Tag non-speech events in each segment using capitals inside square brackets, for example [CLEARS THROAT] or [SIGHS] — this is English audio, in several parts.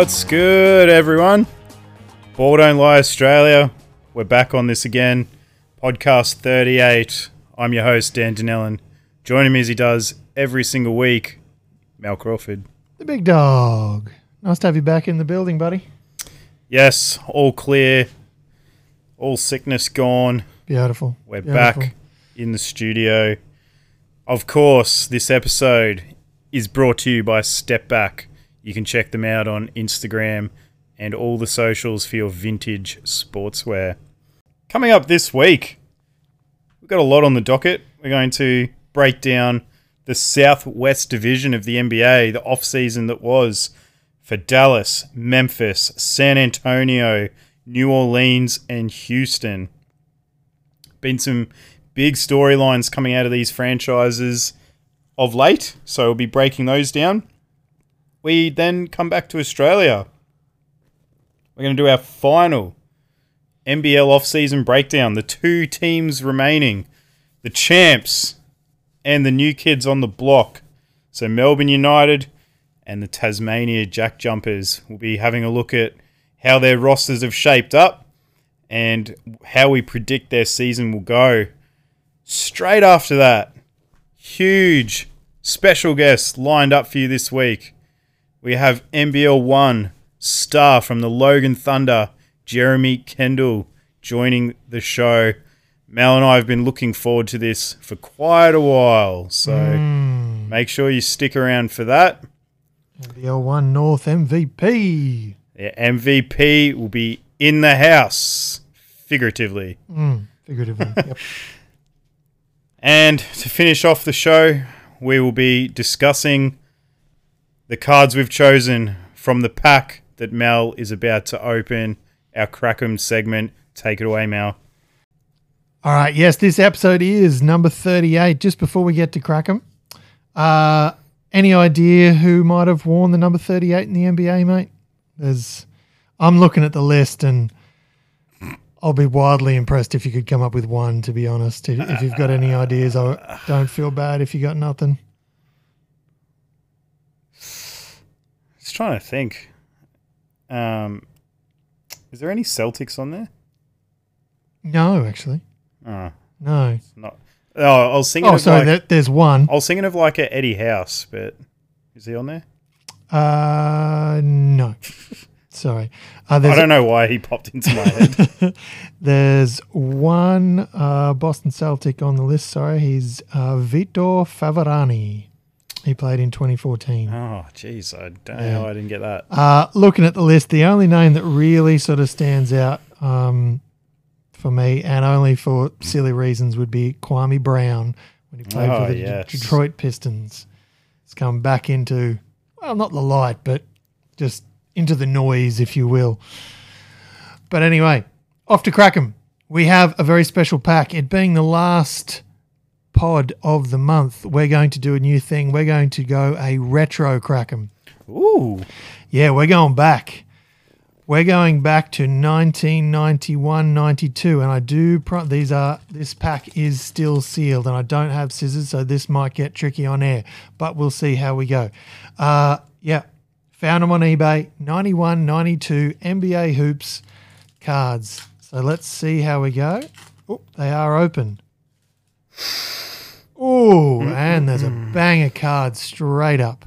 What's good, everyone? Ball Don't Lie Australia. We're back on this again. Podcast 38. I'm your host, Dan Danellen. Joining me as he does every single week, Mel Crawford. The big dog. Nice to have you back in the building, buddy. Yes, all clear. All sickness gone. Beautiful. We're Beautiful. back in the studio. Of course, this episode is brought to you by Step Back. You can check them out on Instagram and all the socials for your vintage sportswear. Coming up this week, we've got a lot on the docket. We're going to break down the Southwest Division of the NBA, the off-season that was for Dallas, Memphis, San Antonio, New Orleans, and Houston been some big storylines coming out of these franchises of late, so we'll be breaking those down. We then come back to Australia. We're going to do our final NBL off-season breakdown. The two teams remaining, the champs and the new kids on the block. So Melbourne United and the Tasmania Jack Jumpers. We'll be having a look at how their rosters have shaped up and how we predict their season will go. Straight after that, huge special guest lined up for you this week. We have NBL 1 star from the Logan Thunder, Jeremy Kendle, joining the show. Mel and I have been looking forward to this for quite a while, so Mm. make sure you stick around for that. The L1 North MVP. The MVP will be in the house, figuratively. Mm. Figuratively. [LAUGHS] yep. And to finish off the show, we will be discussing the cards we've chosen from the pack that Mel is about to open. Our Crackham segment. Take it away, Mel. All right. Yes, this episode is number 38. Just before we get to Crackham, uh, any idea who might have worn the number 38 in the NBA, mate? There's, I'm looking at the list and I'll be wildly impressed if you could come up with one, to be honest. If, if you've got any ideas, I don't feel bad if you got nothing. Just trying to think. Um, is there any Celtics on there? No, actually. Oh, No. not. Oh, I was thinking Oh, of sorry, like. there, there's one. I was thinking of like a Eddie House, but is he on there? Uh, no. [LAUGHS] Sorry. Uh, I don't know why he popped into my head. [LAUGHS] there's one uh, Boston Celtic on the list. Sorry, he's uh, Vitor Faverani. He played in 2014. oh, jeez, I don't Yeah. how I didn't get that. Uh, looking at the list, the only name that really sort of stands out um, for me, and only for silly reasons, would be Kwame Brown when he played Oh, for the D- Detroit Pistons. He's come back into, well, not the light, but just into the noise, if you will. But anyway, off to Crackham. We have a very special pack. It being the last pod of the month, we're going to do a new thing. We're going to go a retro Crackham. Ooh, Yeah, we're going back. We're going back to 1991, 92, and I do. Pro- these are this pack is still sealed, and I don't have scissors, so this might get tricky on air. But we'll see how we go. Uh, yeah, found them on eBay. 91, 92 NBA hoops cards. So let's see how we go. Oh, they are open. Oh, and there's a banger card straight up.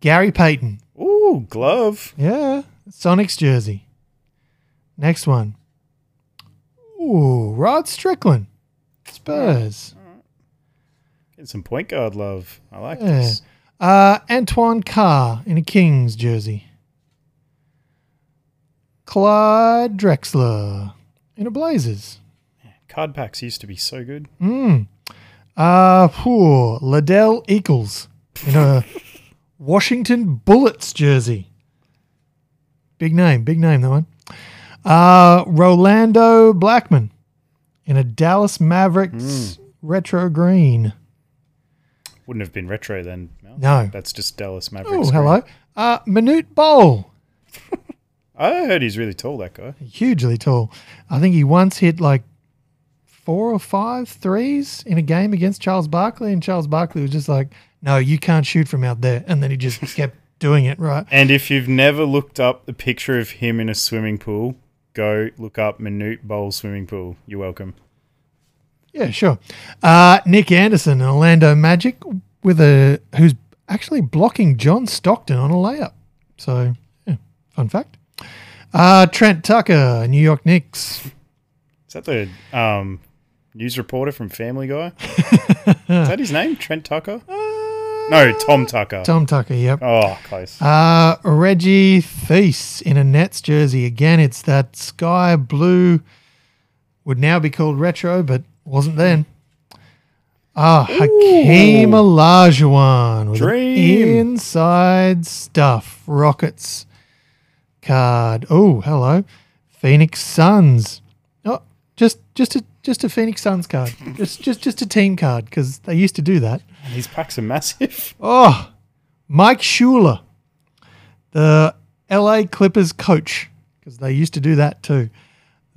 Gary Payton. ooh, glove. Yeah. Sonics jersey. Next one. Ooh, Rod Strickland. Spurs. Get some point guard love. I like Yeah. this. Uh, Antoine Carr in a Kings jersey. Clyde Drexler in a Blazers. Card packs used to be so good. Mm. Uh, poor Ledell Eackles in a [LAUGHS] Washington Bullets jersey. Big name, big name, that one. Uh, Rolando Blackman in a Dallas Mavericks retro green. Wouldn't have been retro then. Mel. No. That's just Dallas Mavericks. Oh, hello. Uh, Manute Bol, [LAUGHS] I heard he's really tall, that guy. hugely tall. I think he once hit like four or five threes in a game against Charles Barkley, and Charles Barkley was just like, "No, you can't shoot from out there," and then he just [LAUGHS] kept doing it right. And if you've never looked up the picture of him in a swimming pool, go look up Manute Bol swimming pool. You're welcome. Yeah, sure. Uh, Nick Anderson, Orlando Magic, with a who's actually blocking John Stockton on a layup. So, yeah, fun fact. Uh, Trent Tucker, New York Knicks. Is that the um, news reporter from Family Guy? [LAUGHS] Is that his name? Trent Tucker? No, Tom Tucker. Tom Tucker, yep. Oh, close. Uh, Reggie Theus in a Nets jersey. Again, it's that sky blue, would now be called retro, but wasn't then. Ah, Hakeem Olajuwon with inside stuff Rockets card. Oh, hello, Phoenix Suns. Oh, just just a just a Phoenix Suns card. just just just a team card because they used to do that. And These packs are massive. [LAUGHS] Oh, Mike Schuler, the LA Clippers coach, because they used to do that too.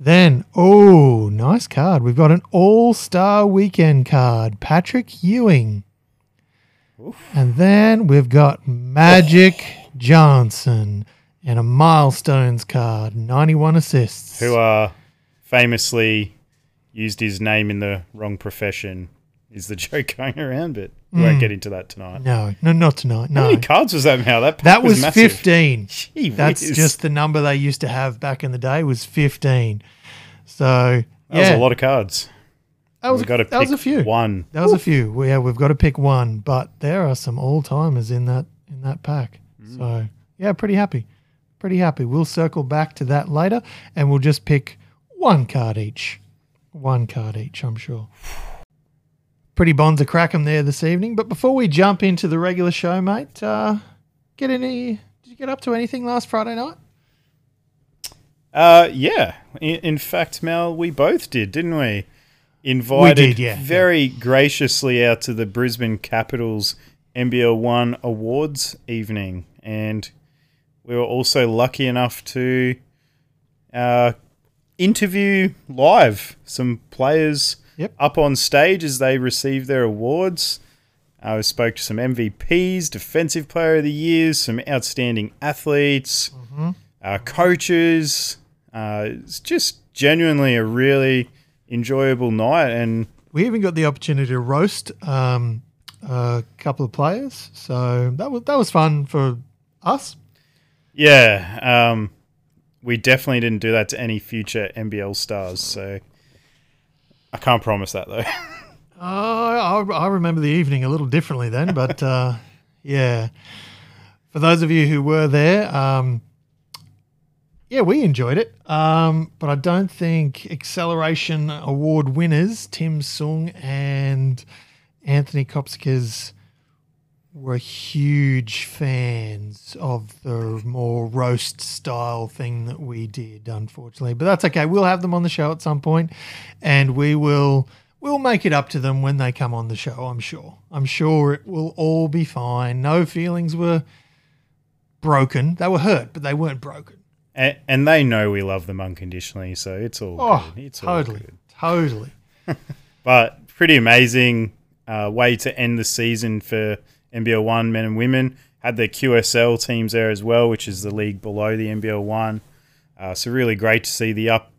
Then, oh, nice card. We've got an All Star Weekend card, Patrick Ewing. And then we've got Magic Johnson and a Milestones card, 91 assists. Who are famously used his name in the wrong profession is the [LAUGHS] joke going around, but we won't get into that tonight. no, no, not tonight. How No. many cards was that, Mal? That, That was massive. 15. [LAUGHS] Gee That's whiz. just the number they used to have back in the day was 15. So, That yeah. was a lot of cards. That was, We've got to that pick was a few. one. That was a few. Well, yeah, we've got to pick one, but there are some all timers in that in that pack. Mm. So yeah, pretty happy, pretty happy. We'll circle back to that later, and we'll just pick one card each. One card each, I'm sure. Pretty bonds a crack 'em there this evening. But before we jump into the regular show, mate, uh, get any? Did you get up to anything last Friday night? Uh, yeah. In, in fact, Mel, we both did, didn't we? Invited did, yeah, very graciously out to the Brisbane Capitals NBL One Awards evening, and we were also lucky enough to uh, interview live some players Yep. up on stage as they received their awards. I uh, spoke to some MVPs, Defensive Player of the Year, some outstanding athletes, uh, coaches. Uh, it's just genuinely a really enjoyable night, and We even got the opportunity to roast um, a couple of players, so that was that was fun for us. yeah, um, we definitely didn't do that to any future NBL stars. So I can't promise that though. [LAUGHS] Uh, I, I remember the evening a little differently then, but uh, yeah. For those of you who were there, um, yeah, we enjoyed it. Um, but I don't think Acceleration Award winners Tim Sung and Anthony Kopskas were huge fans of the more roast style thing that we did, unfortunately. But that's okay. We'll have them on the show at some point, and we will we'll make it up to them when they come on the show. I'm sure. I'm sure it will all be fine. No feelings were broken. They were hurt, but they weren't broken. and, and they know we love them unconditionally, so it's all Oh, good. It's all totally, good. totally. [LAUGHS] But pretty amazing uh, way to end the season for NBL One men and women. Had the QSL teams there as well, which is the league below the NBL One. Uh, so really great to see the up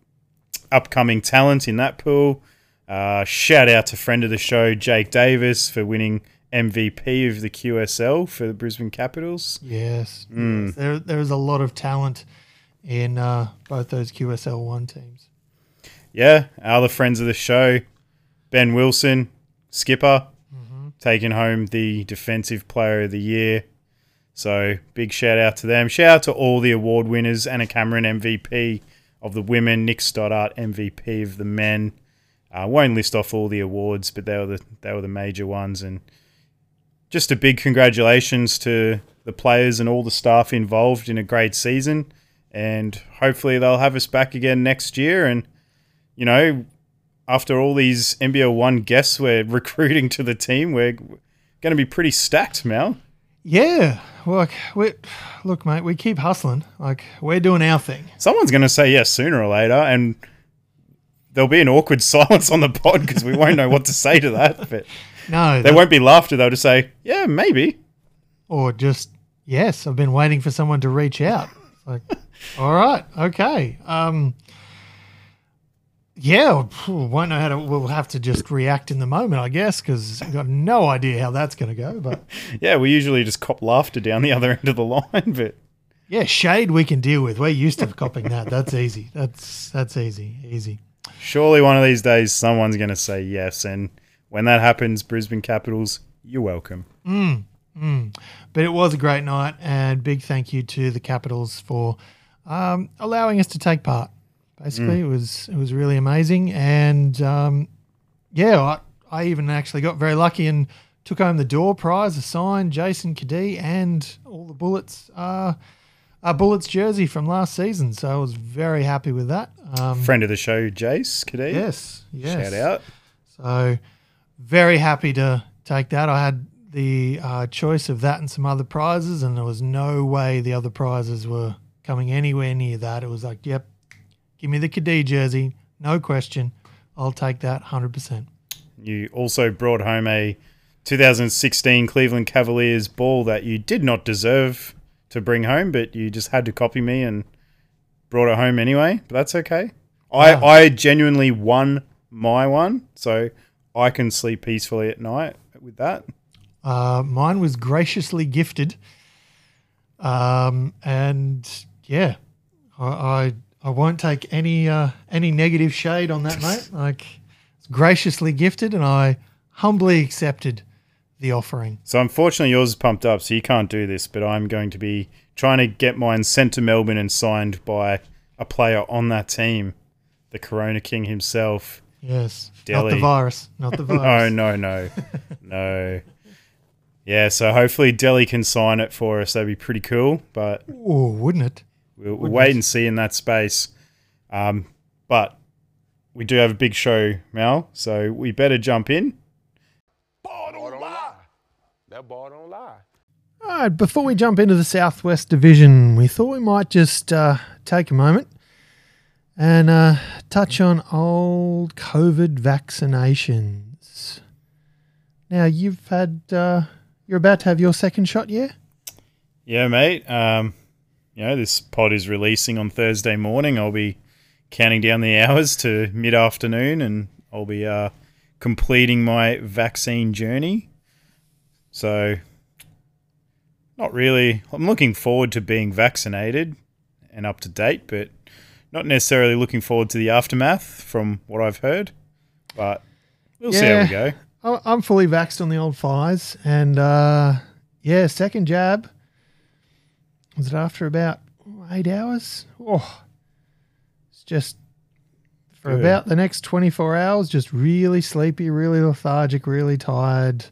upcoming talent in that pool. Uh, shout out to friend of the show Jake Davis for winning MVP of the QSL for the Brisbane Capitals. Yes, Mm. yes. There, there's a lot of talent in uh, both those QSL one teams. Yeah, other friends of the show, Ben Wilson, skipper, taking home the Defensive Player of the Year. So big shout out to them. Shout out to all the award winners. Anna Cameron MVP of the women, Nick Stoddart MVP of the men. I won't list off all the awards, but they were the they were the major ones. And just a big congratulations to the players and all the staff involved in a great season. And hopefully they'll have us back again next year. And you know, after all these NBL one guests we're [LAUGHS] recruiting to the team, we're going to be pretty stacked, Mel. Yeah, look, we look, mate. We keep hustling. Like we're doing our thing. Someone's going to say yes sooner or later, and there'll be an awkward [LAUGHS] silence on the pod because we won't know what to say to that. But [LAUGHS] No, there won't be laughter. They'll just say, "Yeah, maybe." or just yes, I've been waiting for someone to reach out. It's like, all right, okay. Um, yeah, won't know how to. We'll have to just react in the moment, I guess, because I've got no idea how that's going to go. But [LAUGHS] Yeah, we usually just cop laughter down the other [LAUGHS] end of the line, but yeah, shade we can deal with. We're used to copying that. That's easy. That's that's easy, easy. surely one of these days someone's going to say yes. And when that happens, Brisbane Capitals, you're welcome. But it was a great night, and big thank you to the Capitals for um, allowing us to take part. Basically, it was it was really amazing, and um, yeah, I, I even actually got very lucky and took home the door prize, a signed Jason Cadee, and all the Bullets uh, a Bullets jersey from last season. So I was very happy with that. Um, Friend of the show, Jace Cadee. yes, yes. Shout out. So very happy to take that. I had the uh, choice of that and some other prizes, and there was no way the other prizes were coming anywhere near that. It was like, yep, give me the Cadee jersey, no question. I'll take that 100%. You also brought home a 2016 Cleveland Cavaliers ball that you did not deserve to bring home, but you just had to copy me and brought it home anyway. But that's okay. I, Wow. I genuinely won my one, so I can sleep peacefully at night with that. Uh, mine was graciously gifted. Um, and yeah, I, I, I won't take any, uh, any negative shade on that, [LAUGHS] mate. Like, it's graciously gifted, and I humbly accepted the offering. So unfortunately, yours is pumped up, so you can't do this. But I'm going to be trying to get mine sent to Melbourne and signed by a player on that team, the Corona King himself. Yes. Not the Delly. virus. Not the No, [LAUGHS] virus. no, no, [LAUGHS] no. Yeah, so hopefully Delly can sign it for us. That'd be pretty cool. But Oh, wouldn't it? We'll, we'll wait and see in that space. Um, but we do have a big show, Mal. So we better jump in. Ball don't lie. That ball don't lie. All right. Before we jump into the Southwest Division, we thought we might just uh, take a moment and uh, touch on old COVID vaccinations. Now, you've had, uh, you're about to have your second shot, yeah? Yeah, mate. Um, you know, this pod is releasing on Thursday morning. I'll be counting down the hours to mid afternoon and I'll be uh, completing my vaccine journey. So, not really. I'm looking forward to being vaccinated and up to date, but not necessarily looking forward to the aftermath from what I've heard. But we'll see how we go. I- I'm fully vaxxed on the old fires, and uh, yeah, second jab. Was it after about eight hours? Oh, it's just for Good. about the next 24 hours, just really sleepy, really lethargic, really tired.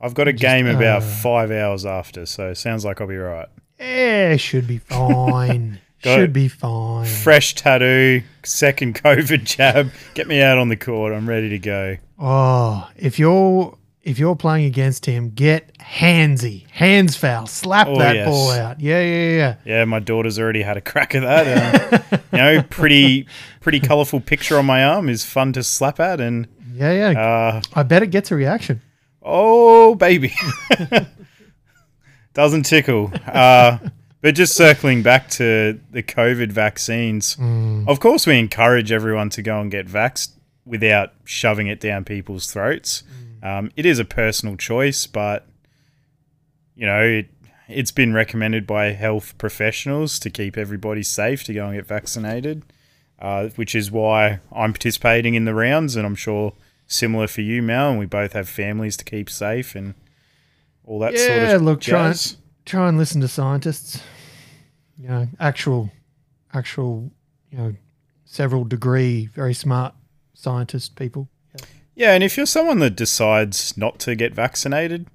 I've got a game uh, about five hours after, so sounds like I'll be right. Yeah, should be fine. [LAUGHS] Should be fine. fresh tattoo, second [LAUGHS] COVID jab. Get me out on the court. I'm ready to go. Oh, if you're if you're playing against him, get handsy, hands foul, slap Oh, that yes. ball out. Yeah, yeah, yeah. Yeah, my daughter's already had a crack at that. And, you know, [LAUGHS] pretty pretty colourful picture on my arm is fun to slap at, and Yeah, yeah. uh, I bet it gets a reaction. oh baby, [LAUGHS] doesn't tickle. Uh, but just circling back to the COVID vaccines, of course we encourage everyone to go and get vaxxed without shoving it down people's throats. Um, it is a personal choice, but you know, it, it's been recommended by health professionals to keep everybody safe to go and get vaccinated, uh, which is why I'm participating in the rounds, and I'm sure similar for you, Mal, and we both have families to keep safe and all that sort Yeah, of look, try and, try and listen to scientists. You know, actual, actual, you know, several degree, very smart scientist people. Yeah, and if you're someone that decides not to get vaccinated,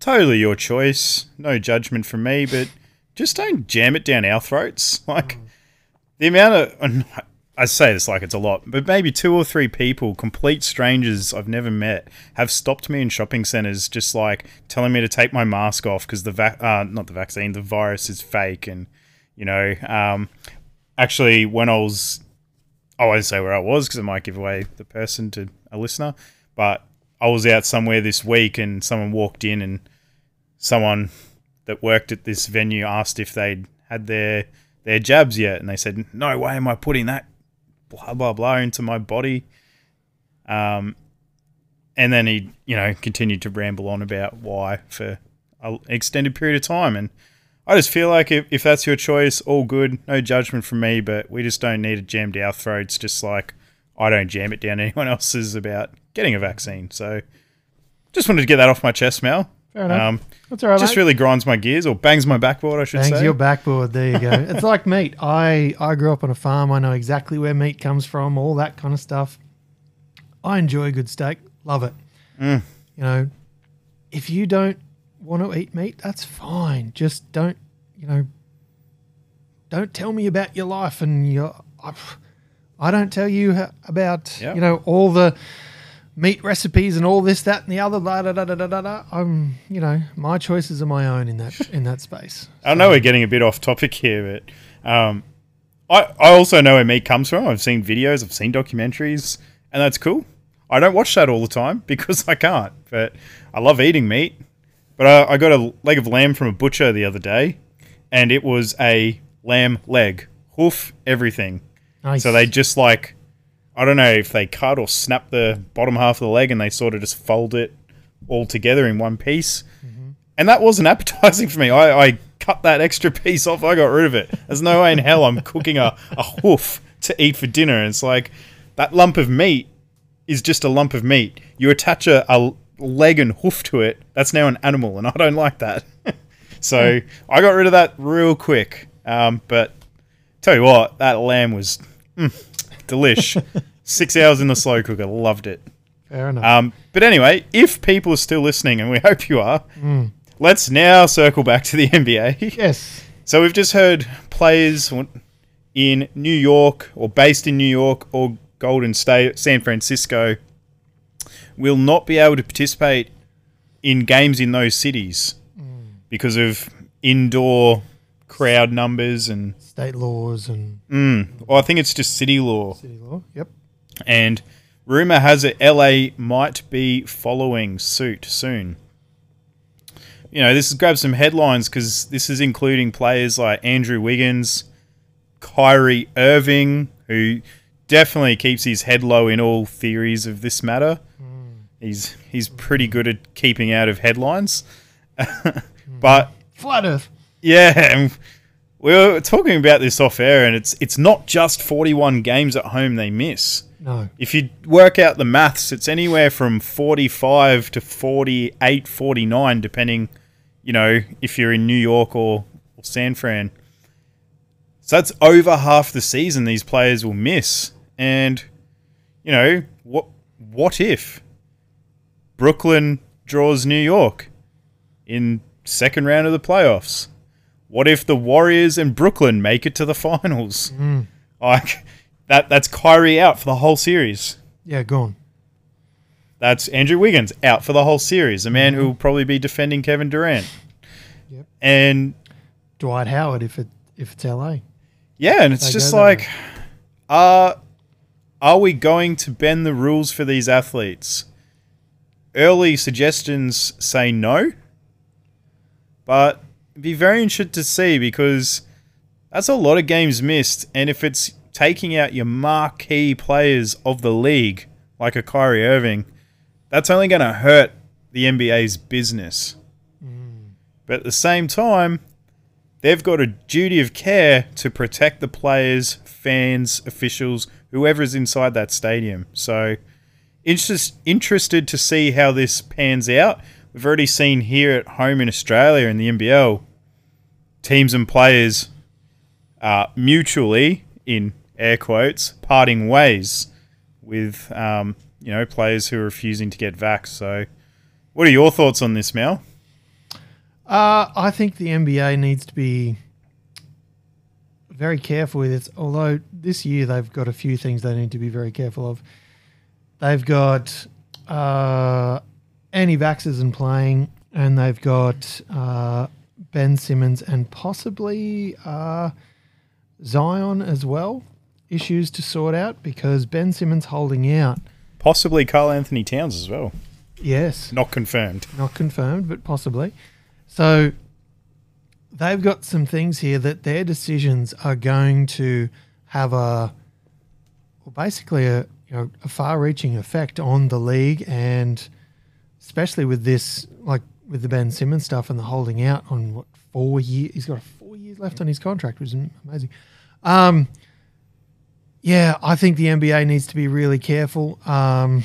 totally your choice. No judgment from me, but just don't jam it down our throats. [LAUGHS] Like the amount of I say this like it's a lot, but maybe two or three people, complete strangers I've never met, have stopped me in shopping centers just like telling me to take my mask off because the vac uh, not the vaccine, the virus is fake and you know, um, actually when I was I won't say where I was because it might give away the person to a listener. But I was out somewhere this week and someone walked in and someone that worked at this venue asked if they'd had their their jabs yet, and they said, "No way am I putting that blah blah blah into my body." Um, and then he, you know, continued to ramble on about why for an extended period of time, and I just feel like if, if that's your choice, all good, no judgment from me, but we just don't need it jammed down our throats, just like I don't jam it down [LAUGHS] anyone else's about getting a vaccine. So just wanted to get that off my chest, Mel. Fair enough. Um, That's all right, just mate. really grinds my gears or bangs my backboard, I should Bangs say. Bangs your backboard. There you go. [LAUGHS] it's like meat. I I grew up on a farm. I know exactly where meat comes from. All that kind of stuff. I enjoy a good steak. Love it. Mm. You know, if you don't want to eat meat, that's fine. Just don't. You know, don't tell me about your life and your. I, I don't tell you about Yeah. you know all the meat recipes and all this, that, and the other. Da, da, da, da, da, da. I'm, you know, my choices are my own in that [LAUGHS] in that space. I know we're getting a bit off topic here, but um, I I also know where meat comes from. I've seen videos, I've seen documentaries, and that's cool. I don't watch that all the time [LAUGHS] because I can't, but I love eating meat. But I, I got a leg of lamb from a butcher the other day, and it was a lamb leg, hoof, everything. Nice. So they just like, I don't know if they cut or snap the bottom half of the leg and they sort of just fold it all together in one piece. Mm-hmm. And that wasn't [LAUGHS] appetizing for me. I, I cut that extra piece off. I got rid of it. There's no way in hell I'm cooking a, a hoof to eat for dinner. And it's like that lump of meat is just a lump of meat. You attach a, a leg and hoof to it. That's now an animal, and I don't like that. [LAUGHS] so I got rid of that real quick. Um, but tell you what, that lamb was mm, delish. [LAUGHS] Six hours in the slow cooker, loved it. Fair enough. Um, but anyway, if people are still listening, and we [LAUGHS] hope you are, let's now circle back to the NBA. yes. So we've just heard players in New York or based in New York or Golden State, San Francisco, will not be able to participate in games in those cities because of indoor crowd numbers and State laws and mm, well, I think it's just city law. city law. Yep. And rumor has it LA might be following suit soon. You know, this has grabbed some headlines because this is including players like Andrew Wiggins, Kyrie Irving, who definitely keeps his head low in all theories of this matter. He's he's pretty good at keeping out of headlines. [LAUGHS] but Flat Earth. yeah, we were talking about this off air, and it's it's not just 41 games at home they miss No. if you work out the maths, it's anywhere from 45 to 48, 49, depending, you know, if you're in New York or, or San Fran. So that's over half the season these players will miss. And, you know, what what if Brooklyn draws New York in second round of the playoffs? What if the Warriors and Brooklyn make it to the [LAUGHS] finals? Like that that's Kyrie out for the whole series. Yeah, gone. That's Andrew Wiggins out for the whole series, a man who will probably be defending Kevin Durant. Yep. And Dwight Howard if it if it's LA. yeah, and it's They just like uh are we going to bend the rules for these athletes? Early suggestions say no. But be very interested to see because that's a lot of games missed and if it's taking out your marquee players of the league like a Kyrie Irving, that's only going to hurt the NBA's business. Mm. But at the same time, they've got a duty of care to protect the players, fans, officials, whoever's inside that stadium. So, interest, interested to see how this pans out. We've already seen here at home in Australia in the NBL, teams and players uh, mutually, in air quotes, parting ways with um, you know players who are refusing to get vax. So, what are your thoughts on this, Mel? Uh, I think the NBA needs to be very careful with it. Although this year they've got a few things they need to be very careful of. They've got uh, anti-vaxxers and playing, and they've got uh, Ben Simmons and possibly uh, Zion as well. Issues to sort out because Ben Simmons holding out. Possibly Karl-Anthony Towns as well. Yes, Not confirmed. not confirmed, but possibly. So they've got some things here that their decisions are going to have a, well, basically a you know a far-reaching effect on the league, and especially with this, like with the Ben Simmons stuff and the holding out on what four years. He's got four years left on his contract, which is amazing. Um, yeah, I think the NBA needs to be really careful. Um,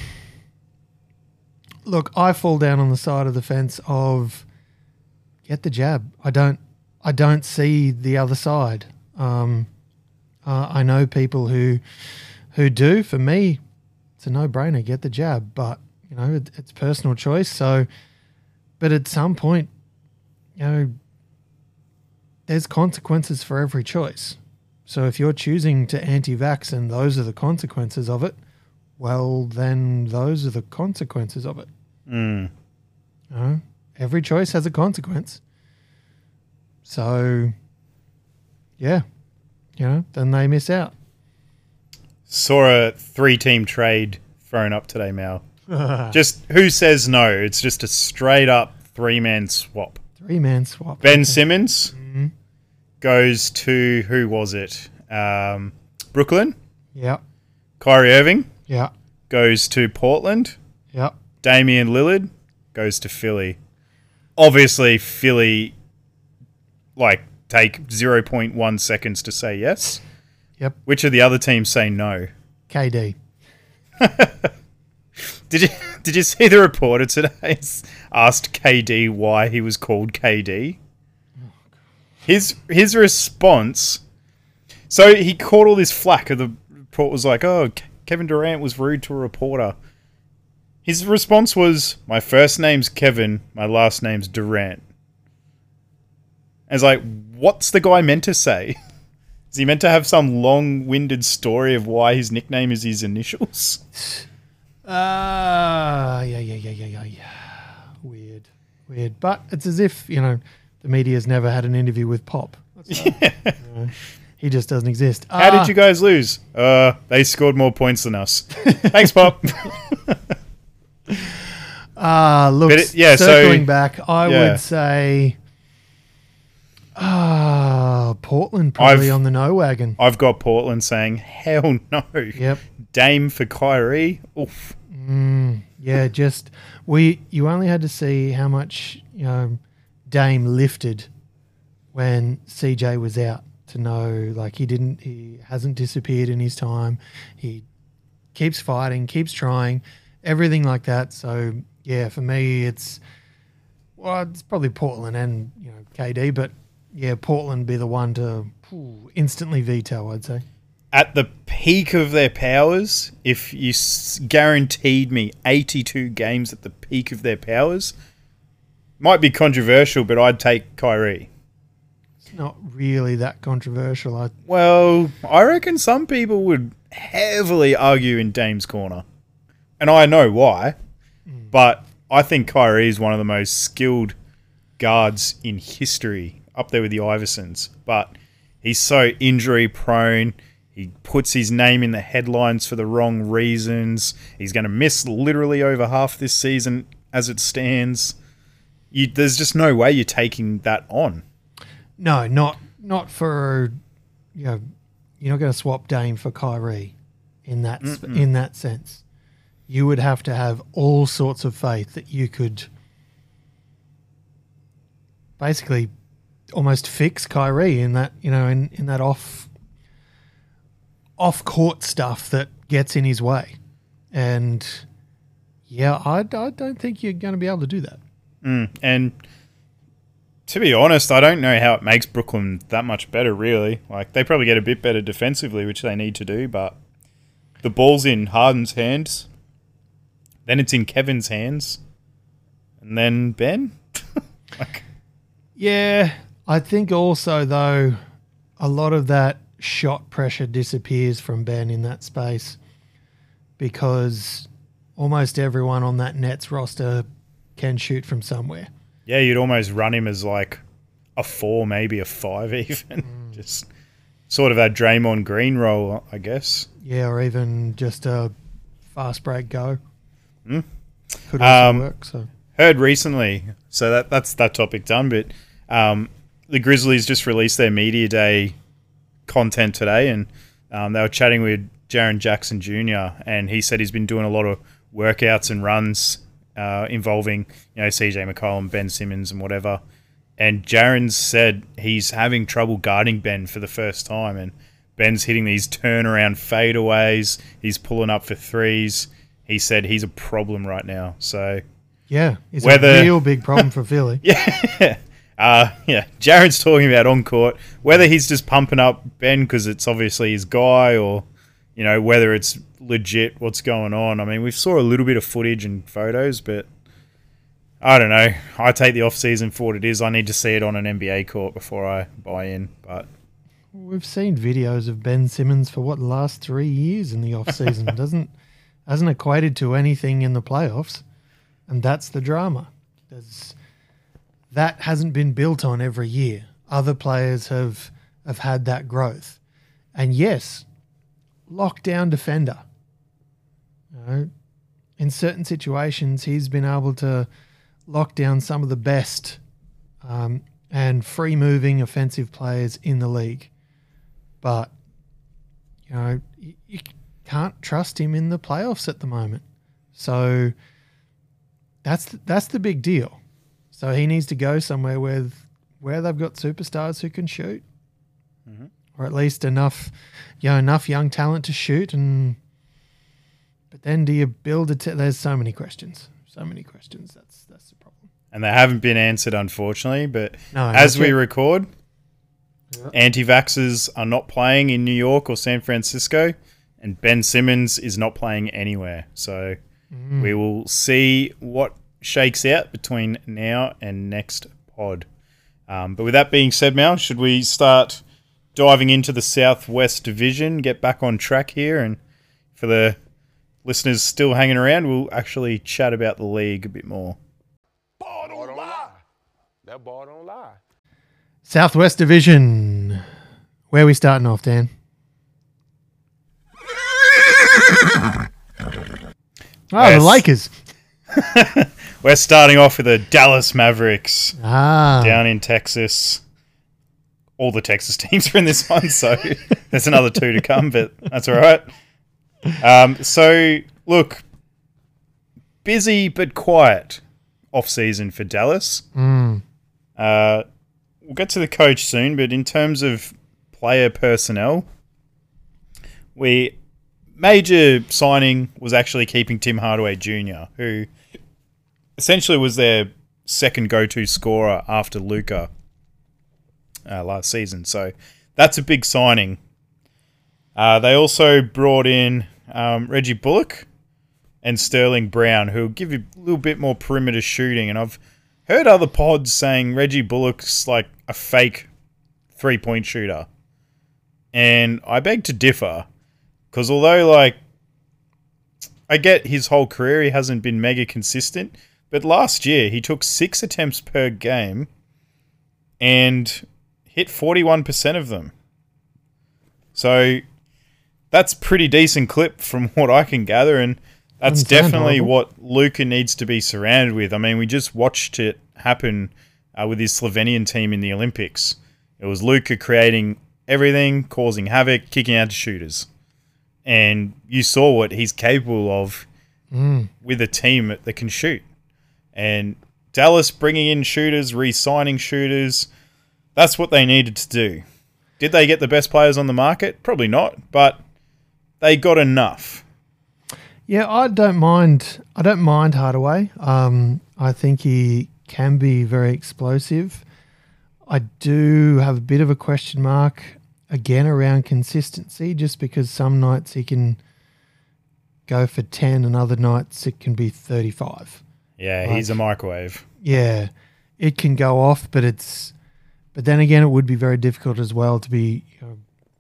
look, I fall down on the side of the fence of get the jab. I don't, I don't see the other side. Um, uh, I know people who, who do. For me, it's a no-brainer. Get the jab, but you know it, it's personal choice. So, but at some point, you know, there's consequences for every choice. So if you're choosing to anti-vax and those are the consequences of it, well, then those are the consequences of it. Mm. You know, every choice has a consequence. So, yeah, you know, then they miss out. Saw a three-team trade thrown up today, Mal. [LAUGHS] just who says no? It's just a straight-up three-man swap. Three man swap. Ben Okay. Simmons goes to who was it? Um, Brooklyn. Yeah, Kyrie Irving yeah, goes to Portland. yeah. Damian Lillard goes to Philly. Obviously, Philly like take 0.1 seconds to say yes. Yep. Which of the other teams say no? KD. [LAUGHS] Did you did you see the reporter today [LAUGHS] asked KD why he was called KD? His his response. So he caught all this flack, of the report was like, "Oh, Kevin Durant was rude to a reporter." His response was, "My first name's Kevin, my last name's Durant." I was like, "What's the guy meant to say? [LAUGHS] Is he meant to have some long-winded story of why his nickname is his initials?" [LAUGHS] Ah, yeah, yeah, yeah, yeah, yeah, yeah. Weird, weird. But it's as if you know the media's never had an interview with Pop. [LAUGHS] You know, he just doesn't exist. How did you guys lose? Uh, they scored more points than us. Thanks, Pop. [LAUGHS] Ah, look, it- yeah, so- circling back, I yeah. would say, ah, Portland probably I've- on the no wagon. I've got Portland saying, hell no. Yep. Dame for Kyrie. Oof. Yeah, just we. You only had to see how much you know Dame lifted when CJ was out to know like he didn't. He hasn't disappeared in his time. He keeps fighting, keeps trying, everything like that. So yeah, for me, it's well, it's probably Portland and you know KD, but yeah, Portland be the one to instantly veto. I'd say. At the peak of their powers, if you s- guaranteed me 82 games at the peak of their powers, might be controversial, but I'd take Kyrie. It's not really that controversial. I Well, I reckon some people would heavily argue in Dame's corner. And I know why. Hmm. But I think Kyrie is one of the most skilled guards in history, up there with the Iversons. But he's so injury prone. He puts his name in the headlines for the wrong reasons. He's going to miss literally over half this season as it stands. You, there's just no way you're taking that on. No, not not for you know, you're not going to swap Dame for Kyrie in that s in that sense. You would have to have all sorts of faith that you could basically almost fix Kyrie in that you know in, in that off off court stuff that gets in his way, and yeah, I, I don't think you're going to be able to do that. Mm, and to be honest, I don't know how it makes Brooklyn that much better, really. Like, they probably get a bit better defensively, which they need to do, but the ball's in Harden's hands. Then it's in Kevin's hands. And then Ben? [LAUGHS] like, Yeah, I think also though a lot of that shot pressure disappears from Ben in that space because almost everyone on that Nets roster can shoot from somewhere. yeah, you'd almost run him as like a four, maybe a five, [LAUGHS] even. Just sort of that Draymond Green role, I guess. Yeah, or even just a fast break go. Hmm. Could also Um, work. So heard recently, so that that's that topic done. But um, the Grizzlies just released their media day content today, and um, they were chatting with Jaren Jackson Jr. and he said he's been doing a lot of workouts and runs uh, involving you know CJ McCollum, Ben Simmons, and whatever. And Jaren said he's having trouble guarding Ben for the first time, and Ben's hitting these turnaround fadeaways. He's pulling up for threes. He said he's a problem right now. So Yeah, it's Whether- a real big problem for Philly. [LAUGHS] yeah, uh, yeah. Jared's talking about on court whether he's just pumping up Ben because it's obviously his guy, or you know whether it's legit what's going on. I mean, we saw a little bit of footage and photos, but I don't know. I take the off season for what it is. I need to see it on an NBA court before I buy in. But We've seen videos of Ben Simmons for what last three years in the off season. [LAUGHS] Doesn't hasn't equated to anything in the playoffs, and that's the drama. There's, that hasn't been built on every year. Other players have have had that growth, and yes, lockdown defender. You know, in certain situations, he's been able to lock down some of the best um, and free moving offensive players in the league but you know you, you can't trust him in the playoffs at the moment. So that's that's the big deal. So he needs to go somewhere with where they've got superstars who can shoot, mm-hmm. or at least enough, you know, enough young talent to shoot. And but then do you build a? Te- There's so many questions. So many questions. That's that's the problem. and they haven't been answered, unfortunately. But No, as we yet. record, anti-vaxxers are not playing in New York or San Francisco, and Ben Simmons is not playing anywhere. So mm. we will see what shakes out between now and next pod. Um, but with that being said, Mal, should we start diving into the Southwest Division, get back on track here, and for the listeners still hanging around, we'll actually chat about the league a bit more. Ball don't lie. That ball don't lie. Southwest Division. Where are we starting off, Dan? [LAUGHS] Oh, Yes. the Lakers. [LAUGHS] We're starting off with the Dallas Mavericks. Ah, down in Texas. All the Texas [LAUGHS] teams are in this one, so [LAUGHS] there's another two to come, but that's all right. Um, so, look, busy but quiet off season for Dallas. Uh, we'll get to the coach soon, but in terms of player personnel, we major signing was actually keeping Tim Hardaway Jr., who essentially was their second go-to scorer after Luka uh, last season. So that's a big signing. Uh, they also brought in um, Reggie Bullock and Sterling Brown, who will give you a little bit more perimeter shooting. And I've heard other pods saying Reggie Bullock's like a fake three-point shooter, and I beg to differ because although like I get his whole career, he hasn't been mega consistent. But last year, he took six attempts per game and hit 41% of them. So that's pretty decent clip from [LAUGHS] what I can gather. And that's definitely what Luka needs to be surrounded with. I mean, we just watched it happen uh, with his Slovenian team in the Olympics. It was Luka creating everything, causing havoc, kicking out to shooters. And you saw what he's capable of with a team that can shoot. And Dallas bringing in shooters, re signing shooters, that's what they needed to do. Did they get the best players on the market? Probably not, but they got enough. yeah, I don't mind. I don't mind Hardaway. Um, I think he can be very explosive. I do have a bit of a question mark again around consistency, just because some nights he can go for ten, and other nights it can be thirty-five. Yeah, he's a microwave. Yeah, it can go off, but it's. But then again, it would be very difficult as well to be you know,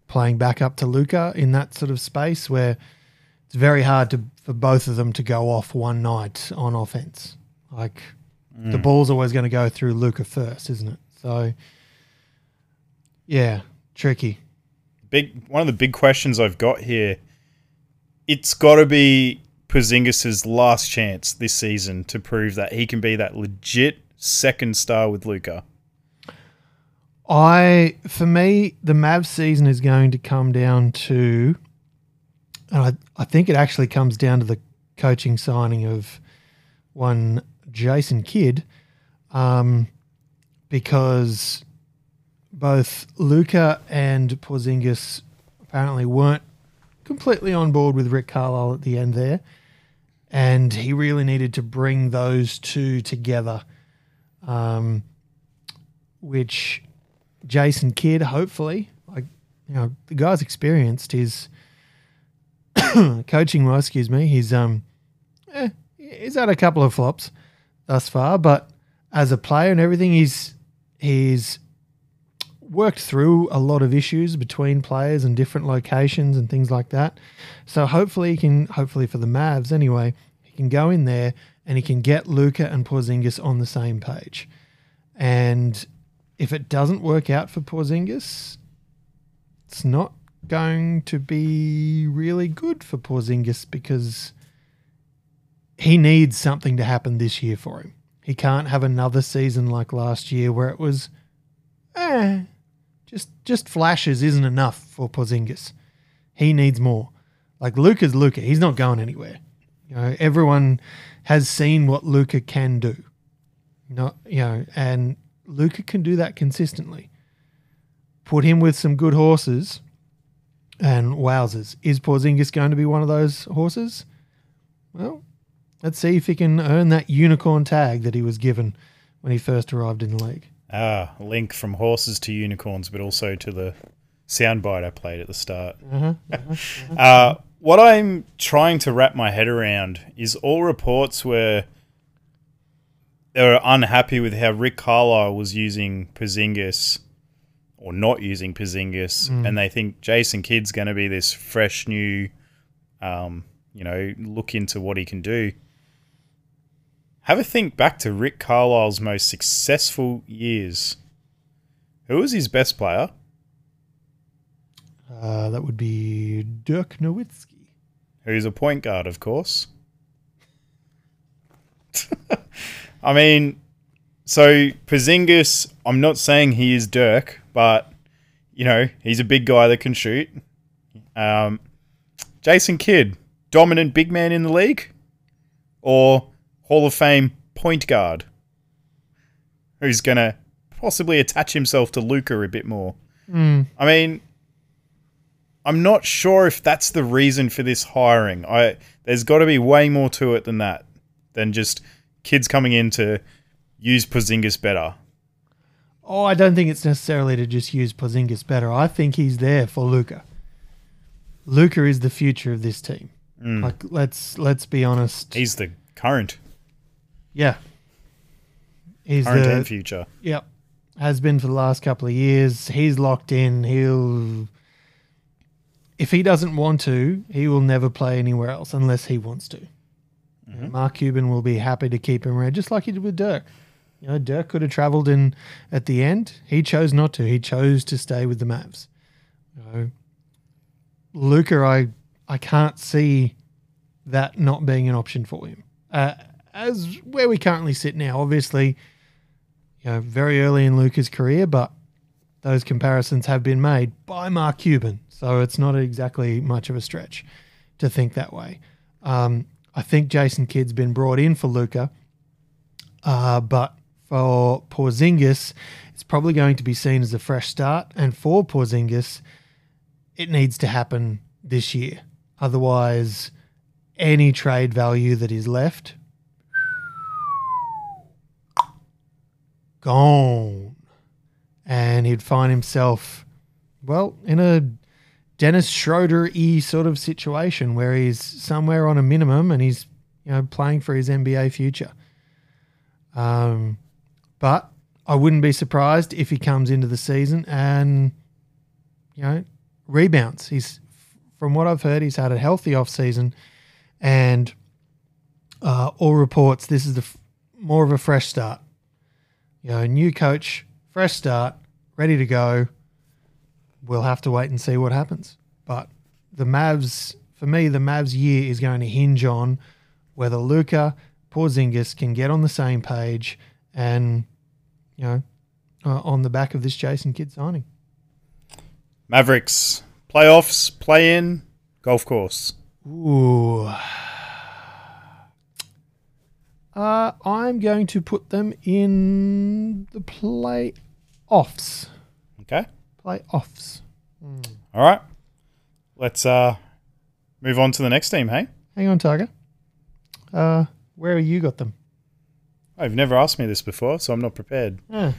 playing back up to Luka in that sort of space where it's very hard to for both of them to go off one night on offense. Like mm. the ball's always going to go through Luka first, isn't it? So, yeah, tricky. Big one of the big questions I've got here. It's got to be Porzingis' last chance this season to prove that he can be that legit second star with Luka. I, for me, the Mavs season is going to come down to, and I, I think it actually comes down to the coaching signing of one Jason Kidd, um, because both Luka and Porzingis apparently weren't completely on board with Rick Carlisle at the end there, and he really needed to bring those two together, um, which Jason Kidd, hopefully, like you know, the guy's experienced. His [COUGHS] coaching wise, excuse me. He's um, eh, he's had a couple of flops thus far, but as a player and everything, he's he's worked through a lot of issues between players and different locations and things like that. So hopefully he can, hopefully for the Mavs anyway, he can go in there and he can get Luka and Porzingis on the same page. And if it doesn't work out for Porzingis, it's not going to be really good for Porzingis because he needs something to happen this year for him. He can't have another season like last year where it was, eh, just just flashes isn't enough for Porzingis. He needs more. Like Luka's Luka, he's not going anywhere. You know, everyone has seen what Luka can do. Not you know, and Luka can do that consistently. Put him with some good horses, and wowzers, is Porzingis going to be one of those horses? Well, let's see if he can earn that unicorn tag that he was given when he first arrived in the league. Ah, link from horses to unicorns, but also to the soundbite I played at the start. uh, what I'm trying to wrap my head around is all reports where they were unhappy with how Rick Carlisle was using Porzingis or not using Porzingis, and they think Jason Kidd's going to be this fresh new, um, you know, look into what he can do. Have a think back to Rick Carlisle's most successful years. Who was his best player? Uh, that would be Dirk Nowitzki. Who's a point guard, of course. [LAUGHS] I mean, so Porzingis, I'm not saying he is Dirk, but you know he's a big guy that can shoot. Um, Jason Kidd, dominant big man in the league, or Hall of Fame point guard, who's gonna possibly attach himself to Luka a bit more. Hmm. I mean, I'm not sure if that's the reason for this hiring. I there's got to be way more to it than that, than just Kidd's coming in to use Porzingis better. Oh, I don't think it's necessarily to just use Porzingis better. I think he's there for Luka. Luka is the future of this team. Hmm. Like let's let's be honest. He's the current, yeah. He's current the and future. Yep. Has been for the last couple of years. He's locked in. He'll if he doesn't want to, he will never play anywhere else unless he wants to. Know, Mark Cuban will be happy to keep him around, just like he did with Dirk. You know, Dirk could have travelled in at the end. He chose not to. He chose to stay with the Mavs. You know, Luka, I I can't see that not being an option for him. Uh, as where we currently sit now, obviously, you know, very early in Luka's career, but those comparisons have been made by Mark Cuban, so it's not exactly much of a stretch to think that way. Um, I think Jason Kidd's been brought in for Luka, uh, but for Porzingis, it's probably going to be seen as a fresh start, and for Porzingis, it needs to happen this year. Otherwise, any trade value that is left gone. And he'd find himself, well, in a Dennis Schroeder y sort of situation where he's somewhere on a minimum and he's, you know, playing for his NBA future. Um, but I wouldn't be surprised if he comes into the season and, you know, rebounds. He's, from what I've heard, he's had a healthy off season, and uh, all reports this is the f- more of a fresh start. You know, new coach, fresh start, ready to go. We'll have to wait and see what happens. But the Mavs, for me, the Mavs year is going to hinge on whether Luka Porzingis can get on the same page and, you know, uh, on the back of this Jason Kidd signing. Mavericks playoffs, play in, golf course. Ooh. Uh, I'm going to put them in the playoffs. Okay. Playoffs. All right. Let's uh move on to the next team, hey? Hang on, Tiger. Uh, where have you got them? Oh, you've never asked me this before, so I'm not prepared. Ah,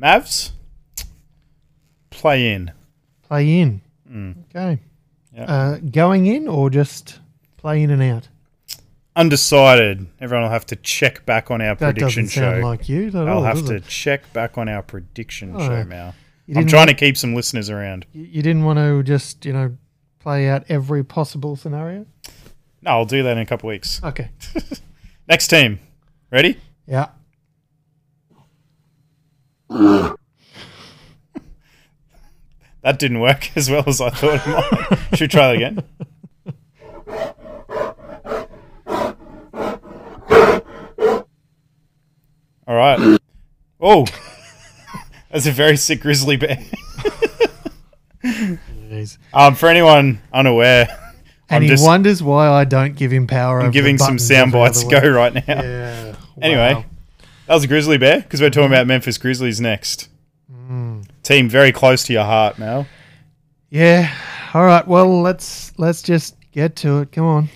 Mavs play in. play in. Mm. Okay. Yeah. Uh, going in or just play in and out? Undecided. Everyone will have to check back on our That prediction doesn't sound show. like you at I'll all. have to it? check back on our prediction Oh, show, now. I'm trying want- to keep some listeners around. You you didn't want to just, you know, play out every possible scenario? No, I'll do that in a couple weeks. Okay. [LAUGHS] Next team. Ready? Yeah. [LAUGHS] That didn't work [LAUGHS] as well as I thought it might. Should we try that again? All right. Oh, [LAUGHS] that's a very sick grizzly bear. Jeez. Um, for anyone unaware, And I'm he just wonders why I don't give him power. over I'm giving some sound bites go right now. Yeah. [LAUGHS] Anyway, Wow. that was a grizzly bear because we're talking about Memphis Grizzlies next. Team very close to your heart, now. Yeah. All right. Well, let's let's just get to it. Come on.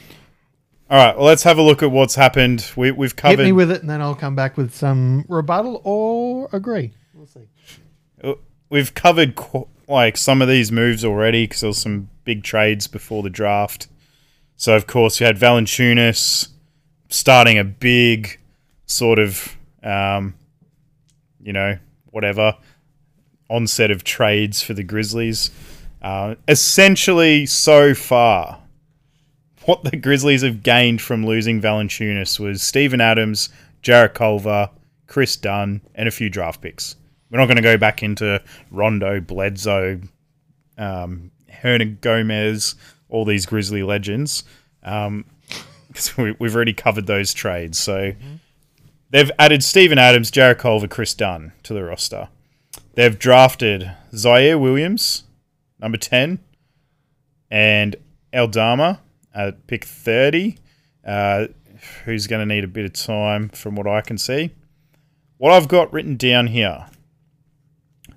All right, well, let's have a look at what's happened. We, we've covered Hit me with it, and then I'll come back with some rebuttal or agree. We'll see. we've covered qu- like some of these moves already because there was some big trades before the draft. So of course you had Valanciunas starting a big sort of, um, you know, whatever onset of trades for the Grizzlies. Uh, essentially, so far, what the Grizzlies have gained from losing Valanciunas was Steven Adams, Jarrett Culver, Kris Dunn, and a few draft picks. We're not going to go back into Rondo, Bledsoe, um, Hernangomez, all these Grizzly legends, because we, we've already covered those trades. So they've added Steven Adams, Jarrett Culver, Kris Dunn to the roster. They've drafted Ziaire Williams, number 10, and Aldama at pick 30, uh, who's going to need a bit of time from what I can see. What I've got written down here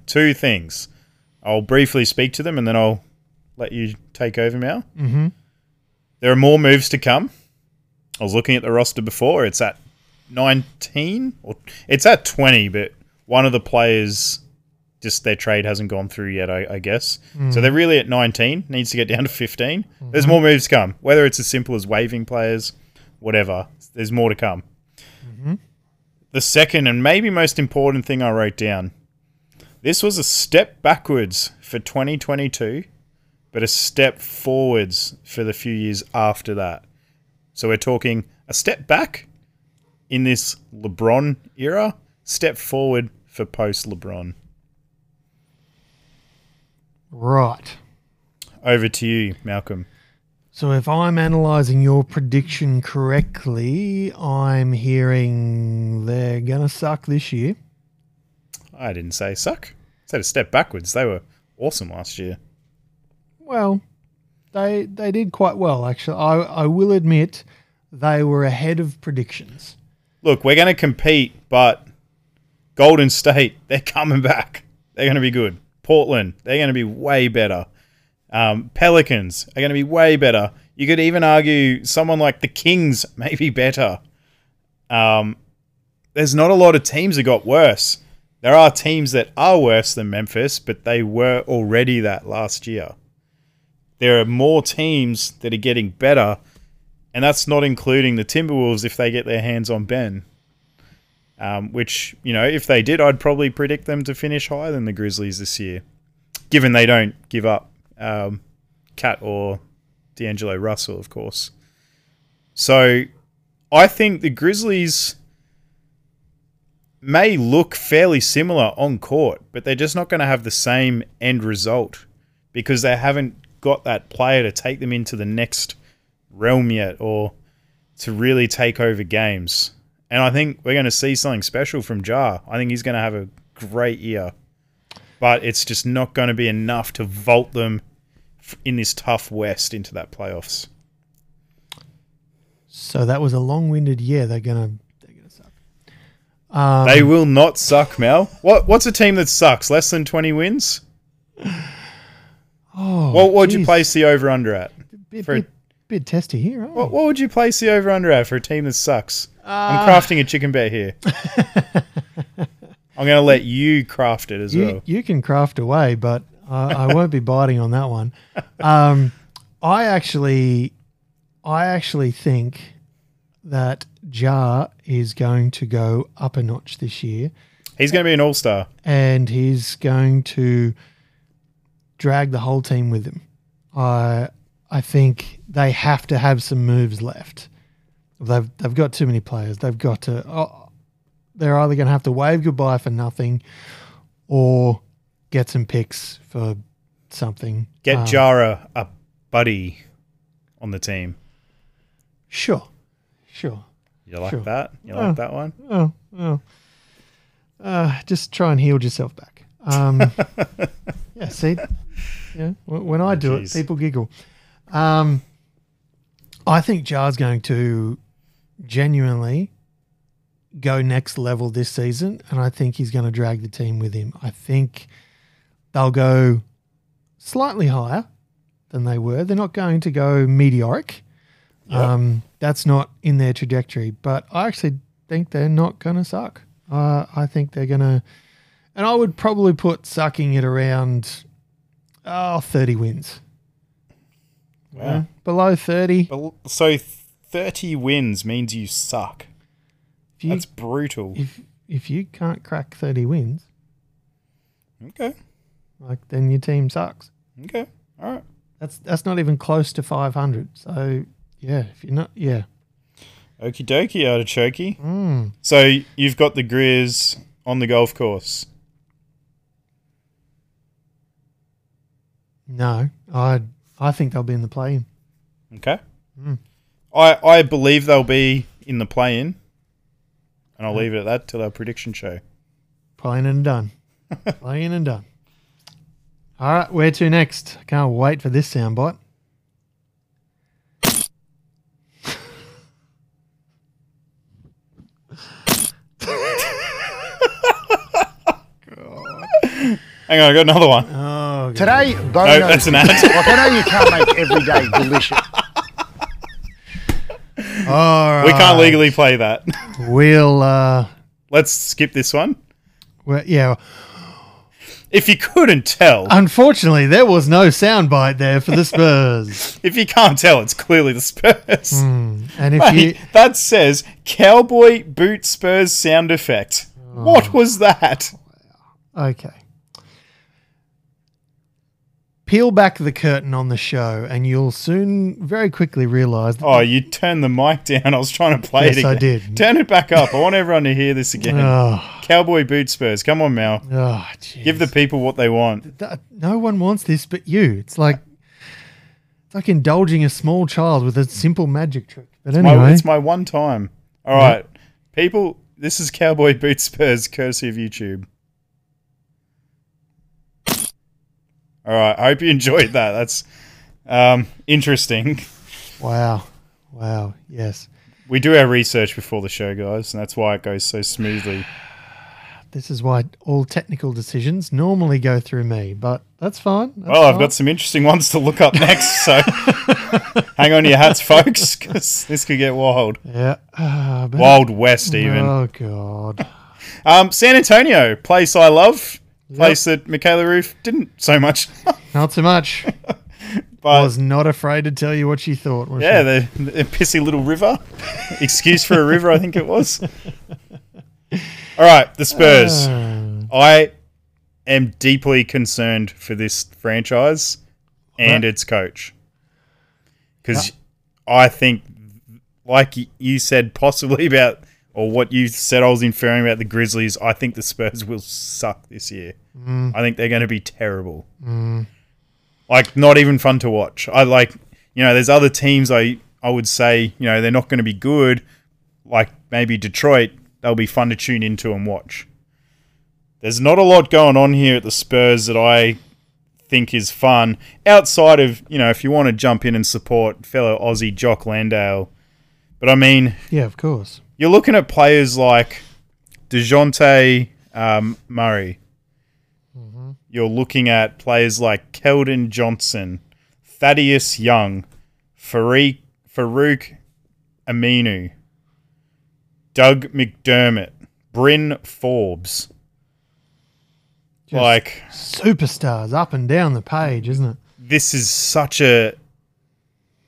two things. I'll briefly speak to them and then I'll let you take over now. Mm-hmm. There are more moves to come. I was looking at the roster before. It's at 19 or it's at 20, but one of the players just their trade hasn't gone through yet, I, I guess. So hmm. they're really at 19, needs to get down to 15. Hmm. There's more moves to come, whether it's as simple as waiving players, whatever. There's more to come. Mm-hmm. The second and maybe most important thing I wrote down this was a step backwards for 2022, but a step forwards for the few years after that. So we're talking a step back in this LeBron era, step forward for post LeBron. Right. Over to you, Malcolm. So if I'm analysing your prediction correctly, I'm hearing they're gonna suck this year. I didn't say suck. I said a step backwards. They were awesome last year. Well, they they did quite well actually. I I will admit they were ahead of predictions. Look, we're going to compete, but Golden State, [LAUGHS] they're coming back. They're going to be good. Portland, they're going to be way better. Um, Pelicans are going to be way better. You could even argue someone like the Kings [LAUGHS] may be better. Um, there's not a lot of teams that got worse. There are teams that are worse than Memphis, but they were already that last year. There are more teams that are getting better, and that's not including the Timberwolves if they get their hands on Ben. Um, which, you know, if they did, I'd probably predict them to finish higher than the Grizzlies this year, given they don't give up um, KAT or D'Angelo Russell, of course. So I think the Grizzlies may look fairly similar on court, but they're just not going to have the same end result because they haven't got that player to take them into the next realm yet or to really take over games. And I think we're going to see something special from Ja. I think he's going to have a great year, but it's just not going to be enough to vault them in this tough West into that playoffs. So that was a long-winded year. They're gonna they're gonna suck. Um, they will not suck, Mel. What what's a team that sucks? Less than twenty wins? [SIGHS] oh, What would you place the over under at? Bit, for- bit, bit testy here. What, what would you place the over under at for a team that sucks? Ah. I'm crafting a chicken bet here. I'm going to let you craft it as you, well. you can craft away, but I, I won't be biting on that one. Um, I actually, I actually think that Ja is going to go up a notch this year, He's going to be an all star. and he's going to drag the whole team with him. I, I think they have to have some moves left. They've they've got too many players. They've got to. Oh, they're either going to have to wave goodbye for nothing, or get some picks for something. Get Um, Jara a buddy on the team. Sure, sure. You like Sure. that? You Oh. like that one? Oh, oh. Uh, just try and heal yourself back. Um, [LAUGHS] yeah, see, yeah. When I do Jeez. it, people giggle. Um, I think Ja's going to genuinely go next level this season, and I think he's going to drag the team with him. I think they'll go slightly higher than they were. They're not going to go meteoric. Yep. Um, that's not in their trajectory, but I actually think they're not going to suck. Uh, I think they're going to, and I would probably put sucking it around oh, 30 wins. Wow. Yeah, below 30. So 30 wins means you suck. You, That's brutal. if, if you can't crack 30 wins, Okay. like then your team sucks. Okay. All right. That's that's not even close to 500. So yeah, if you're not, yeah, Okie dokie, artichoke. mm, So you've got the Grizz on the golf course. no, I I think they'll be in the play. Okay. Mm. I I believe they'll be in the play-in, and I'll leave it at that till our prediction show. Playing and done. [LAUGHS] Playing and done. All right, where to next? Can't wait for this soundbite. [LAUGHS] Hang on, I got another one. Oh, God. Today, No, Bono. that's an ad. like I know you can't make every day delicious. All right. we can't legally play that. [LAUGHS] We'll, uh, Let's skip this one. well, yeah. If you couldn't tell, Unfortunately, there was no soundbite there for the [LAUGHS] Spurs. if you can't tell, it's clearly the Spurs. and if Mate, you, that says cowboy boot Spurs sound effect. Oh. What was that? Okay. Peel back the curtain on the show, and you'll soon very quickly realize that Oh, you turned the mic down. [LAUGHS] I was trying to play Yes, it I did. Turn it back up. I want everyone to hear this again. Oh, Cowboy boot Spurs. Come on, Mal. oh. Give the people what they want. No one wants this but you. It's like it's like indulging a small child with a simple magic trick. But My- anyway, it's my one time. All right, people. This is Cowboy boot Spurs, courtesy of YouTube. All right. I hope you enjoyed that. That's um, interesting. wow, wow, yes. We do our research before the show, guys, and that's why it goes so smoothly. This is why all technical decisions normally go through me, but that's fine. That's Well, I've fine. got some interesting ones to look up next, so [LAUGHS] hang on to your hats, folks, because this could get wild. yeah. Ah, but- Wild West, even. Oh god. Um, San Antonio, place I love, place that Michaela Roof didn't so much. [LAUGHS] Not so much. [LAUGHS] but was not afraid to tell you what she thought. Was yeah, the, the pissy little river. [LAUGHS] Excuse for a river, I think it was. All right, the Spurs. Uh, I am deeply concerned for this franchise and Right. its coach. Because I think, like you said, possibly about, or what you said, I was inferring about the Grizzlies, I think the Spurs will suck this year. Mm. I think they're going to be terrible. Mm. Like, not even fun to watch. I like, you know, there's other teams I, I would say, you know, they're not going to be good. Like maybe Detroit, they'll be fun to tune into and watch. there's not a lot going on here at the Spurs that I think is fun outside of you know if you want to jump in and support fellow Aussie Jock Landale. But I mean, Yeah, of course. You're looking at players like Dejounte um, Murray. You're looking at players like Keldon Johnson, Thaddeus Young, Farouq, Farouq Aminu, Doug McDermott, Bryn Forbes. Just like superstars up and down the page, isn't it? this is such a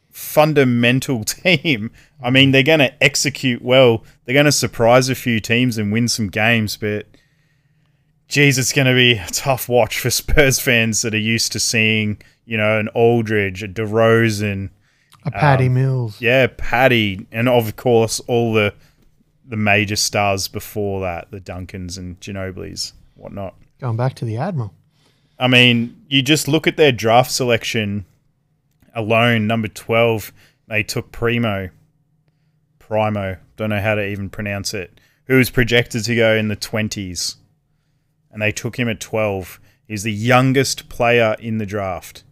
fundamental [LAUGHS] team. I mean, they're going to execute well. They're going to surprise a few teams and win some games, but geez, it's going to be a tough watch for [LAUGHS] Spurs fans that are used to seeing, you know, an Aldridge, a DeRozan, A Paddy Um, Mills. yeah, Paddy, and of course all the the major stars before that, the Duncans and Ginobili's, whatnot. Going back to the Admiral. I mean, you just look at their draft selection alone, number 12, they took Primo. Primo, don't know how to even pronounce it, who was projected to go in the 20s. And they took him at 12. He's the youngest player in the draft.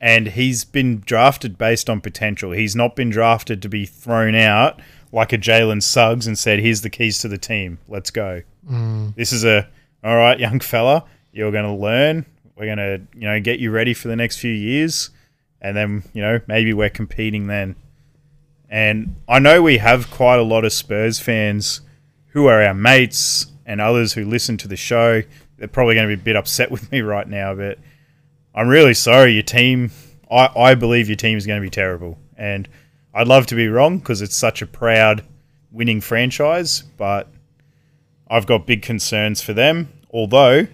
And he's been drafted based on potential. He's not been drafted to be thrown out like a Jalen Suggs and said, here's the keys to the team. Let's go. Mm. This is a all right, young fella. You're going to learn. We're going to you know get you ready for the next few years, and then you know maybe we're competing then. And I know we have quite a lot of Spurs fans who are our mates and others who listen to the show. They're probably going to be a bit upset [LAUGHS] with me right now, but I'm really sorry. Your team, I, I believe your team is going to be terrible, and I'd love to be wrong because it's such a proud winning franchise, but I've got big concerns for them. Although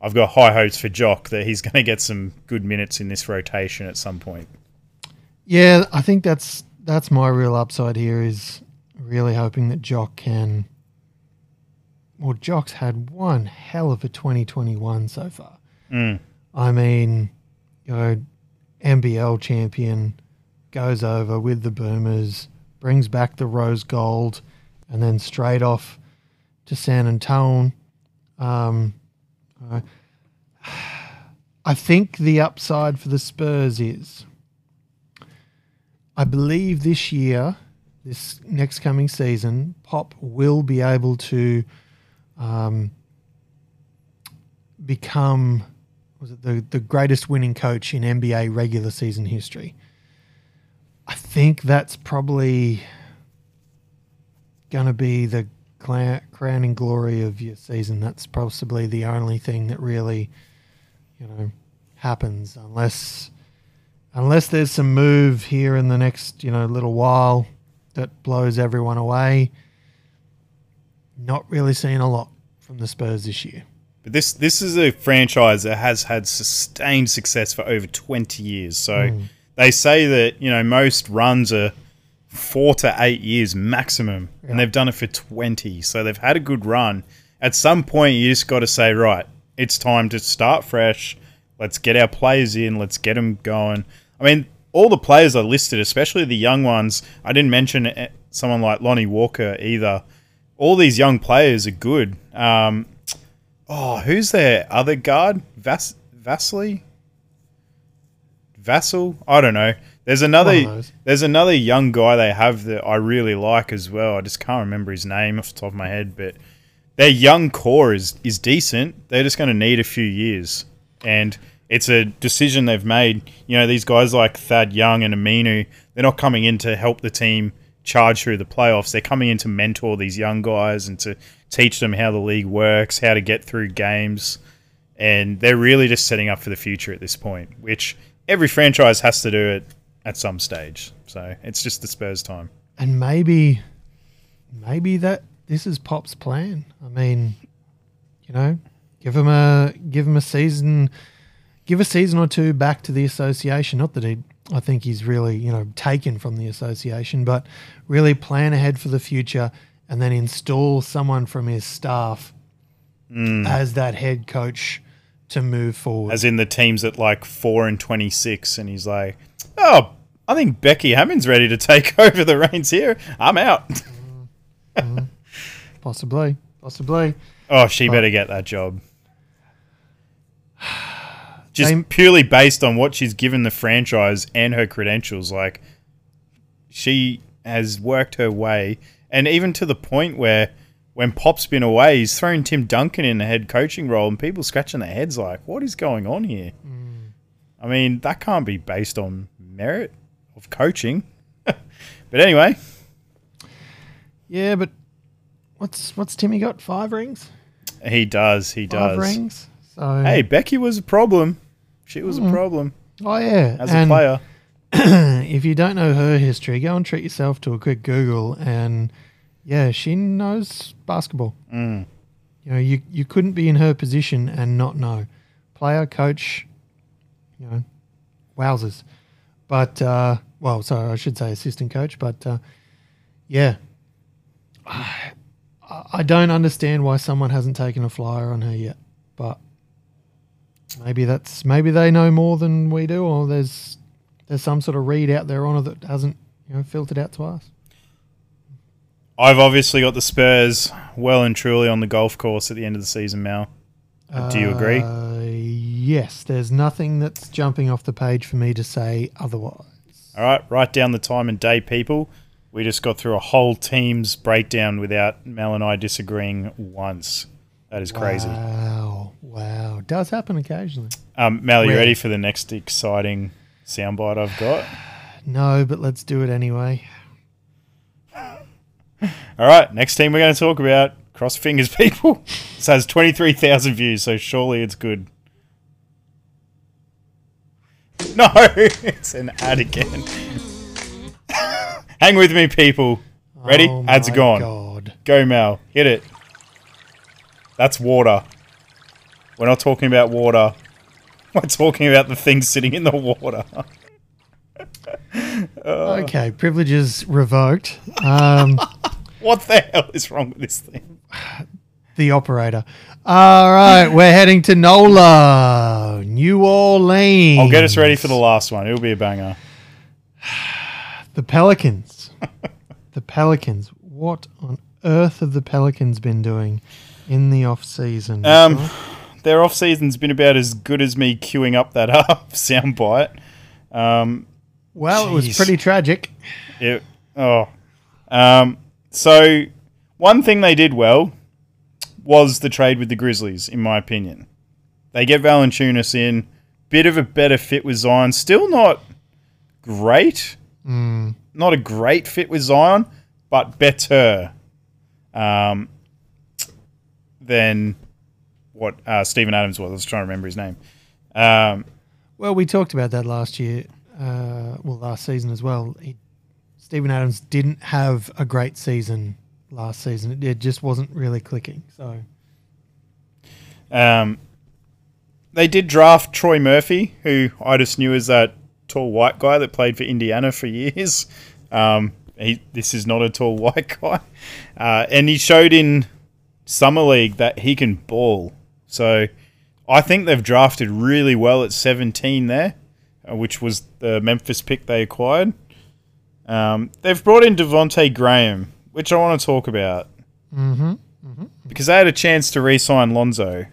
I've got high hopes for Jock that he's [LAUGHS] going to get some good minutes in this rotation at some point. Yeah, I think that's that's my real upside here is really hoping that Jock can. Well, Jock's had one hell of a 2021 so far. I mean, you know, NBL champion goes over with the Boomers, brings back the rose gold, and then straight off to San Antonio. Um, [SIGHS] I think the upside for the Spurs is I believe this year, this next coming season, Pop will be able to um, become was it the, the greatest winning coach in NBA regular season history. I think that's probably going to be the crowning glory of your season. That's possibly the only thing that really, you know, happens unless unless there's some move here in the next you know little while that blows everyone away. Not really seeing a lot from the Spurs this year. But this this is a franchise that has had sustained success for over 20 years. So hmm. they say that, you know, most runs are 4 to 8 years maximum and they've done it for 20. So they've had a good run. At some point you just got to say, right, it's time to start fresh. Let's get our players in, let's get them going. I mean, all the players are listed, especially the young ones. I didn't mention eh, someone like Lonnie Walker either. All these young players are good. Um, Oh, who's their other guard? Vas Vasily? Vassal? I don't know. There's another there's another young guy they have that I really like as well. I just can't remember his name off the top of my head, but their young core is is decent. They're just going to need a few years. And it's a decision they've made. You know, these guys like Thad Young and Aminu, they're not coming in to help the team charge through the playoffs. They're coming in to mentor these young guys and to teach them how the league works, how to get through games. And they're really just setting up for the future at this point, which every franchise has to do it at some stage. So it's just the Spurs time. And maybe, maybe that this is Pop's plan. I mean, you know, give him a give him a season, give a season or two back to the association. Not that he, I think he's really you know taken from the association, but really plan ahead for the future and then install someone from his staff mm. as that head coach to move forward. As in the teams at like four and twenty six, and he's like, "Oh, I think Becky Hammon's ready to take [LAUGHS] over the reins here. I'm out." [LAUGHS] Mm-hmm. possibly, possibly. Oh, she better get that job. [SIGHS] [SIGHS] [SIGHS] Just They- purely based on what she's given the franchise and her credentials. Like, she has worked her way, and even to the point where when Pop's been away, he's thrown Tim Duncan in the head coaching role, and people scratching their heads like, what is going on here? Mm. I mean, that can't be based on merit of coaching. [LAUGHS] but anyway, Yeah, but what's what's Timmy got? Five rings. he does. He Five does. rings. So Hey, Becky was a problem. She was a problem oh yeah, as a player. [CLEARS THROAT] if you don't know her history, go and treat yourself to a quick Google, and yeah, she knows basketball. Mm. You know, you you couldn't be in her position and not know. Player, coach, you know, wowzers. But uh, well, sorry, I should say assistant coach. But uh, yeah, [SIGHS] I, I don't understand why someone hasn't taken a flyer on her yet. But maybe that's maybe they know more than we do, or there's there's some sort of read out there on her that hasn't you know filtered out to us. I've obviously got the Spurs well and truly on the golf course at the end of the season, Mal. Do you agree? Uh, yes, there's nothing that's jumping off the page for me to say otherwise. All right, write down the time and day, people. We just got through a whole team's breakdown without Mel and I disagreeing once. That is crazy. Wow, wow, does happen occasionally. Um, Mel, you Rare. ready for the next exciting soundbite I've got? [SIGHS] No, but let's do it anyway. All right, next team we're going to talk about. Cross fingers, [LAUGHS] people. This has 23,000 views, so surely it's good. No, [LAUGHS] it's an ad again. [LAUGHS] Hang with me, people. Ready? Oh Ads are gone. God. Go, Mel. Hit it. That's water. We're not talking about water. [LAUGHS] We're talking about the thing sitting in the water. [LAUGHS] Okay, privileges revoked. Um, [LAUGHS] What the hell is wrong with this thing? [SIGHS] the operator. All right, we're heading to NOLA, New Orleans. I'll get us ready for the last one. It'll be a banger. [SIGHS] The Pelicans. the Pelicans. What on earth have the Pelicans been doing in the off season? Um, their off season's been about as good as me queuing up that [LAUGHS] up soundbite. Um, well, it was pretty tragic. it, oh, um, so one thing they did well was the trade with the Grizzlies, in my opinion. They get Valanciunas in, bit of a better fit with Zion. Still not great, not a great fit with Zion, but better um, than what uh, Steven Adams was. I was trying to remember his name. Um, Well, we talked about that last year, uh, well, last season as well. He, Steven Adams didn't have a great season last season. It, it just wasn't really clicking. So, Um, they did draft Troy Murphy, who I just knew as that tall white guy that played for Indiana for years. Um, he, this is not a tall [LAUGHS] white guy, uh, and he showed in summer league that he can ball. So I think they've drafted really well at 17 there, uh, which was the Memphis pick they acquired. Um, they've brought in Devonte Graham, which I want to talk about mm-hmm. because they had a chance to re-sign Lonzo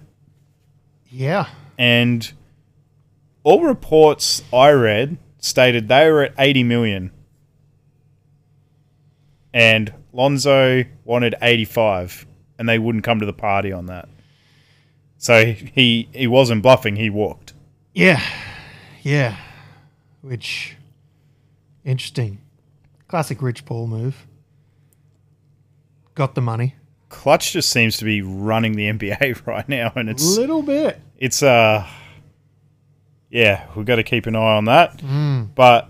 yeah. and all reports I read stated they were at 80 million and Lonzo wanted 85 and they wouldn't come to the party on that. So he he wasn't bluffing, he walked. Yeah. Yeah. Which, interesting. Classic Rich Paul move. Got the money. Klutch just seems to be running the [LAUGHS] NBA [LAUGHS] right now and it's a little bit. it's uh yeah, we've got to keep an eye on that. Mm. But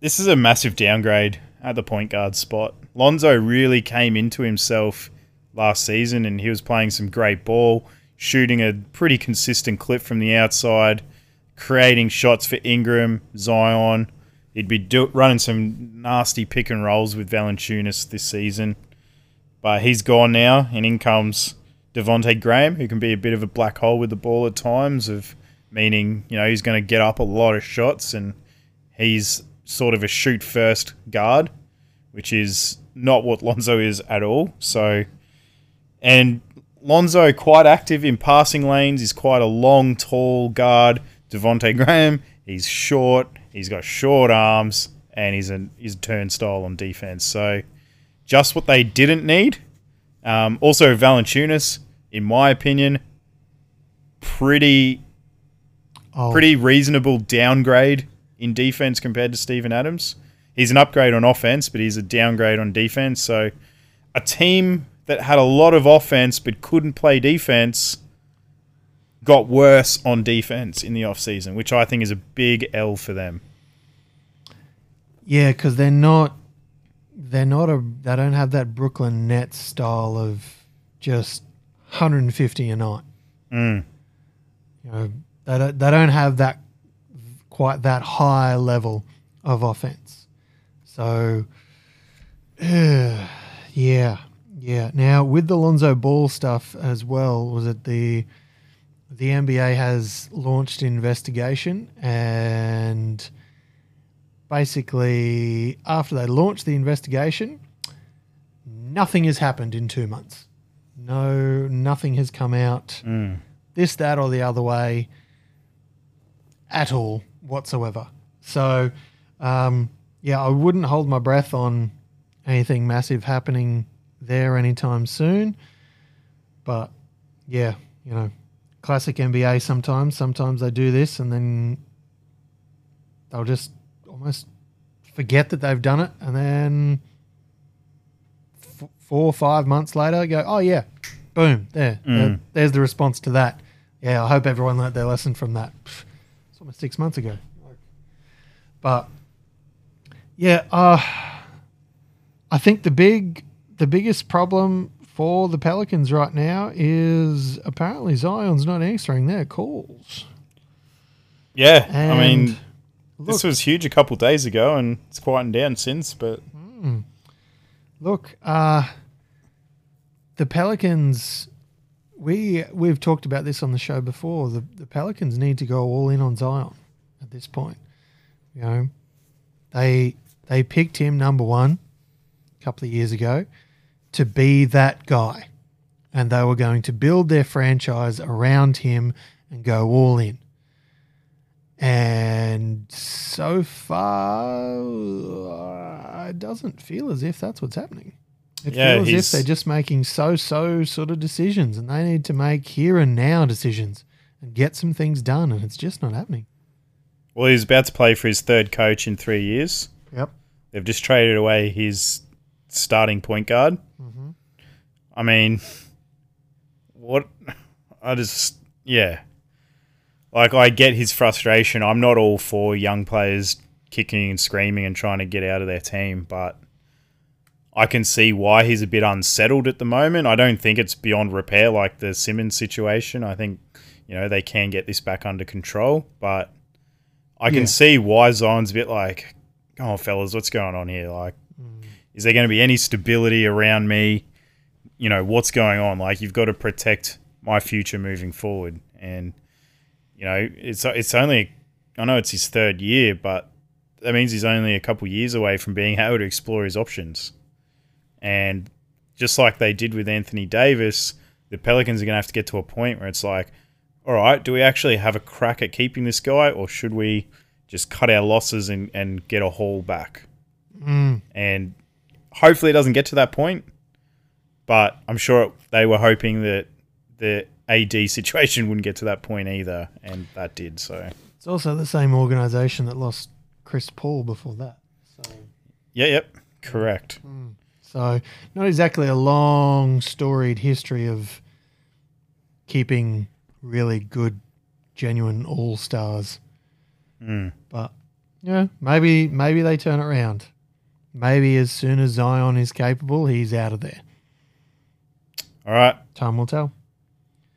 this is a massive downgrade at the point guard spot. Lonzo really came into himself last season and he was playing some great ball, shooting a pretty consistent clip from the outside, creating shots for Ingram, Zion. He'd be do- running some nasty pick and rolls with Valanciunas this season. But he's gone now, and in comes Devonte Graham, who can be a bit of a black hole with the ball at times, of meaning you know he's going to get up a lot of shots, and he's sort of a shoot first guard, which is not what Lonzo is at all. So, and Lonzo quite active in passing lanes. He's quite a long, tall guard. Devonte Graham, he's short. He's got short arms, and he's a he's a turnstile on defense. So, just what they didn't need. Um, also, Valanciunas, in my opinion, pretty Oh, pretty reasonable downgrade in defense compared to Steven Adams. He's an upgrade on offense, but he's a downgrade on defense. So, a team that had a lot of offense but couldn't play defense got worse on defense in the offseason, which I think is a big L for them. Yeah, because they're not. They're not a. They don't have that Brooklyn Nets style of just 150 a night. Mm. You know, they don't, they don't have that quite that high level of offense. So, [SIGHS] yeah, yeah. Now with the Lonzo Ball stuff as well, was it the the NBA has launched investigation and basically after they launched the investigation, nothing has happened in two months. No, nothing has come out this, that, or the other way at all whatsoever. So, um, yeah, I wouldn't hold my breath on anything massive happening there anytime soon. But yeah, you know, classic NBA sometimes. Sometimes they do this and then they'll just almost forget that they've done it. And then f- four or five months later, go, oh, yeah, boom, there. there- there's the response to that. Yeah, I hope everyone learnt their lesson from that. It's almost six months ago. But yeah, uh, I think the big, the biggest problem for the Pelicans right now is apparently Zion's not answering their calls. Yeah, And I mean, look, this was huge a couple days ago, and it's quietened down since. But look, uh, the Pelicans. We we've talked about this on the show before. The the Pelicans need to go all in on Zion at this point. You know, they they picked him number one a couple of years ago to be that guy, and they were going to build their franchise around him and go all in. And so far, uh, it doesn't feel as if that's what's happening. It Yeah, feels as if they're just making so-so sort of decisions, and they need to make here and now decisions and get some things done, and it's just not happening. well, he's about to play for his third coach in three years. Yep. They've just traded away his starting point guard. I mean, what? I just, yeah. Like, I get his frustration. I'm not all for young players kicking and screaming and trying to get out of their team, but I can see why he's a bit unsettled at the moment. I don't think it's beyond repair like the Simmons situation. I think, you know, they can get this back under control, but I can Yeah. see why Zion's a bit like, oh, fellas, what's going on here? Like, is there going to be any stability around me? You know, what's going on? Like, you've got to protect my future moving forward. And, you know, it's it's only, I know it's his third year, but that means he's only a couple years away from being able to explore his options. And just like they did with Anthony Davis, the Pelicans are going to have to get to a point where it's like, all right, do we actually have a crack at keeping this guy, or should we just cut our losses and, and get a haul back? Mm. And hopefully it doesn't get to that point. But I'm sure they were hoping that the AD situation wouldn't get to that point either, and that did. So It's also the same organization that lost Chris Paul before that. So, yeah, yep, correct. Mm. so not exactly a long, storied history of keeping really good, genuine all stars. Mm. But yeah, maybe maybe they turn it around. Maybe as soon as Zion is capable, he's out of there. All right, Time will tell.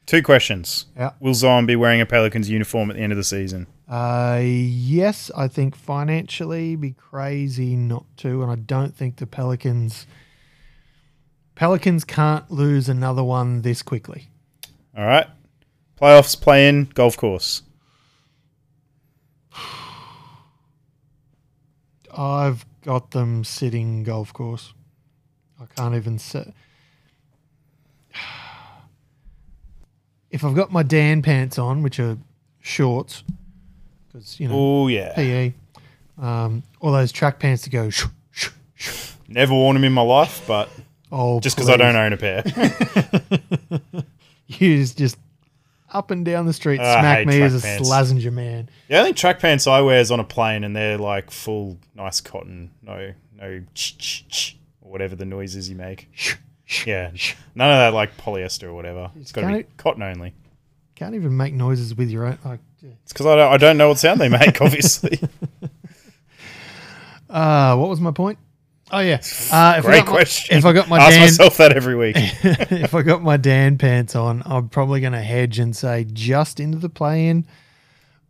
two questions. Yeah. Will Zion be wearing a Pelicans uniform at the end of the season? Uh, yes, I think financially be crazy not to, and I don't think the Pelicans Pelicans can't lose another one this quickly. All right, playoffs, play in, golf course. I've got them sitting golf course. I can't even sit. [SIGHS] if I've got my Dan pants on, which are shorts, because you know Oh yeah. PE, um, all those track pants to go. Shoo, shoo, shoo. Never worn them in my life, but Oh, just because I don't own a pair. [LAUGHS] You just up and down the street, Oh, smack me as a pants. Slazenger man. the only track pants I wear is on a plane, and they're like full nice cotton. No, no, or whatever the noises you make. Yeah, none of that like polyester or whatever. It's got to be cotton only. Can't even make noises with your own. Like, yeah. It's because I don't, I don't know what sound they make. [LAUGHS] Obviously, [LAUGHS] uh, what was my point? Oh yeah, uh, if I great got my- question. if I got my ask Dan, myself that every week. [LAUGHS] if I got my Dan pants on, I'm probably going to hedge and say just into the play-in.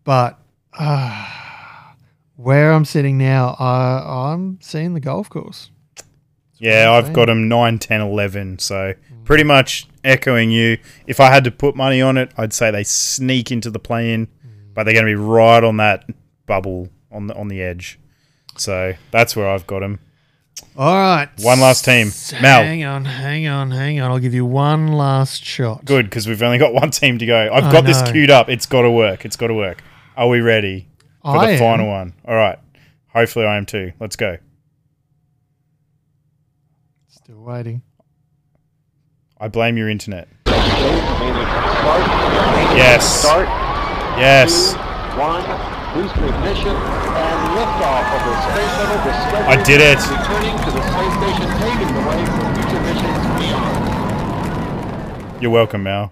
But uh, where I'm sitting now, uh, I'm seeing the golf course. Yeah, I'm I've saying. got them 9, 10, 11. So pretty much echoing you. If I had to put money on it, I'd say they sneak into the play-in, but they're going to be right on that bubble on the on the edge. So that's where I've got them. All right, One last team. S- Mel. Hang on, hang on, hang on. I'll give you one last shot. Good because we've only got one team to go. I've I got this know. queued up. It's got to work. It's got to work. Are we ready for I the am. final one? All right. Hopefully, I am too. Let's go. Still waiting. I blame your internet. Yes. Start. Yes. One. Booster ignition and liftoff of the Space Shuttle Discovery. I did it. Returning to the space station, paving the way for future missions beyond. You're welcome, Mal.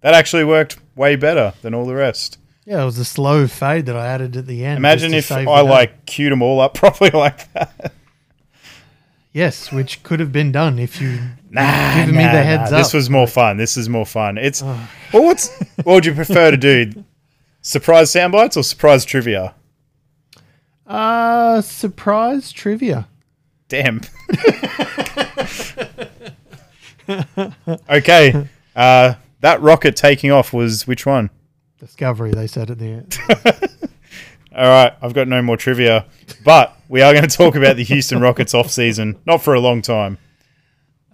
That actually worked way better than all the rest. Yeah, it was a slow fade that I added at the end. Imagine if I like queued them all up [LAUGHS] properly like that. Yes, which could have been done if you Nah, given me the heads nah. up. This was more fun. This is more fun. It's well, what's what would you prefer to do? Surprise sound bites or surprise trivia? Uh surprise trivia. Damn. [LAUGHS] [LAUGHS] okay. Uh, that rocket taking off was which one? Discovery, they said at the end. [LAUGHS] All right, I've got no more trivia, but we are going to talk about the Houston Rockets off season, not for a long time,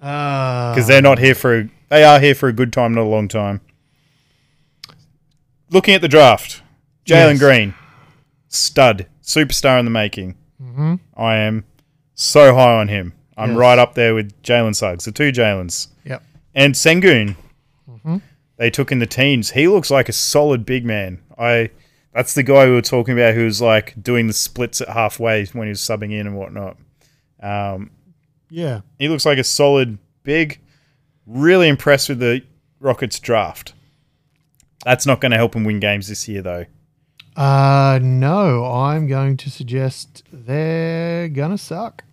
Uh, because they're not here for. They are here for a good time, not a long time. Looking at the draft, Jalen Yes. Green, stud, superstar in the making. Mm-hmm. I am so high on him. I'm Yes. right up there with Jalen Suggs, the two Jalen's. Yep. And Sengun, Mm-hmm. they took in the teens. He looks like a solid big man. I that's the guy we were talking about who was like doing the splits at halfway when he was subbing in and whatnot. Um, Yeah. he looks like a solid big. Really impressed with the Rockets draft. That's not going to help him win games this year, though. Uh no, I'm going to suggest they're gonna suck.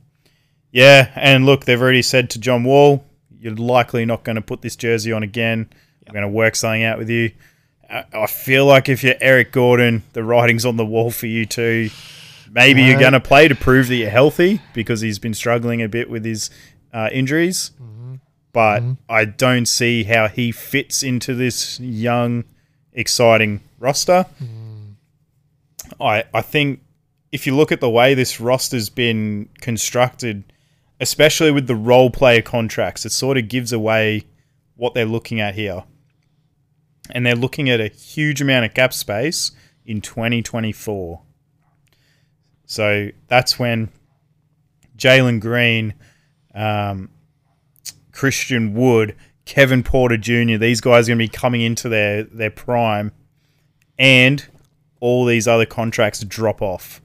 Yeah, and look, they've already said to John Wall, you're likely not going to put this jersey on again. I'm going to work something out with you. I, feel like if you're Eric Gordon, the writing's on the wall for you too. Maybe you're Uh, going to play to prove that you're healthy because he's been struggling a bit with his uh, injuries. But I don't see how he fits into this young, exciting roster. I I think if you look at the way this roster's been constructed, especially with the role player contracts, it sort of gives away what they're looking at here. And they're looking at a huge amount of cap space in 2024. So that's when Jalen Green, um, Christian Wood, Kevin Porter Jr., these guys are going to be coming into their, their prime. And all these other contracts drop off.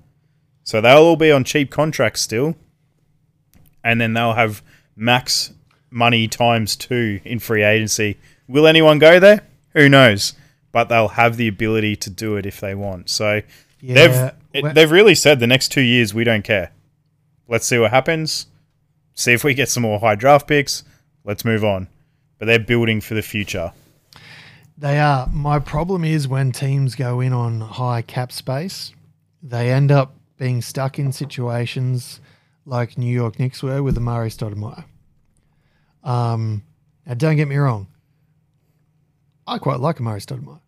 So they'll all be on cheap contracts still. And then they'll have max money times two in free agency. Will anyone go there? Who knows? But they'll have the ability to do it if they want. So Yeah. they've it, they've really said the next two years we don't care. Let's see what happens. See if we get some more high draft picks. Let's move on. But they're building for the future. They are. My problem is when teams go in on high cap space, they end up being stuck in situations like New York Knicks were with Amar'e Stoudemire. Um, now, don't get me wrong. I quite like Amar'e Stoudemire.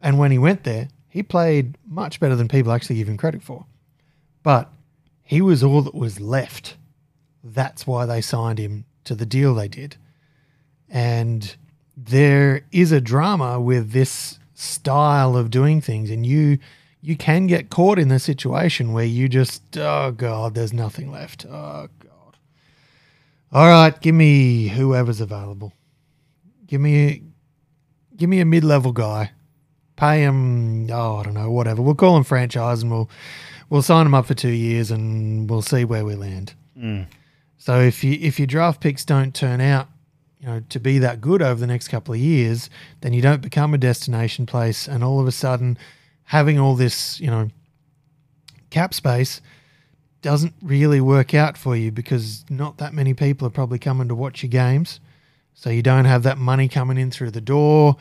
And when he went there, he played much better than people actually give him credit for. But he was all that was left. That's why they signed him to the deal they did. And there is a drama with this style of doing things, and you you can get caught in the situation where you just oh god, there's nothing left. Oh god. All right, give me whoever's available. Give me give me a mid-level guy. Pay him oh I don't know whatever. We'll call him franchise and we'll we'll sign him up for two years and we'll see where we land. Mm. So if you if your draft picks don't turn out, you know, to be that good over the next couple of years, then you don't become a destination place, and all of a sudden, having all this, you know, cap space doesn't really work out for you because not that many people are probably coming to watch your games. So you don't have that money coming in through the door,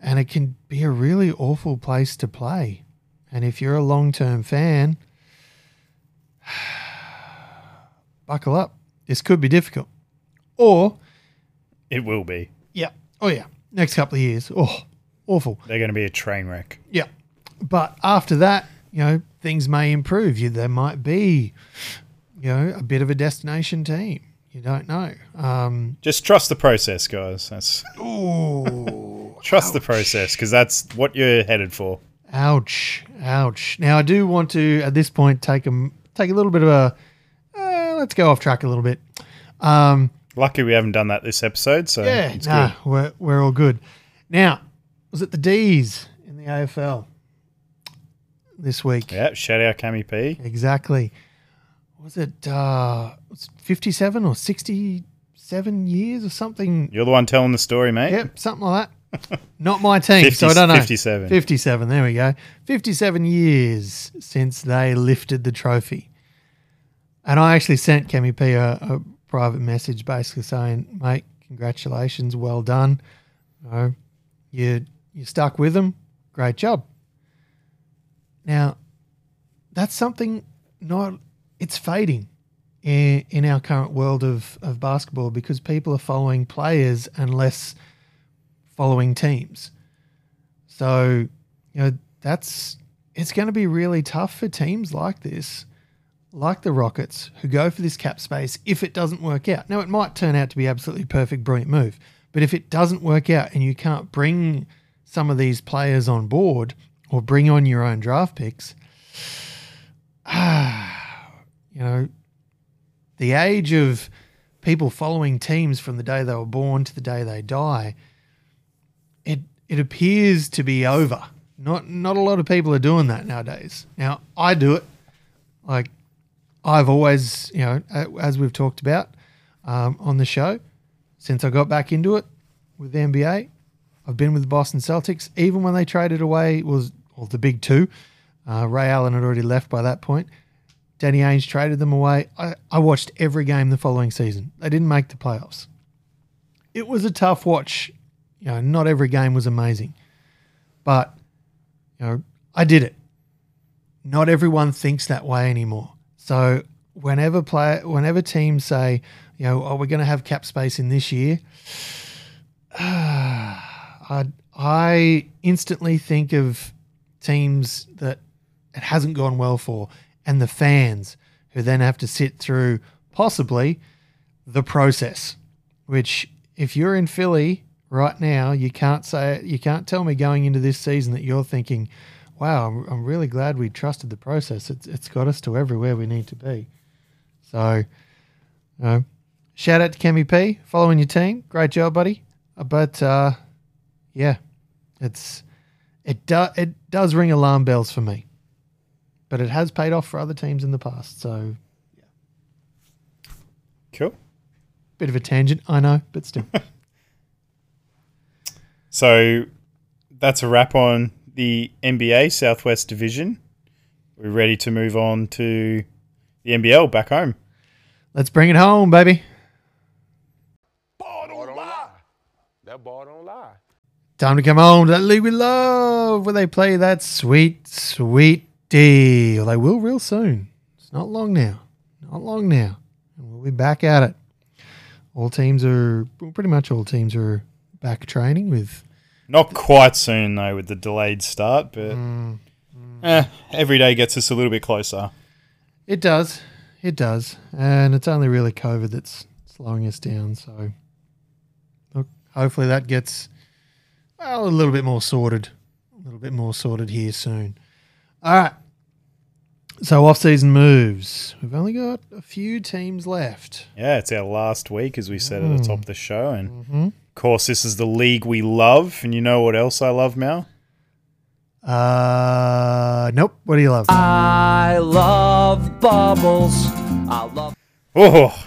and it can be a really awful place to play. And if you're a long term fan, [SIGHS] buckle up. This could be difficult. Or, It will be. yeah, oh yeah, next couple of years, oh, awful. They're going to be a train wreck. Yeah. But after that, you know, things may improve. You there might be, you know, a bit of a destination team. You don't know. Um, Just trust the process, guys. That's ooh, [LAUGHS] trust the process because that's what you're headed for. ouch, ouch. Now I do want to at this point take a take a little bit of a. Uh, let's go off track a little bit. Um, Lucky we haven't done that this episode, so yeah, it's nah, good. we're we're all good. Now, was it the D's in the AFL this week? Yeah, shout out Cami P. Exactly. Was it uh, was 57 or 67 years or something? You're the one telling the story, mate. Yep, something like that. [LAUGHS] Not my team, 50 so I don't know. 57. 57, there we go. 57 years since they lifted the trophy. And I actually sent Kemi P a, a private message basically saying, mate, congratulations, well done. You, know, you, you stuck with them, great job. Now, that's something not, it's fading in, in our current world of, of basketball because people are following players and less following teams. So, you know, that's it's going to be really tough for teams like this, like the Rockets, who go for this cap space if it doesn't work out. Now, it might turn out to be absolutely perfect, brilliant move, but if it doesn't work out and you can't bring some of these players on board or bring on your own draft picks, ah, [SIGHS] you know, the age of people following teams from the day they were born to the day they die it it appears to be over. Not not a lot of people are doing that nowadays. Now I do it. Like I've always, you know, as we've talked about um, on the show, since I got back into it with the NBA, I've been with the Boston Celtics. Even when they traded away was well, the big two. Uh, Ray Allen had already left by that point. Danny Ainge traded them away. I, I watched every game the following season. They didn't make the playoffs. It was a tough watch you know, not every game was amazing, but you know, I did it. Not everyone thinks that way anymore. So whenever play, whenever teams say, you know, oh, we're going to have cap space in this year, [SIGHS] I I instantly think of teams that it hasn't gone well for, and the fans who then have to sit through possibly the process. Which, if you're in Philly right now, you can't say you can't tell me going into this season that you're thinking, "Wow, I'm, I'm really glad we trusted the process. It's it's got us to everywhere we need to be." So, you know, shout out to Kemi P following your team. Great job, buddy. Uh, But uh, yeah, it's it do, it does ring alarm bells for me. But it has paid off for other teams in the past. So, yeah. Cool. bit of a tangent, I know, but still. [LAUGHS] So that's a wrap on the NBA Southwest Division. We're ready to move on to the NBL back home. Let's bring it home, baby. Ball don't lie. That ball don't lie. Time to come home to that league we love where they play that sweet, sweet deal. They will real soon. It's not long now. Not long now. And we'll be back at it. All teams are, well, pretty much all teams are back training with, Not quite soon though with the delayed start, but eh, every day gets us a little bit closer. it does. It does. And it's only really COVID that's slowing us down. So look, hopefully that gets well, a little bit more sorted, a little bit more sorted here soon. All right. So off-season moves. We've only got a few teams left. Yeah, it's our last week, as we said at the top of the show. And of course, this is the league we love. And you know what else I love, Mal? Uh, nope. What do you love? I love bubbles. I love. Oh,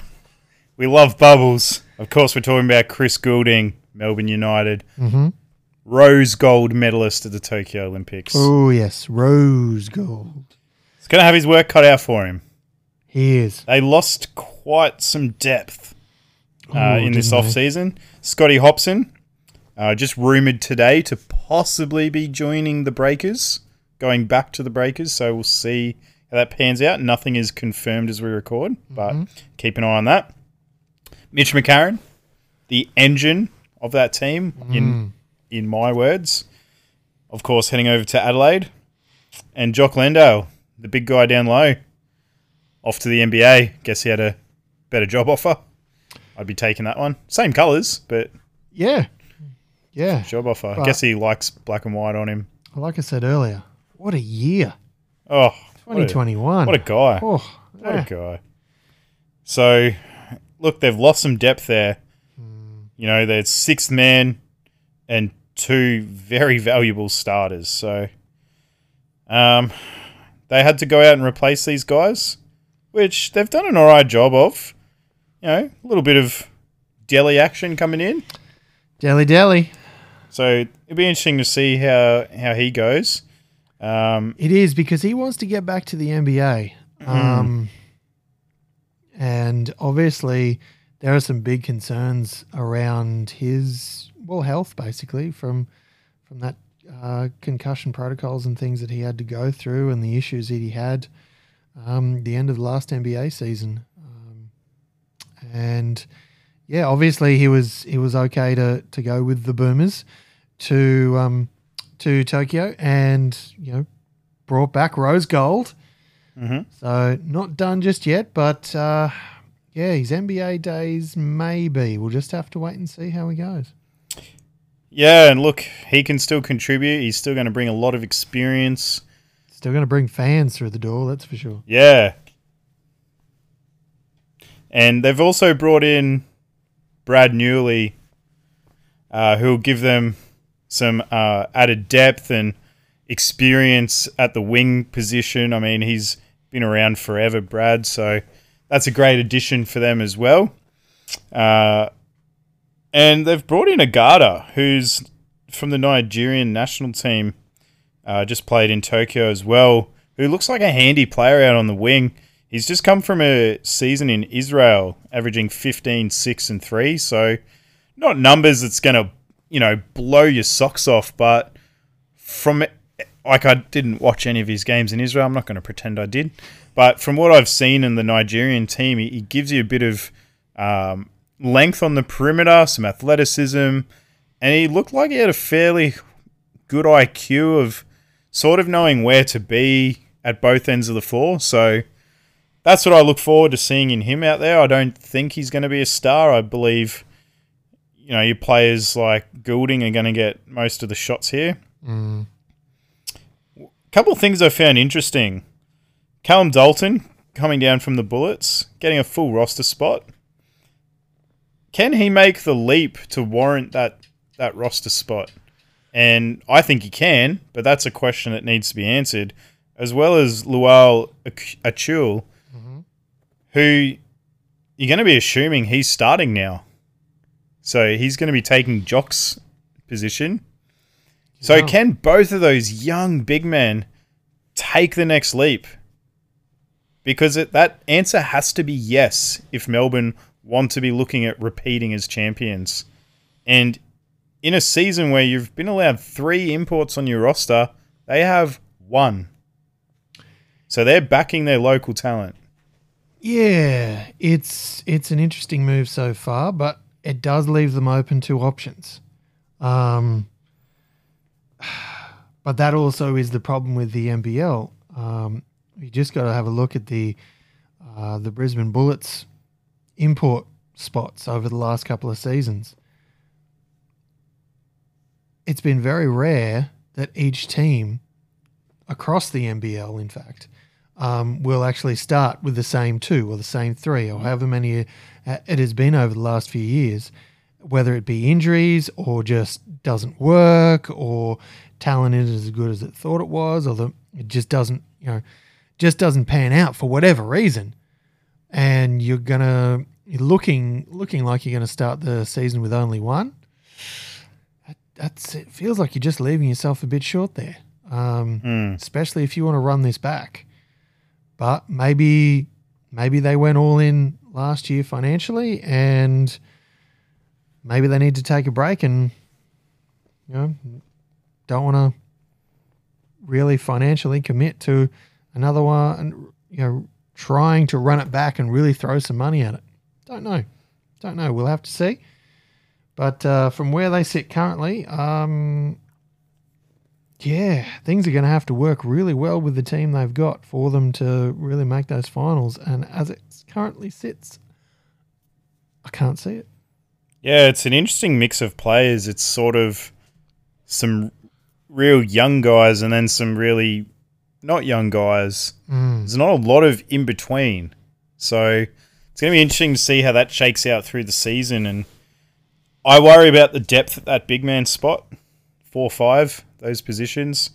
we love bubbles. Of course, we're talking about Chris Goulding, Melbourne United, rose gold medalist at the Tokyo Olympics. oh yes, rose gold. He's going to have his work cut out for him. He is. They lost quite some depth uh, Oh, in this off season. Scotty Hopson, uh, just rumoured today to possibly be joining the Breakers, going back to the Breakers. So we'll see how that pans out. Nothing is confirmed as we record, but Mm-hmm. keep an eye on that. Mitch McCarron, the engine of that team, Mm. in in my words, of course, heading over to Adelaide, and Jock Landale, the big guy down low, off to the NBA. Guess he had a better job offer. I'd be taking that one. Same colours, but Yeah, yeah. job offer. I But- guess he likes black and white on him. Like I said earlier, what a year, Oh, what a, 2021. what a guy. Oh, What yeah. a guy. So, look, they've lost some depth there. You know, there's sixth man and two very valuable starters. So, um, they had to go out and replace these guys, which they've done an all right job of. You know, a little bit of Delly action coming in. Delly Delly. So it'll be interesting to see how how he goes. Um, It is because he wants to get back to the NBA. Um, and obviously, there are some big concerns around his well health, basically from from that uh, concussion protocols and things that he had to go through, and the issues that he had um, the end of the last NBA season. And yeah, obviously he was he was okay to to go with the Boomers to um, to Tokyo, and you know brought back rose gold. So not done just yet, but uh, yeah, his NBA days maybe. We'll just have to wait and see how he goes. yeah, and look, he can still contribute. He's still going to bring a lot of experience. Still going to bring fans through the door, that's for sure. Yeah. And they've also brought in Brad Newley, uh, who will give them some uh, added depth and experience at the wing position. I mean, he's been around forever, Brad, so that's a great addition for them as well. Uh, and they've brought in Agada, who's from the Nigerian national team, uh, just played in Tokyo as well, who looks like a handy player out on the wing. He's just come from a season in Israel, averaging 15, 6, and 3. So, not numbers that's going to, you know, blow your socks off, but from like I didn't watch any of his games in Israel. I'm not going to pretend I did, but from what I've seen in the Nigerian team, he, gives you a bit of um, length on the perimeter, some athleticism, and he looked like he had a fairly good IQ of sort of knowing where to be at both ends of the floor. So that's what I look forward to seeing in him out there. I don't think he's going to be a star. I believe, you know, your players like Goulding are going to get most of the shots here. A couple of things I found interesting. Callum Dalton coming down from the Bullets, getting a full roster spot. Can he make the leap to warrant that that roster spot? And I think he can, but that's a question that needs to be answered, as well as Lual Achul, who you're going to be assuming he's starting now. So he's going to be taking Jock's position. So Yeah. can both of those young big men take the next leap? Because it, that answer has to be yes if Melbourne want to be looking at repeating as champions. And in a season where you've been allowed three imports on your roster, they have one. So they're backing their local talent. Yeah, it's it's an interesting move so far, but it does leave them open to options. Um, [SIGHS] but that also is the problem with the NBL. Um, you just got to have a look at the uh, the Brisbane Bullets import spots over the last couple of seasons. it's been very rare that each team across the NBL, in fact, um, will actually start with the same two or the same three or however many uh, it has been over the last few years, whether it be injuries or just doesn't work or talent isn't as good as it thought it was or the, it just doesn't, you know, just doesn't pan out for whatever reason. And you're gonna you're looking looking like you're gonna start the season with only one. That, that's it feels like you're just leaving yourself a bit short there. Um, especially if you want to run this back. But maybe maybe they went all in last year financially and maybe they need to take a break and you know don't want to really financially commit to another one and you know trying to run it back and really throw some money at it. Don't know. Don't know. We'll have to see. But uh, from where they sit currently, um, yeah, things are going to have to work really well with the team they've got for them to really make those finals. And as it currently sits, I can't see it. Yeah, it's an interesting mix of players. It's sort of some real young guys and then some really not young guys. Mm. There's not a lot of in between. So it's going to be interesting to see how that shakes out through the season. And I worry about the depth at that big man spot, four five, those positions.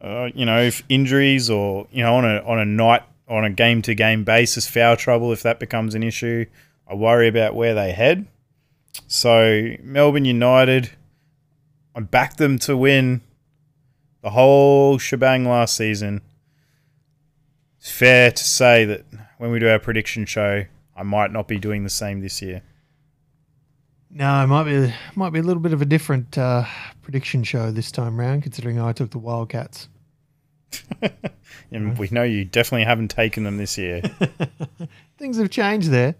Uh, you know, if injuries or you know on a on a night on a game to game basis, foul trouble if that becomes an issue, I worry about where they head. So Melbourne United, I backed them to win the whole shebang last season. It's fair to say that when we do our prediction show, I might not be doing the same this year. No, it might be might be a little bit of a different uh, prediction show this time round, considering I took the Wildcats. [LAUGHS] And we know you definitely haven't taken them this year. [LAUGHS] Things have changed there.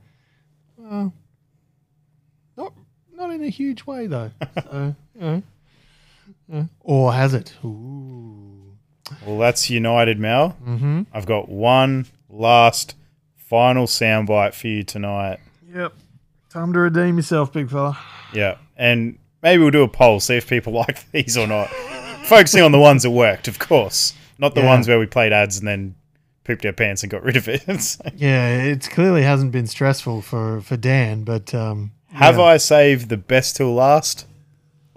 Well, not not in a huge way though. [LAUGHS] So, you know, yeah. or has it? Ooh. well, that's United, Mel. Mm-hmm. I've got one last final soundbite for you tonight. Yep. Time to redeem yourself, big fella. Yeah, and maybe we'll do a poll, see if people [LAUGHS] like these or not. Focusing on the ones that worked, of course, not the Yeah. ones where we played ads and then pooped our pants and got rid of it. [LAUGHS] So, Yeah, it clearly hasn't been stressful for for Dan, but um, Have yeah, I saved the best till last?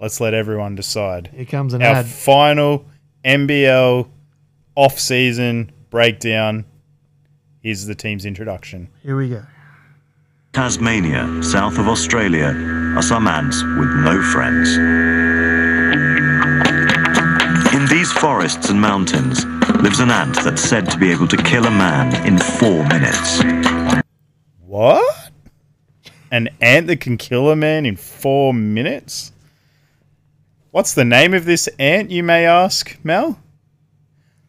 Let's let everyone decide. Here comes an Our ad. final NBL off-season breakdown. Here's the team's introduction. Here we go. Tasmania, south of Australia, are some ants with no friends. In these forests and mountains lives an ant that's said to be able to kill a man in four minutes. What? An ant that can kill a man in four minutes? What's the name of this ant, you may ask, Mel?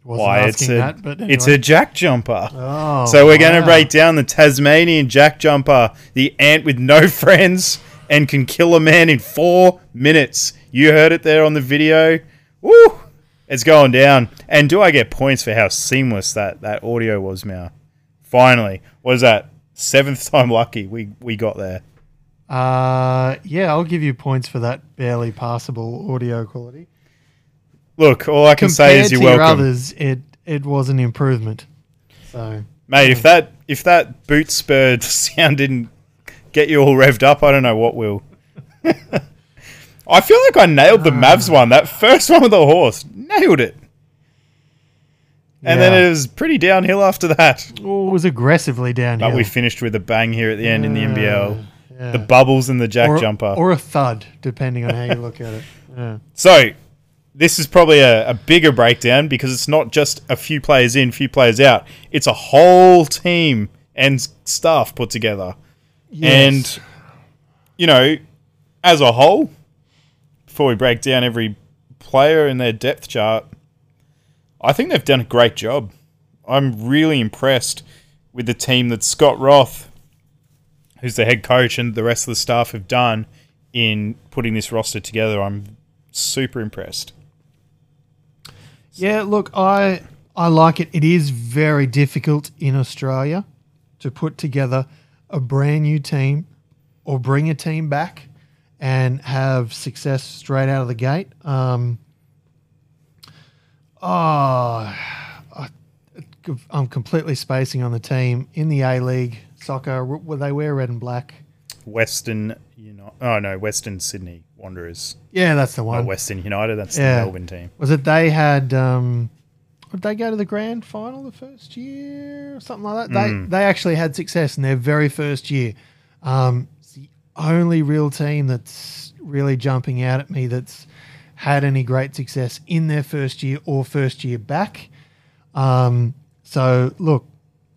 Why, it's a, that, but it's a jack jumper. Oh, so we're going to break down the Tasmanian jack jumper, the ant with no [LAUGHS] friends and can kill a man in four minutes. You heard it there on the video. Woo! It's going down. And do I get points for how seamless that, that audio was, Mel? Finally. What is that? Seventh [LAUGHS] time lucky we, we got there. Uh, yeah, I'll give you points for that barely passable audio quality. Look, all I can say is you're welcome. others, it it was an improvement. So Mate, if that if that boot spurred [LAUGHS] sound didn't get you all revved up, I don't know what will. [LAUGHS] I feel like I nailed the ah. Mavs one. That first one with the horse, nailed it. And then it was pretty downhill after that. oh, it was aggressively downhill. But we finished with a bang here at the end in the NBL. yeah. The bubbles and the jack or, jumper. or a thud, depending on how you look at it. [LAUGHS] Yeah. So, this is probably a, a bigger breakdown because it's not just a few players in, few players out. It's a whole team and staff put together. Yes. And, you know, as a whole, before we break down every player in their depth chart, I think they've done a great job. I'm really impressed with the team that Scott Roth, who's the head coach, and the rest of the staff have done in putting this roster together. I'm super impressed. Yeah, look, I I like it. It is very difficult in Australia to put together a brand new team or bring a team back and have success straight out of the gate. Um, oh, I, I'm completely spacing on the team in the A League soccer. Will they wear red and black? Western United. Oh no, Western Sydney Wanderers. Yeah, that's the Not one. Western United. That's Yeah. the Melbourne team. Was it they had? Um, did they go to the grand final the first year or something like that? They they actually had success in their very first year. Um, it's the only real team that's really jumping out at me that's had any great success in their first year or first year back. Um, so look,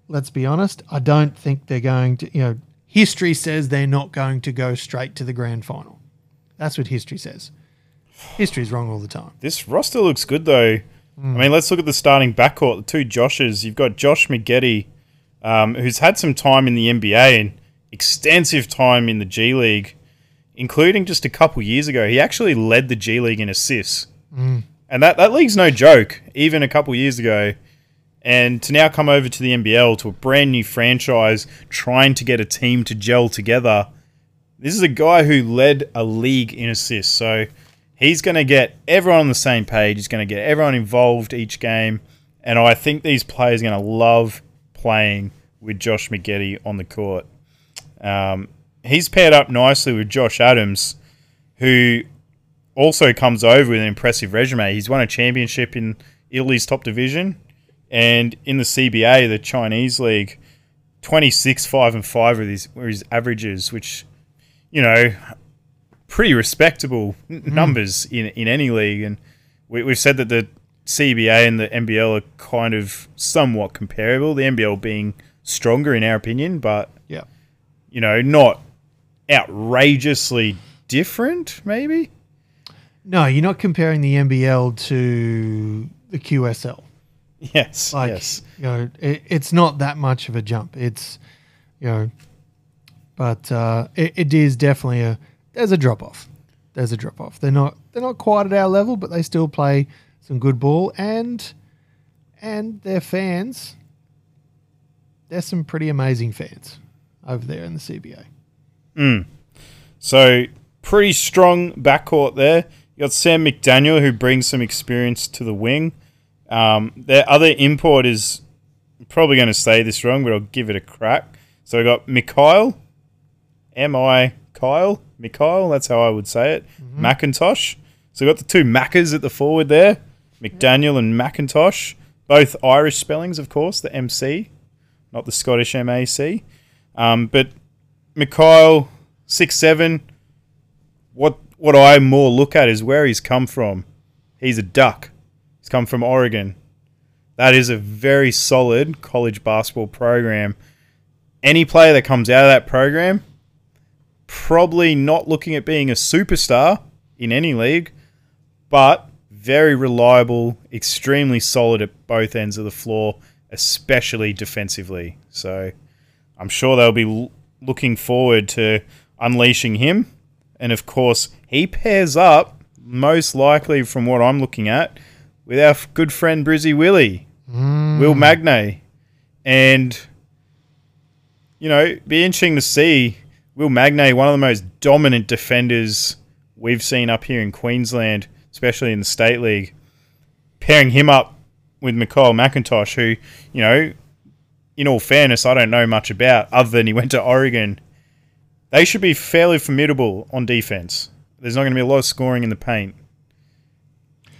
let's be honest. I don't think they're going to. You know, history says they're not going to go straight to the grand final. That's what history says. History's wrong all the time. This roster looks good though. I mean, let's look at the starting backcourt. The two Joshes. You've got Josh Magette, um, who's had some time in the NBA and extensive time in the G League, including just a couple years ago. He actually led the G League in assists, and that that league's no joke. Even a couple years ago, and to now come over to the NBL to a brand new franchise, trying to get a team to gel together. This is a guy who led a league in assists, so he's going to get everyone on the same page. He's going to get everyone involved each game, and I think these players are going to love playing with Josh Magette on the court. Um, he's paired up nicely with Josh Adams, who also comes over with an impressive resume. He's won a championship in Italy's top division, and in the CBA, the Chinese league, twenty six five and five were his were his averages, which you know pretty respectable n- mm-hmm. numbers in in any league. And we, we've said that the CBA and the NBL are kind of somewhat comparable. The NBL being stronger in our opinion, but Yeah. you know not outrageously different. Maybe. No, you're not comparing the NBL to the QSL. Yes. Like, yes. you know, it, it's not that much of a jump. It's, you know, but uh, it, it is definitely a there's a drop off. There's a drop off. They're not they're not quite at our level, but they still play some good ball and and their fans. There's some pretty amazing fans over there in the CBA. So pretty strong backcourt there. You got Sam McDaniel who brings some experience to the wing. Um, their other import is probably going to say this wrong, but I'll give it a crack. So we got Mikhail, M I Kyle, Mikhail. That's how I would say it. McIntosh. So we've got the two Maccas at the forward there, McDaniel and McIntosh. Both Irish spellings, of course. The MC, not the Scottish MAC. Um, but Mikhail, six seven. What what I more look at is where he's come from. He's a duck. He's come from Oregon. That is a very solid college basketball program. Any player that comes out of that program, probably not looking at being a superstar in any league, but very reliable, extremely solid at both ends of the floor, especially defensively. So I'm sure they'll be l- looking forward to unleashing him. And of course, he pairs up, most likely from what I'm looking at, with our good friend Brizzy Willie, mm. Will Magnay. And, you know, be interesting to see Will Magnay, one of the most dominant defenders we've seen up here in Queensland, especially in the State League, pairing him up with Mikhail McIntosh, who, you know, in all fairness, I don't know much about other than he went to Oregon. They should be fairly formidable on defense. There's not going to be a lot of scoring in the paint.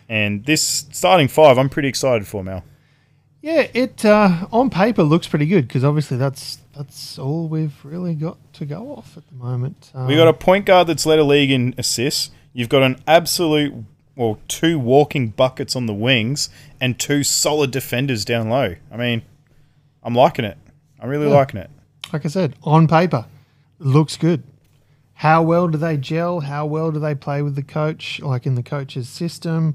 And this starting five, I'm pretty excited for, Mel. Yeah, it uh, on paper looks pretty good because obviously that's that's all we've really got to go off at the moment. Um, We got a point guard that's led a league in assists. You've got an absolute, well, two walking buckets on the wings and two solid defenders down low. I mean, I'm liking it. I'm really Yeah. liking it. like I said, on paper, looks good. How well do they gel? How well do they play with the coach, like in the coach's system?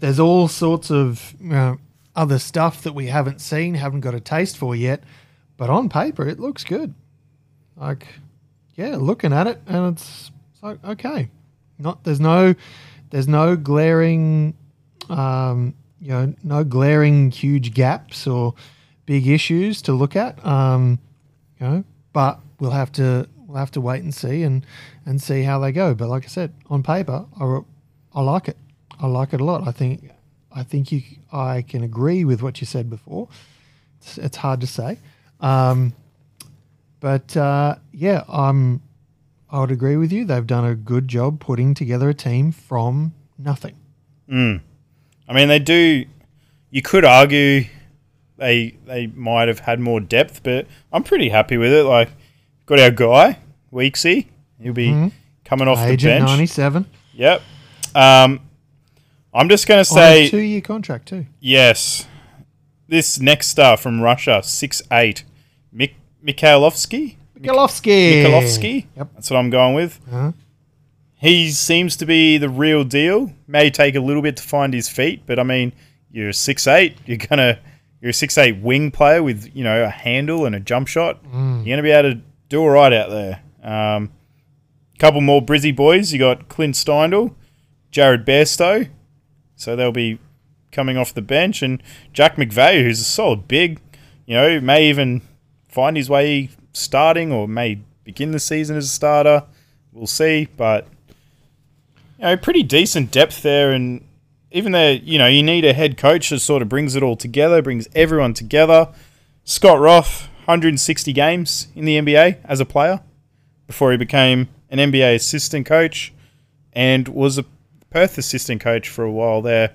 There's all sorts of know, other stuff that we haven't seen, haven't got a taste for yet. But on paper, it looks good. Like, yeah, looking at it, and it's, it's like okay. Not there's no there's no glaring, um, you know, no glaring huge gaps or big issues to look at. Um, you know, but we'll have to we'll have to wait and see and and see how they go. But like I said, on paper, I, I like it. I like it a lot. I think I think you I can agree with what you said before. It's, it's hard to say, um, but uh, yeah, I'm. I would agree with you. They've done a good job putting together a team from nothing. I mean, they do. You could argue they they might have had more depth, but I'm pretty happy with it. Like, got our guy Weeksy. He'll be coming off the Agent bench. ninety seven Yep. Um, I'm just going to say two year contract too. yes. This next star from Russia, six eight, Mikhailovsky. Mikhailovsky. Mikhailovsky. Yep. That's what I'm going with. Uh-huh. He seems to be the real deal. May take a little bit to find his feet, but I mean, you're six eight. You're gonna you're a six eight wing player with you know a handle and a jump shot. You're gonna be able to do all right out there. Um, couple more Brizzy boys. You got Clint Steindl, Jared Bairstow, so they'll be coming off the bench, and Jack McVeigh, who's a solid big. You know, may even find his way starting or may begin the season as a starter. We'll see, but you know, pretty decent depth there, and even there, you know, you need a head coach that sort of brings it all together, brings everyone together. Scott Roth, 160 games in the NBA as a player before he became an NBA assistant coach and was a Perth assistant coach for a while there.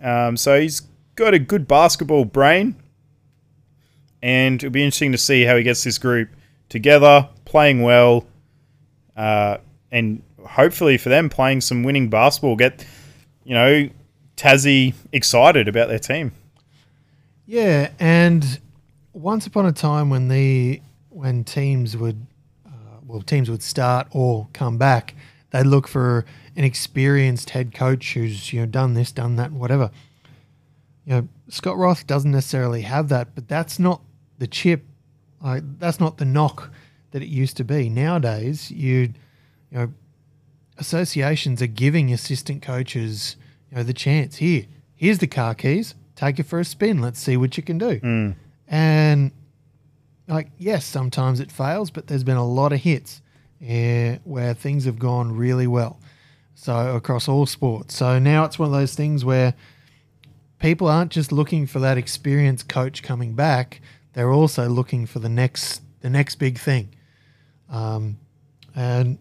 Um, so he's got a good basketball brain, and it'll be interesting to see how he gets this group together, playing well, uh, and hopefully for them playing some winning basketball, get you know Tassie excited about their team. Yeah, and once upon a time when the when teams would uh, well teams would start or come back, they'd look for an experienced head coach who's you know done this, done that, whatever. You know, Scott Roth doesn't necessarily have that, but that's not the chip. Like that's not the knock that it used to be. Nowadays, you you know associations are giving assistant coaches you know the chance. Here here's the car keys. Take it for a spin. Let's see what you can do. And like yes sometimes it fails but there's been a lot of hits uh, where things have gone really well. So across all sports. So now it's one of those things where people aren't just looking for that experienced coach coming back they're also looking for the next the next big thing um, and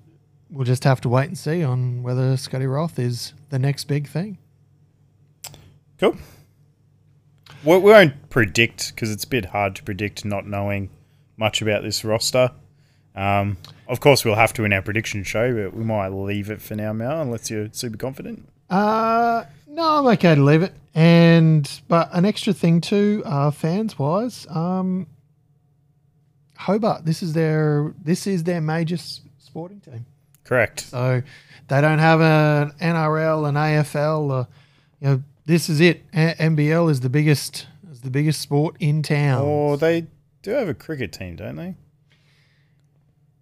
we'll just have to wait and see on whether Scotty Roth is the next big thing. Cool. We we won't predict because it's a bit hard to predict not knowing much about this roster. Um, of course, we'll have to in our prediction show, but we might leave it for now, Mel, unless you're super confident. Uh no, I'm okay to leave it. And but an extra thing too, uh, fans wise, um, Hobart. This is their this is their major s- sporting team. Correct. So they don't have an NRL, an AFL. Uh, you know, this is it. A- NBL is the biggest is the biggest sport in town. Or they do have a cricket team, don't they?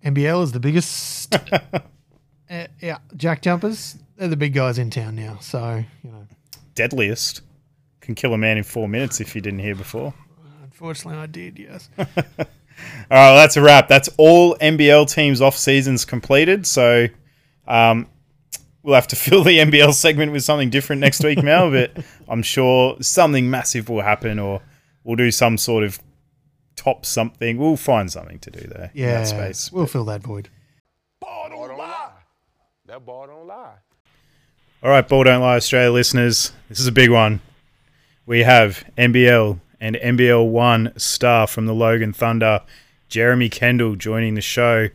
NBL is the biggest. uh, [LAUGHS] [LAUGHS] yeah, Jack Jumpers. They're the big guys in town now. So you know, Deadliest. Can kill a man in four minutes if you didn't hear before. unfortunately, I did. Yes. [LAUGHS] All right, well, that's a wrap. That's all NBL teams off seasons completed. So um, we'll have to [LAUGHS] fill the NBL segment with something different next week, Mel. [LAUGHS] But I'm sure something massive will happen, or we'll do some sort of top something. We'll find something to do there. in Yeah, that space. we'll fill that void. Ball don't lie. That ball don't lie. All right, Ball Don't Lie Australia listeners, this is a big one. We have NBL and NBL 1 star from the Logan Thunder, Jeremy Kendle, joining the show.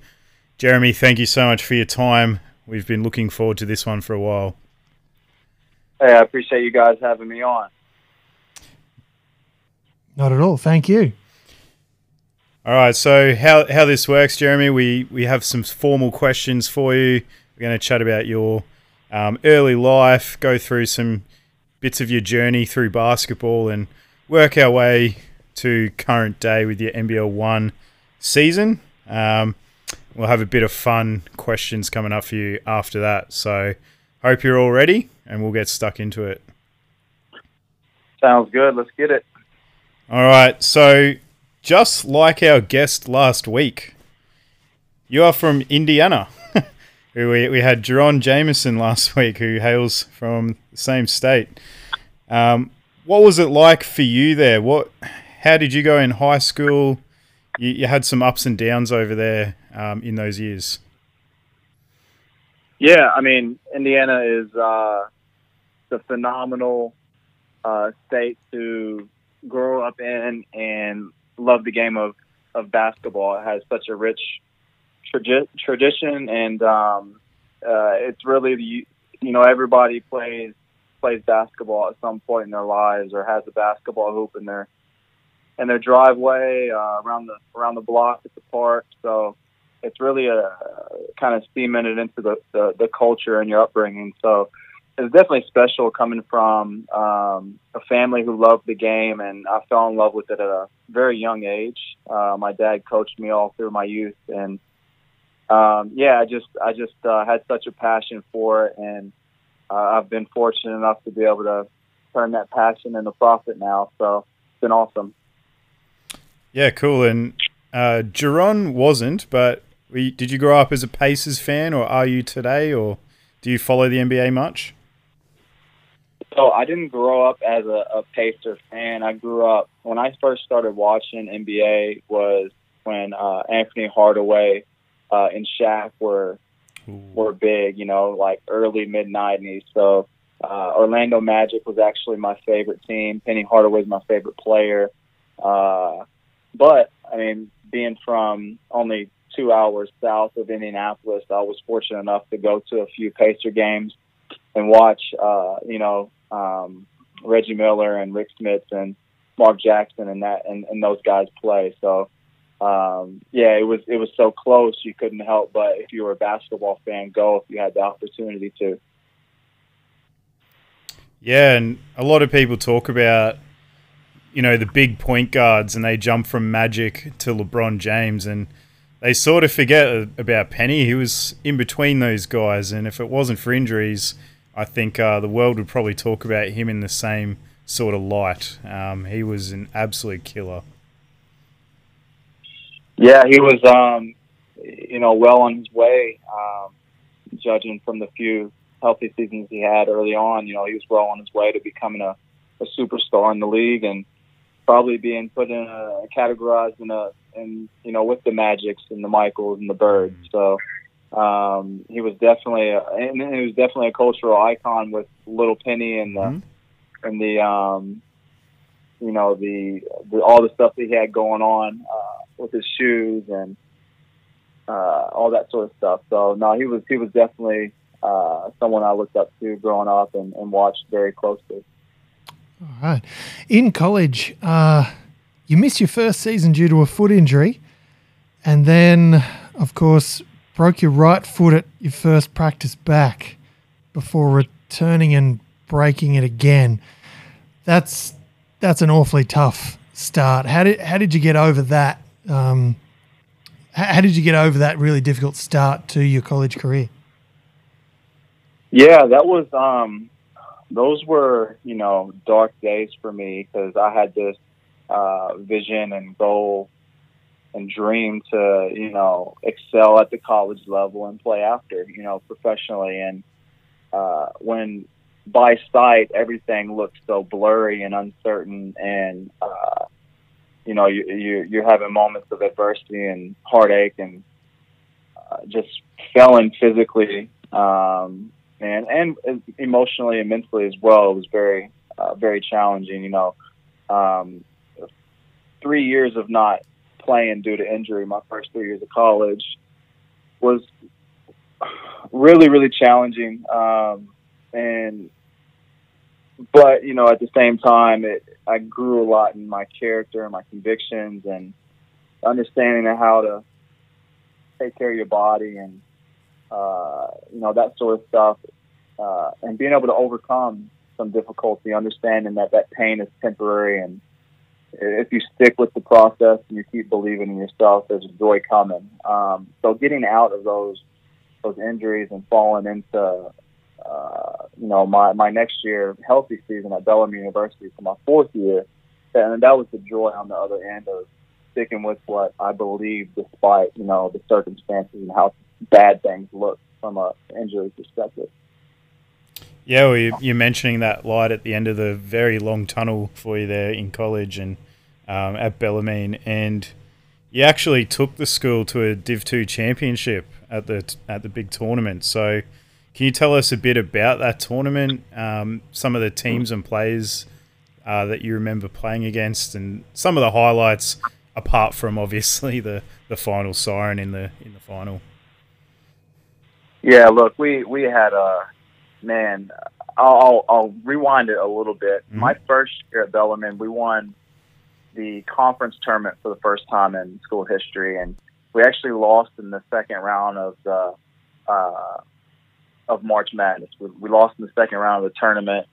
Jeremy, thank you so much for your time. We've been looking forward to this one for a while. Hey, I appreciate you guys having me on. Not at all. Thank you. All right, so how, how this works, Jeremy, we, we have some formal questions for you. We're going to chat about your um, early life, go through some bits of your journey through basketball, and work our way to current day with your NBL 1 season. Um, we'll have a bit of fun questions coming up for you after that. So, hope you're all ready, and we'll get stuck into it. Sounds good. Let's get it. All right, so just like our guest last week, You are from Indiana. We, we had Jerron Jameson last [LAUGHS] week, who hails from the same state. Um, what was it like for you there? What, how did you go in high school? You, you had some ups and downs over there um, in those years. Yeah, I mean, Indiana is uh, the phenomenal uh, state to grow up in and love the game of, of basketball. It has such a rich tradi- tradition, and um, uh, it's really the you know everybody plays plays basketball at some point in their lives or has a basketball hoop in their in their driveway uh, around the around the block at the park. So it's really a kind of cemented into the, the, the culture and your upbringing. So it's definitely special coming from um, a family who loved the game, and I fell in love with it at a very young age. Uh, my dad coached me all through my youth, and um, yeah, I just I just uh, had such a passion for it, and uh, I've been fortunate enough to be able to turn that passion into profit now. So it's been awesome. Yeah, cool. And uh, Jerron wasn't, but we, did you grow up as a Pacers fan, or are you today, or do you follow the NBA much? So I didn't grow up as a, a Pacer fan. I grew up when I first started watching NBA was when uh, Anfernee Hardaway uh, and Shaq were Ooh. were big. You know, like early mid '90s. So uh, Orlando Magic was actually my favorite team. Penny Hardaway was my favorite player. Uh, but I mean, being from only two hours south of Indianapolis, I was fortunate enough to go to a few Pacer games and watch, uh, you know, um, Reggie Miller and Rik Smits and Mark Jackson and that and, and those guys play. So um, yeah, it was it was so close you couldn't help but if you were a basketball fan, go if you had the opportunity to. Yeah, and a lot of people talk about, you know, the big point guards and they jump from Magic to LeBron James and they sort of forget about Penny. He was in between those guys, and if it wasn't for injuries, I think uh, the world would probably talk about him in the same sort of light. Um, he was an absolute killer. Yeah, he was, um, you know, well on his way. Um, judging from the few healthy seasons he had early on, you know, he was well on his way to becoming a, a superstar in the league and probably being put in a categorized in a and you know with the Magics and the Michaels and the Birds. So um, he was definitely a, and he was definitely a cultural icon with Little Penny and the Mhm. and the um, you know the, the all the stuff that he had going on uh, with his shoes and uh, all that sort of stuff. So no, he was he was definitely uh, someone I looked up to growing up and, and watched very closely. All right. In college, uh, you missed your first season due to a foot injury, and then, of course, broke your right foot at your first practice back before returning and breaking it again. That's that's an awfully tough start. How did how did you get over that? Um, how, did you get over that really difficult start to your college career? Yeah, that was um those were, you know, dark days for me because I had this uh vision and goal and dream to, you know, excel at the college level and play after, you know, professionally and uh when by sight everything looked so blurry and uncertain and uh you know, you, you you're having moments of adversity and heartache and uh, just failing physically um, and and emotionally and mentally as well. It was very uh, very challenging. You know, um, three years of not playing due to injury, my first three years of college, was really really challenging. Um, and but you know, at the same time, it I grew a lot in my character and my convictions and understanding of how to take care of your body and uh, you know that sort of stuff, uh, and being able to overcome some difficulty, understanding that that pain is temporary, and if you stick with the process and you keep believing in yourself, there's joy coming. Um, so getting out of those those injuries and falling into uh, you know my my next year healthy season at Bellarmine University for my fourth year, and that was the joy on the other end of sticking with what I believe, despite you know the circumstances and how bad things look from a injury perspective. Yeah, well, you, you're mentioning that light at the end of the very long tunnel for you there in college and um, at Bellarmine, and you actually took the school to a Div Two championship at the at the big tournament. So, can you tell us a bit about that tournament? Um, some of the teams and players uh, that you remember playing against, and some of the highlights, apart from obviously the, the final siren in the in the final. Yeah, look, we we had a man. I'll, I'll rewind it a little bit. Mm-hmm. My first year at Bellarmine, we won the conference tournament for the first time in school history, and we actually lost in the second round of the uh, of March Madness. We, we lost in the second round of the tournament,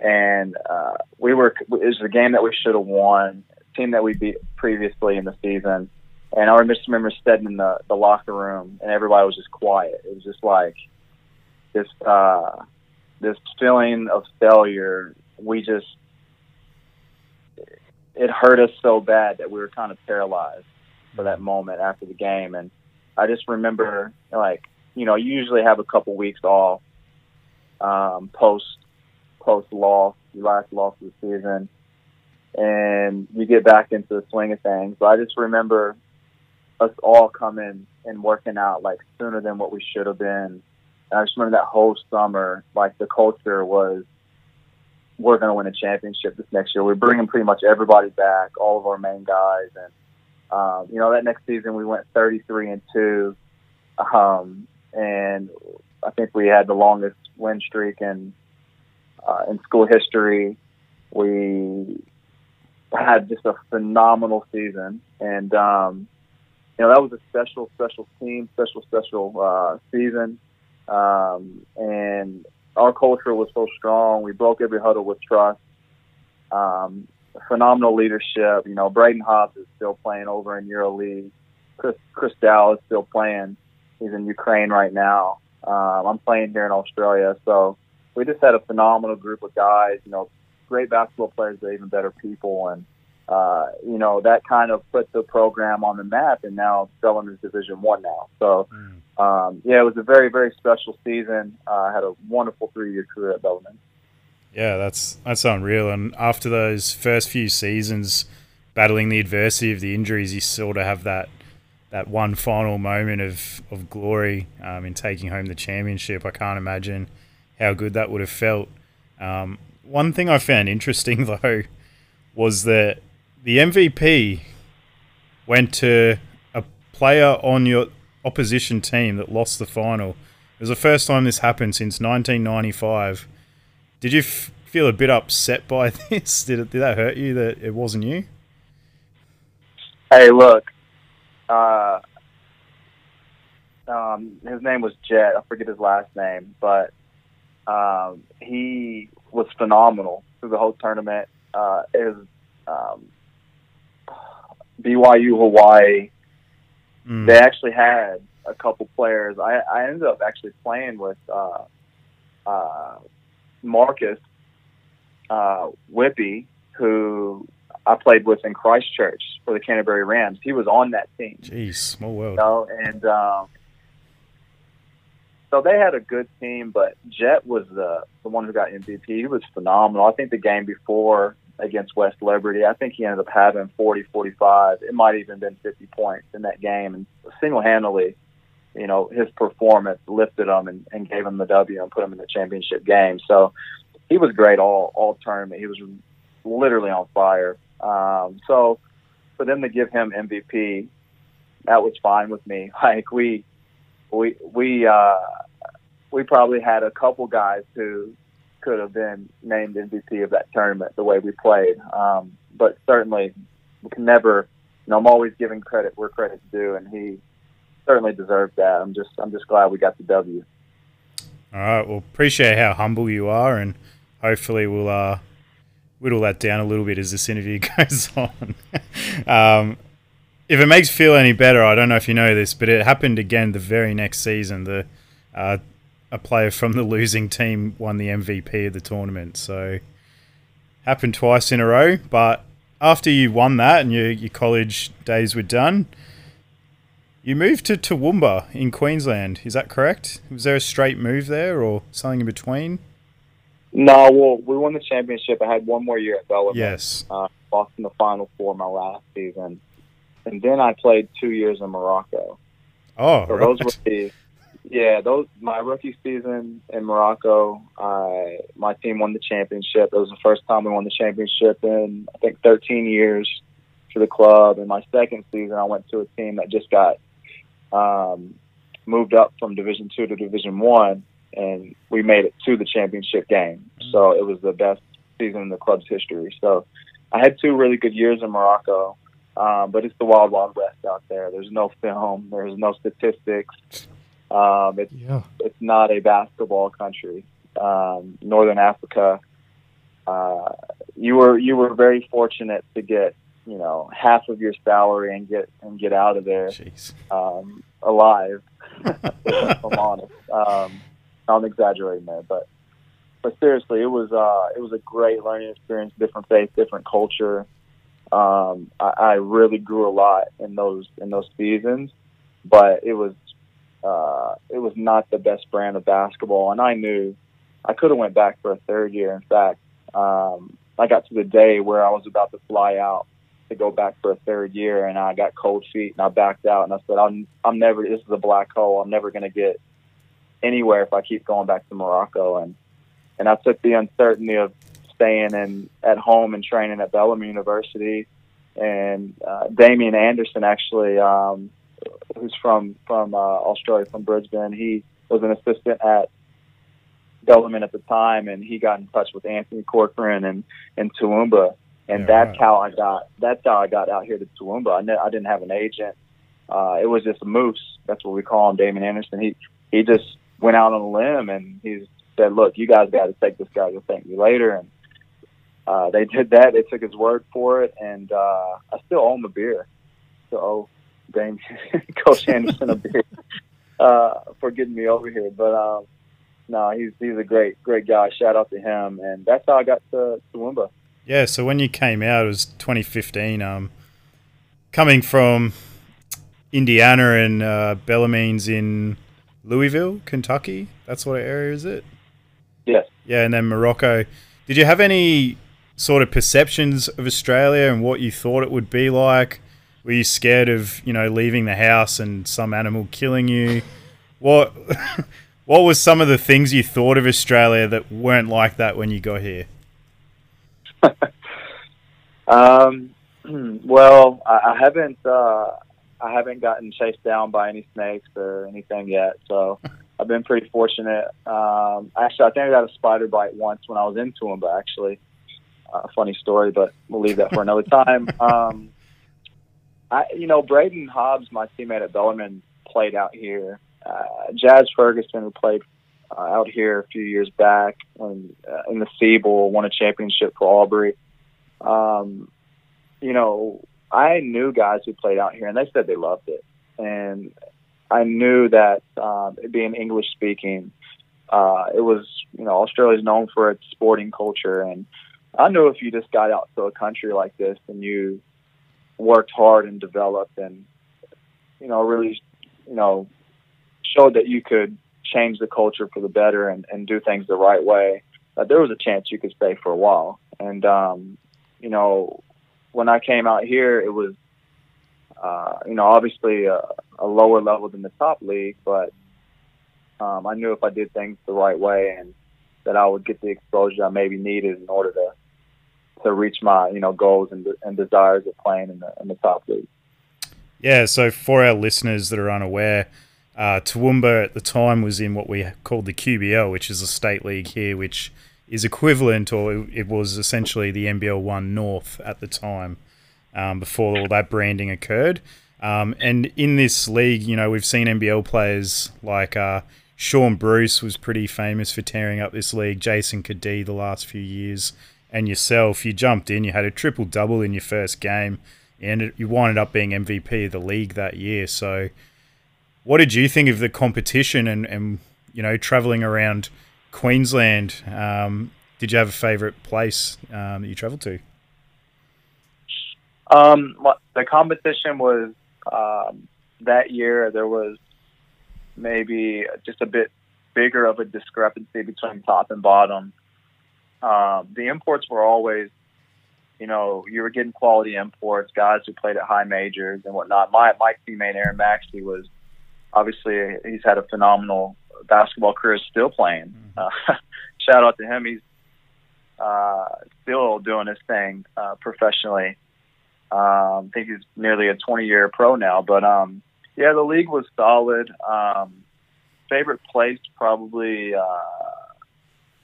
and uh, we were it was a game that we should have won. Team that we beat previously in the season, and I just remember sitting in the the locker room, and everybody was just quiet. It was just like this uh, this feeling of failure. We just it hurt us so bad that we were kind of paralyzed for that moment after the game. And I just remember, like, you know, you usually have a couple weeks off um, post post loss, your last loss of the season, and you get back into the swing of things. But I just remember us all coming and working out like sooner than what we should have been. And I just remember that whole summer, like the culture was we're going to win a championship this next year. We're bringing pretty much everybody back, all of our main guys, and um, you know that next season we went 33 and two, um, and I think we had the longest win streak in uh, in school history. We had just a phenomenal season, and um, you know that was a special, special team, special, special uh, season, um, and our culture was so strong. We broke every huddle with trust. Um, phenomenal leadership. You know, Braydon Hobbs is still playing over in EuroLeague. Chris Chris Dow is still playing. He's in Ukraine right now. Um, I'm playing here in Australia. So we just had a phenomenal group of guys. You know, great basketball players, but even better people. And uh, you know that kind of put the program on the map. And now Bellarmine is Division One now. So um, yeah, it was a very very special season. Uh, I had a wonderful three year career at Bellarmine. Yeah, that's that's unreal. And after those first few seasons, battling the adversity of the injuries, you sort of have that that one final moment of of glory um, in taking home the championship. I can't imagine how good that would have felt. Um, one thing I found interesting [LAUGHS] though was that the MVP went to a player on your opposition team that lost the final. It was the first time this happened since 1995. Did you f- feel a bit upset by [LAUGHS] this? Did it, did that hurt you that it wasn't you? Hey, look, uh, um, his name was Jet. I forget his last name, but um, he was phenomenal through the whole tournament. Uh, was um, BYU Hawaii. Mm. They actually had a couple players. I, I ended up actually playing with uh, uh, Marcus uh, Whippy, who I played with in Christchurch for the Canterbury Rams. He was on that team. Jeez, small world. You know, and um, so they had a good team, but Jet was the the one who got MVP. He was phenomenal. I think the game before against West Liberty, I think he ended up having 40, 45. It might even been 50 points in that game, and single-handedly, you know, his performance lifted him and, and gave him the W and put him in the championship game. So he was great all all tournament. He was literally on fire. Um, so for them to give him MVP, that was fine with me. [LAUGHS] Like we we we uh, we probably had a couple guys who could have been named MVP of that tournament the way we played. Um, but certainly we can never. You know, I'm always giving credit where credit's due, and he certainly deserved that. I'm just I'm just glad we got the W. All right. Well, appreciate how humble you are, and hopefully we'll uh, whittle that down a little bit as this interview [LAUGHS] goes on. um, if it makes feel any better, I don't know if you know this, but it happened again the very next season. The uh, a player from the losing team won the MVP of the tournament, so happened twice in a row. But after you won that and your your college days were done, you moved to Toowoomba in Queensland. Is that correct? Was there a straight move there or something in between? No, well, we won the championship. I had one more year at Bellarmine. Yes. Uh, lost in the final four my last season, and then I played two years in Morocco. Oh, So right. those were the yeah those my rookie season in Morocco. I my team won the championship. It was the first time we won the championship in I think 13 years for the club. And my second season, I went to a team that just got um, moved up from Division Two to Division One, and we made it to the championship game. So it was the best season in the club's history. So I had two really good years in Morocco. Um, but it's the wild, wild west out there. There's no film. There's no statistics. Um, it's Yeah. it's not a basketball country. Um, Northern Africa. Uh, you were you were very fortunate to get you know half of your salary and get and get out of there Jeez. um, alive. [LAUGHS] if I'm [LAUGHS] honest. Um, I'm exaggerating there, but but seriously, it was uh, it was a great learning experience. Different faith, different culture. Um, I, I really grew a lot in those in those seasons, but it was uh, it was not the best brand of basketball, and I knew I could have went back for a third year. In fact, um, I got to the day where I was about to fly out to go back for a third year, and I got cold feet, and I backed out, and I said, "I'm I'm never. This is a black hole. I'm never going to get anywhere if I keep going back to Morocco." And and I took the uncertainty of staying in at home and training at Bellarmine University. And uh, Damian Anderson, actually, um, who's from from uh, Australia, from Brisbane, he was an assistant at Bellarmine at the time, and he got in touch with Anthony Corcoran and and Toowoomba, and Yeah, that's right. how I got that's how I got out here to Toowoomba. I, ne- I didn't have an agent. Uh, it was just a moose. That's what we call him, Damian Anderson. He he just went out on a limb and he said, "Look, you guys got to take this guy. You'll thank me later." And uh, they did that. They took his word for it, and uh, I still owe him a beer. So owe Dame [LAUGHS] Coach Anderson a beer uh, for getting me over here. But um, no, he's he's a great great guy. Shout out to him, and that's how I got to Toowoomba. Yeah, so when you came out, it was 2015. Um, coming from Indiana and uh, Bellarmine's in Louisville, Kentucky. That's what area is it? Yes. Yeah, and then Morocco. Did you have any sort of perceptions of Australia and what you thought it would be like? Were you scared of you know leaving the house and some animal killing you? What [LAUGHS] what was some of the things you thought of Australia that weren't like that when you got here? [LAUGHS] Um, [CLEARS THROAT] well, I, I haven't uh, I haven't gotten chased down by any snakes or anything yet, so [LAUGHS] I've been pretty fortunate. Um, actually, I think I got a spider bite once when I was into in Toowoomba. Actually, uh, funny story, but we'll leave that for another [LAUGHS] time. Um, I, you know, Braydon Hobbs, my teammate at Bellarmine, played out here. Uh, Jazz Ferguson, who played uh, out here a few years back when, uh, in the SEABL, won a championship for Aubrey. Um, you know, I knew guys who played out here, and they said they loved it. And I knew that um, it being English speaking, uh, it was you know Australia's known for its sporting culture, and I knew if you just got out to a country like this and you worked hard and developed, and you know really you know showed that you could change the culture for the better and, and do things the right way, that there was a chance you could stay for a while. And um, you know, when I came out here, it was, uh, you know, obviously a, a lower level than the top league, but um, I knew if I did things the right way and that I would get the exposure I maybe needed in order to to reach my you know goals and, and desires of playing in the in the top league. Yeah, so for our listeners that are unaware, uh, Toowoomba at the time was in what we called the QBL, which is a state league here, which is equivalent, or it, was essentially the NBL One North at the time, um, before all that branding occurred. Um, and in this league, you know, we've seen NBL players like uh, Shaun Bruce was pretty famous for tearing up this league. Jason Cadee the last few years, and yourself, you jumped in, you had a triple double in your first game and you winded up being MVP of the league that year. So, what did you think of the competition and, and you know traveling around Queensland? Um, did you have a favourite place um, that you travelled to? Um, the competition was um, that year. There was maybe just a bit bigger of a discrepancy between top and bottom. Um, the imports were always, you know, you were getting quality imports, guys who played at high majors and whatnot. My my teammate Aaron Maxey was obviously he's had a phenomenal basketball career, is still playing. Uh, [LAUGHS] shout out to him. He's uh, still doing his thing uh, professionally. Um, I think he's nearly a 20 year pro now. But um, yeah, the league was solid. Um, favorite place probably. Uh,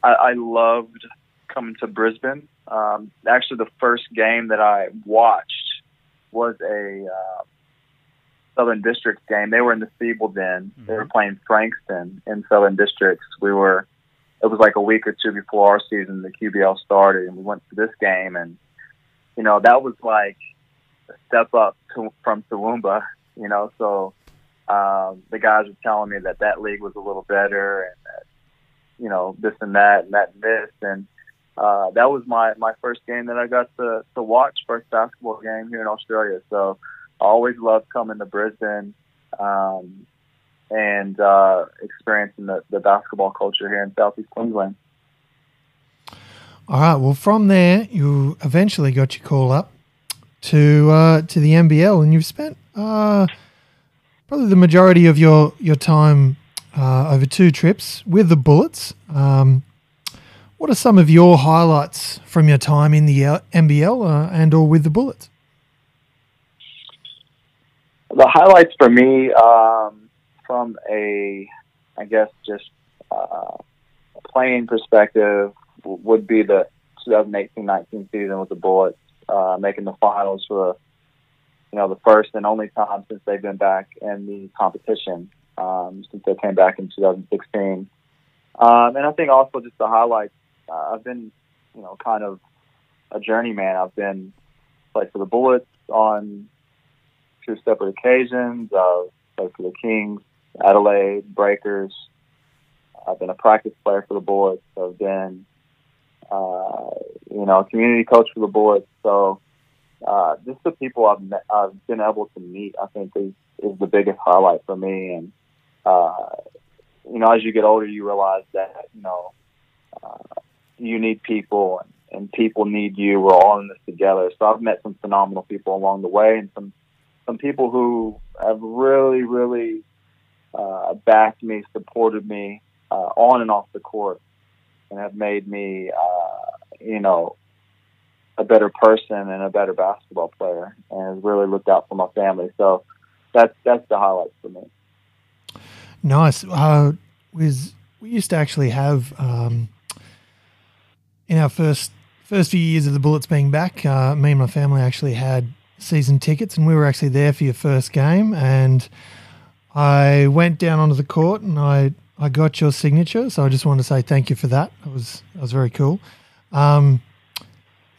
I, I loved coming to Brisbane. Um, actually, the first game that I watched was a uh, Southern Districts game. They were in the SEABL Den. They were playing Frankston in Southern Districts. We were. It was like a week or two before our season, the QBL started, and we went to this game, and you know that was like a step up to, from Toowoomba. You know, so um, the guys were telling me that that league was a little better, and that you know this and that and that and this, and uh, that was my my first game that I got to to watch first basketball game here in Australia. So always loved coming to Brisbane um, and uh, experiencing the, the basketball culture here in Southeast Queensland. All right. Well, from there, you eventually got your call up to uh, to the NBL, and you've spent uh, probably the majority of your your time uh, over two trips with the Bullets. Um, what are some of your highlights from your time in the NBL uh, and or with the Bullets? The highlights for me um, from a, I guess, just uh, playing perspective would be the 2018-19 season with the Bullets, uh, making the finals for the, you know, the first and only time since they've been back in the competition um, since they came back in 2016. Um, and I think also just the highlights. Uh, I've been, you know, kind of a journeyman. I've been played for the Bullets on two separate occasions. I've played for the Kings, Adelaide, Breakers. I've been a practice player for the Bullets. I've been, uh, you know, community coach for the Bullets. So uh, just the people I've met, I've been able to meet, I think is is the biggest highlight for me. And uh, you know, as you get older, you realize that you know uh, you need people and, and people need you. We're all in this together. So I've met some phenomenal people along the way, and some some people who have really, really uh, backed me, supported me uh, on and off the court, and have made me, uh, you know, a better person and a better basketball player, and has really looked out for my family. So that's that's the highlights for me. Nice. Uh, was we used to actually have um, in our first first few years of the Bullets being back. Uh, me and my family actually had season tickets, and we were actually there for your first game. And I went down onto the court, and I I got your signature. So I just wanted to say thank you for that. That was that was very cool. Um,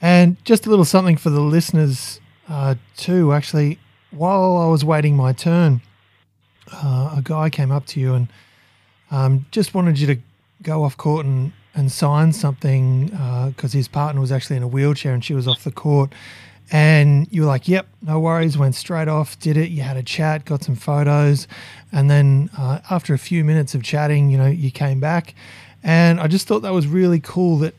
and just a little something for the listeners uh, too. Actually, while I was waiting my turn, uh, a guy came up to you and um, just wanted you to go off court and, and sign something because his partner was actually in a wheelchair and she was off the court. And you were like, yep, no worries. Went straight off, did it. You had a chat, got some photos. And then uh, after a few minutes of chatting, you know, you came back. And I just thought that was really cool that,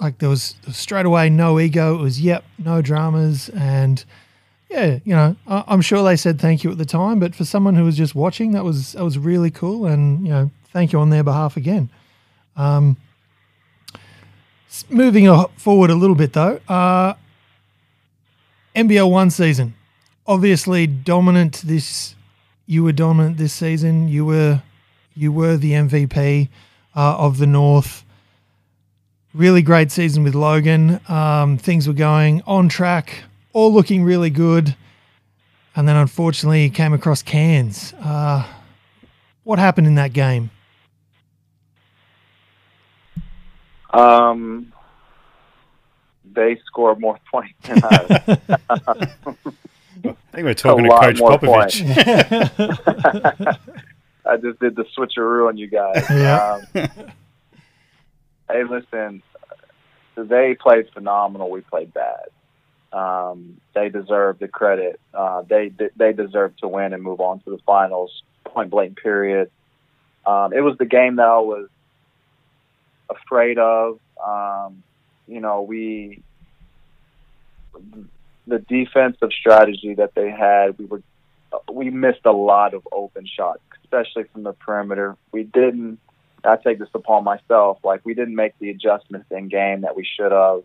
like, there was straight away no ego. It was, yep, no dramas. And, yeah, you know, I- I'm sure they said thank you at the time, but for someone who was just watching, that was that was really cool, and you know, thank you on their behalf again. Um, moving forward a little bit though, uh, NBL one season, obviously dominant. This you were dominant this season. You were you were the MVP uh, of the North. Really great season with Logan. Um, things were going on track all looking really good. And then unfortunately, came across Cairns. Uh, what happened in that game? Um, they score more [LAUGHS] points than us. [LAUGHS] I think we're talking to Coach Popovich. [LAUGHS] I just did the switcheroo on you guys. Yeah. Um, hey, listen, they played phenomenal. We played bad. um, they deserve the credit. Uh, they they deserve to win and move on to the finals. Point blank. Period. Um, it was the game that I was afraid of. Um, you know, we the defensive strategy that they had, we were we missed a lot of open shots, especially from the perimeter. We didn't. I take this upon myself. Like we didn't make the adjustments in game that we should have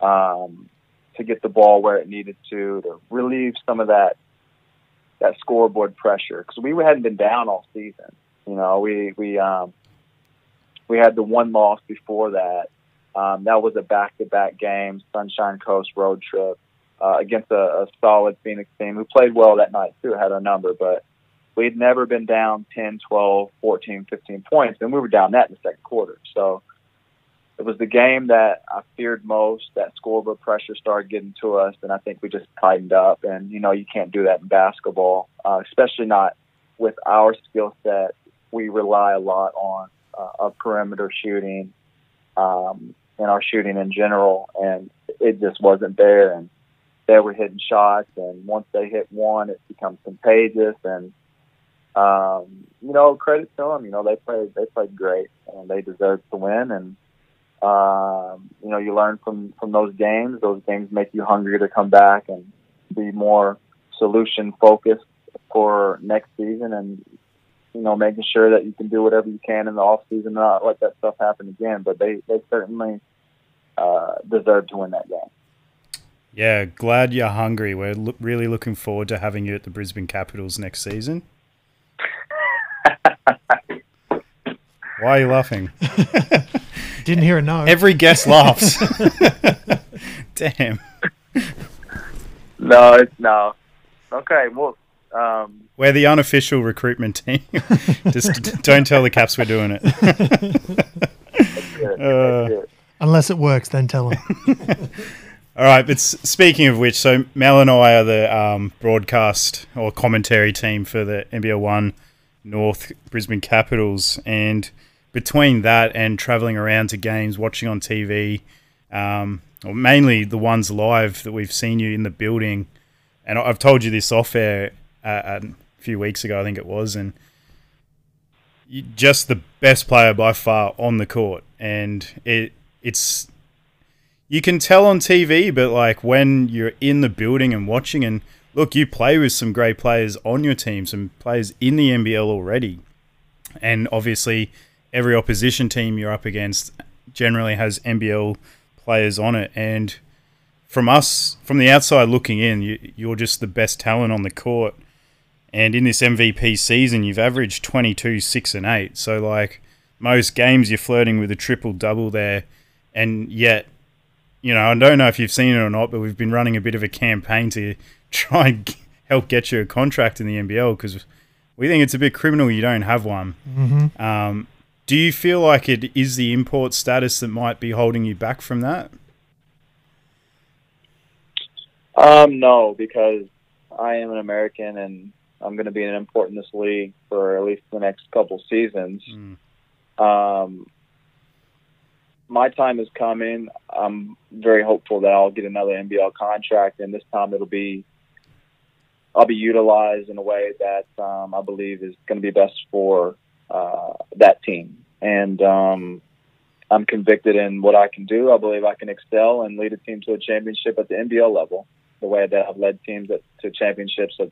um, to get the ball where it needed to to relieve some of that that scoreboard pressure because we hadn't been down all season. You know, we we um, we had the one loss before that. Um, that was a back-to-back game, Sunshine Coast road trip uh, against a, a solid Phoenix team who played well that night too, had a number, but we'd never been down 10, 12, 14, 15 points, and we were down that in the second quarter. So it was the game that I feared most. That scoreboard pressure started getting to us, and I think we just tightened up. And you know, you can't do that in basketball, uh, especially not with our skill set. We rely a lot on uh, a perimeter shooting um, and our shooting in general, and it just wasn't there. And they were hitting shots, and once they hit one, it becomes contagious. And um, you know, credit to them. You know, they played they played great, and they deserved to win. And um, you know, you learn from from those games. Those games make you hungry to come back and be more solution focused for next season, and you know, making sure that you can do whatever you can in the off season, not let that stuff happen again. But they they certainly uh, deserve to win that game. Yeah, glad you're hungry. We're lo- really looking forward to having you at the Brisbane Capitals next season. [LAUGHS] Why are you laughing? [LAUGHS] Didn't hear a no. Every guest laughs. [LAUGHS] Damn. No, it's no. Okay, well, um, We're the unofficial recruitment team. [LAUGHS] Just don't tell the Caps we're doing it. good. Uh, Good. Unless it works, then tell them. [LAUGHS] All right, but speaking of which, so Mel and I are the um, broadcast or commentary team for the NBL One North Brisbane Capitals, and between that and traveling around to games, watching on TV, um, or mainly the ones live that we've seen you in the building, and I've told you this off air uh, a few weeks ago, I think it was, and just the best player by far on the court, and it it's you can tell on TV, but like when you're in the building and watching, and look, you play with some great players on your team, some players in the NBL already, and obviously every opposition team you're up against generally has NBL players on it, and from us, from the outside looking in, you, you're just the best talent on the court. And in this MVP season, you've averaged 22, 6, and 8. So, like, most games you're flirting with a triple double there. And yet, you know, I don't know if you've seen it or not, but we've been running a bit of a campaign to [LAUGHS] try and help get you a contract in the NBL because we think it's a bit criminal you don't have one. hmm Um, do you feel like it is the import status that might be holding you back from that? Um, no, because I am an American and I'm going to be an import in this league for at least the next couple seasons. Mm. Um, my time is coming. I'm very hopeful that I'll get another NBL contract, and this time it'll be I'll be utilized in a way that um, I believe is going to be best for uh, that team. And um, I'm convicted in what I can do. I believe I can excel and lead a team to a championship at the NBL level, the way that I've led teams at, to championships at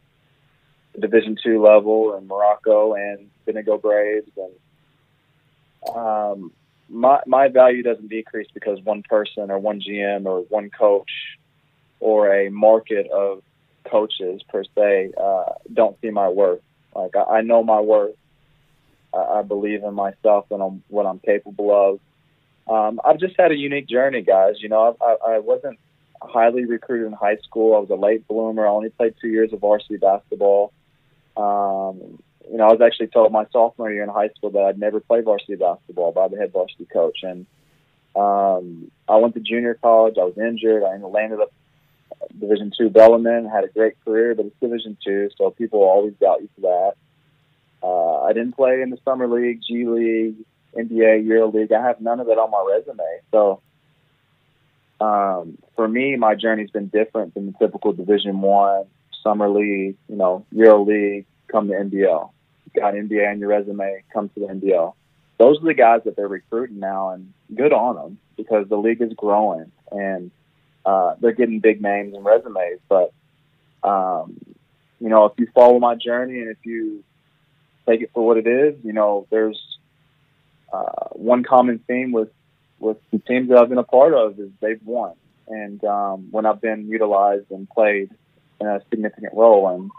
the Division two level in Morocco and Senegal Braves. And um, my my value doesn't decrease because one person or one GM or one coach or a market of coaches per se uh, don't see my worth. Like I, I know my worth. I, I believe in myself and I'm, what I'm capable of. Um, I've just had a unique journey, guys. You know, I, I, I wasn't highly recruited in high school. I was a late bloomer. I only played two years of varsity basketball. Um, you know, I was actually told my sophomore year in high school that I'd never play varsity basketball by the head varsity coach. And um, I went to junior college. I was injured. I landed up Division two Bellarmine. Had a great career, but it's Division two, so people always doubt you for that. Uh, I didn't play in the summer league, G League, NBA, Euro League. I have none of that on my resume. So um, for me, my journey's been different than the typical Division One, Summer League, you know, Euro League, come to NBL. You got NBA on your resume, come to the NBL. Those are the guys that they're recruiting now, and good on them because the league is growing and uh, they're getting big names and resumes. But um, you know, if you follow my journey and if you take it for what it is, you know, there's uh, one common theme with with the teams that I've been a part of is they've won, and um, when I've been utilized and played in a significant role, and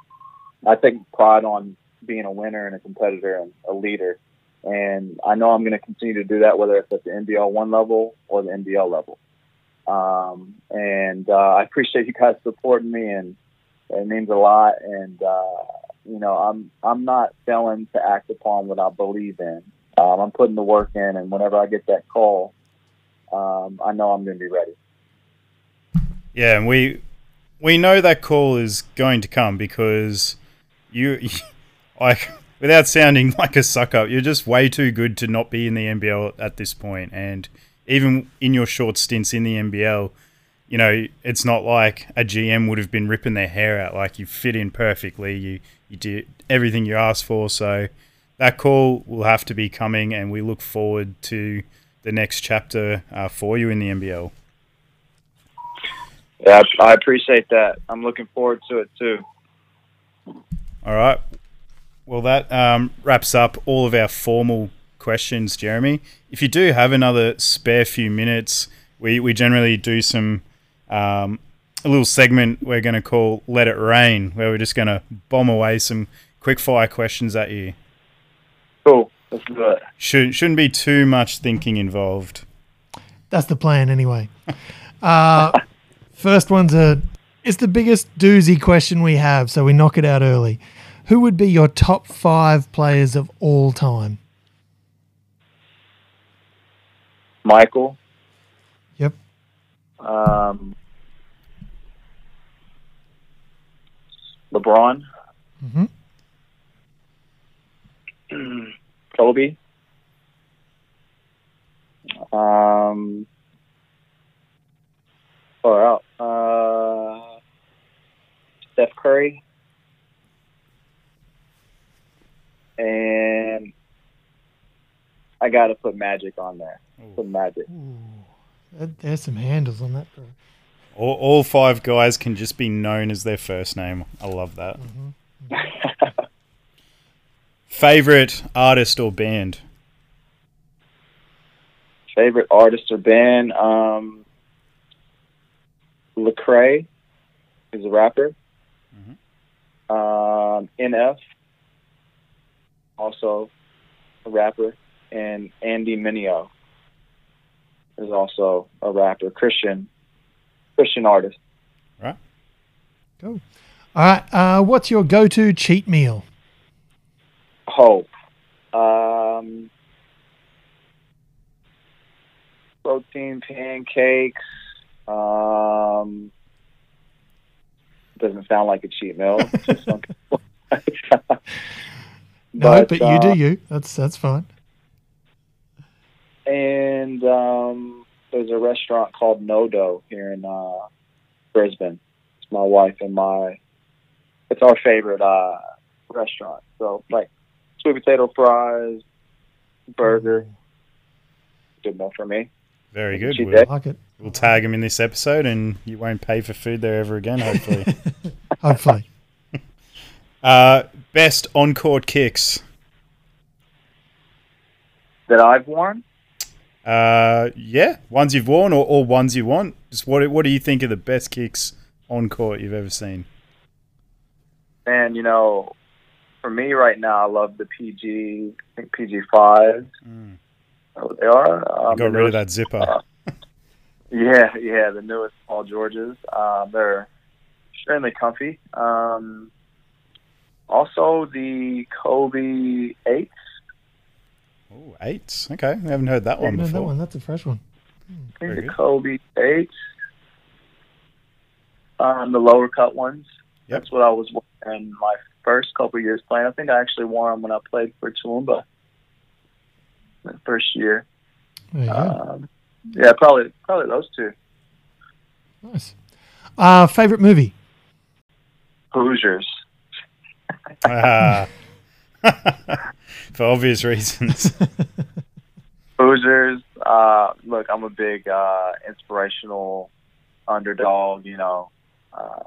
I take pride on being a winner and a competitor and a leader. And I know I'm going to continue to do that, whether it's at the NBL one level or the NBL level. Um, and uh, I appreciate you guys supporting me, and it means a lot. And uh, you know, I'm I'm not failing to act upon what I believe in. Um, I'm putting the work in, and whenever I get that call, um, I know I'm going to be ready. Yeah, and we we know that call is going to come because you, [LAUGHS] like, without sounding like a suck up, you're just way too good to not be in the NBL at this point. And even in your short stints in the NBL, you know, it's not like a GM would have been ripping their hair out. Like you fit in perfectly. You you did everything you asked for. So that call will have to be coming, and we look forward to the next chapter uh, for you in the NBL. Yeah, I appreciate that. I'm looking forward to it too. All right. Well, that um, wraps up all of our formal questions, Jeremy. If you do have another spare few minutes, we, we generally do some um, a little segment we're going to call "Let It Rain," where we're just going to bomb away some quick fire questions at you. Cool. Let's do it. Should, shouldn't be too much thinking involved. That's the plan, anyway. [LAUGHS] Uh, first one's a it's the biggest doozy question we have, so we knock it out early. Who would be your top five players of all time? Michael. Yep. Um, LeBron. hmm [CLEARS THROAT] Kobe. Um, far out. Uh, Steph Curry. And I got to put Magic on there. Put Magic. There's some handles on that. Bro. All, all five guys can just be known as their first name. I love that. [LAUGHS] Favorite artist or band? Favorite artist or band? Um, Lecrae is a rapper. Um, NF, also a rapper, and Andy Mineo is also a rapper, Christian Christian artist. Right. Cool. All right. Uh, what's your go-to cheat meal? Hope. Um, protein pancakes. Um, doesn't sound like a cheat meal. [LAUGHS] [LAUGHS] [LAUGHS] No, but, you uh, do you. That's that's fine. And um, there's a restaurant called Nodo here in uh, Brisbane. It's my wife and my. It's our favorite uh, restaurant. So like sweet potato fries, burger. Good enough for me. Very good. Cheat We'll. Like it. we'll tag him in this episode, and you won't pay for food there ever again. Hopefully. [LAUGHS] Hopefully. [LAUGHS] uh, best on court kicks. That I've worn. Uh, yeah, ones you've worn or, or ones you want. Just what what do you think are the best kicks on court you've ever seen? And you know, for me right now, I love the PG. I think PG five. Mm. Oh, they are. Um, Got rid of that zipper. uh, [LAUGHS] Yeah, yeah, the newest Paul Georges. Um, they're extremely comfy. Um, also, the Kobe eight. Oh, eights. Okay, we haven't heard that one No, that before. one. That's a fresh one. I think Very the. Kobe eight. Um, the lower cut ones. Yep. That's what I was wearing my first couple years playing. I think I actually wore them when I played for Toowoomba. The first year. There you go. Um, yeah, probably probably those two. Nice. Uh, favorite movie? Hoosiers. Ah. [LAUGHS] [LAUGHS] For obvious reasons. [LAUGHS] Boozers, Uh, look, I'm a big uh, inspirational underdog. You know, uh,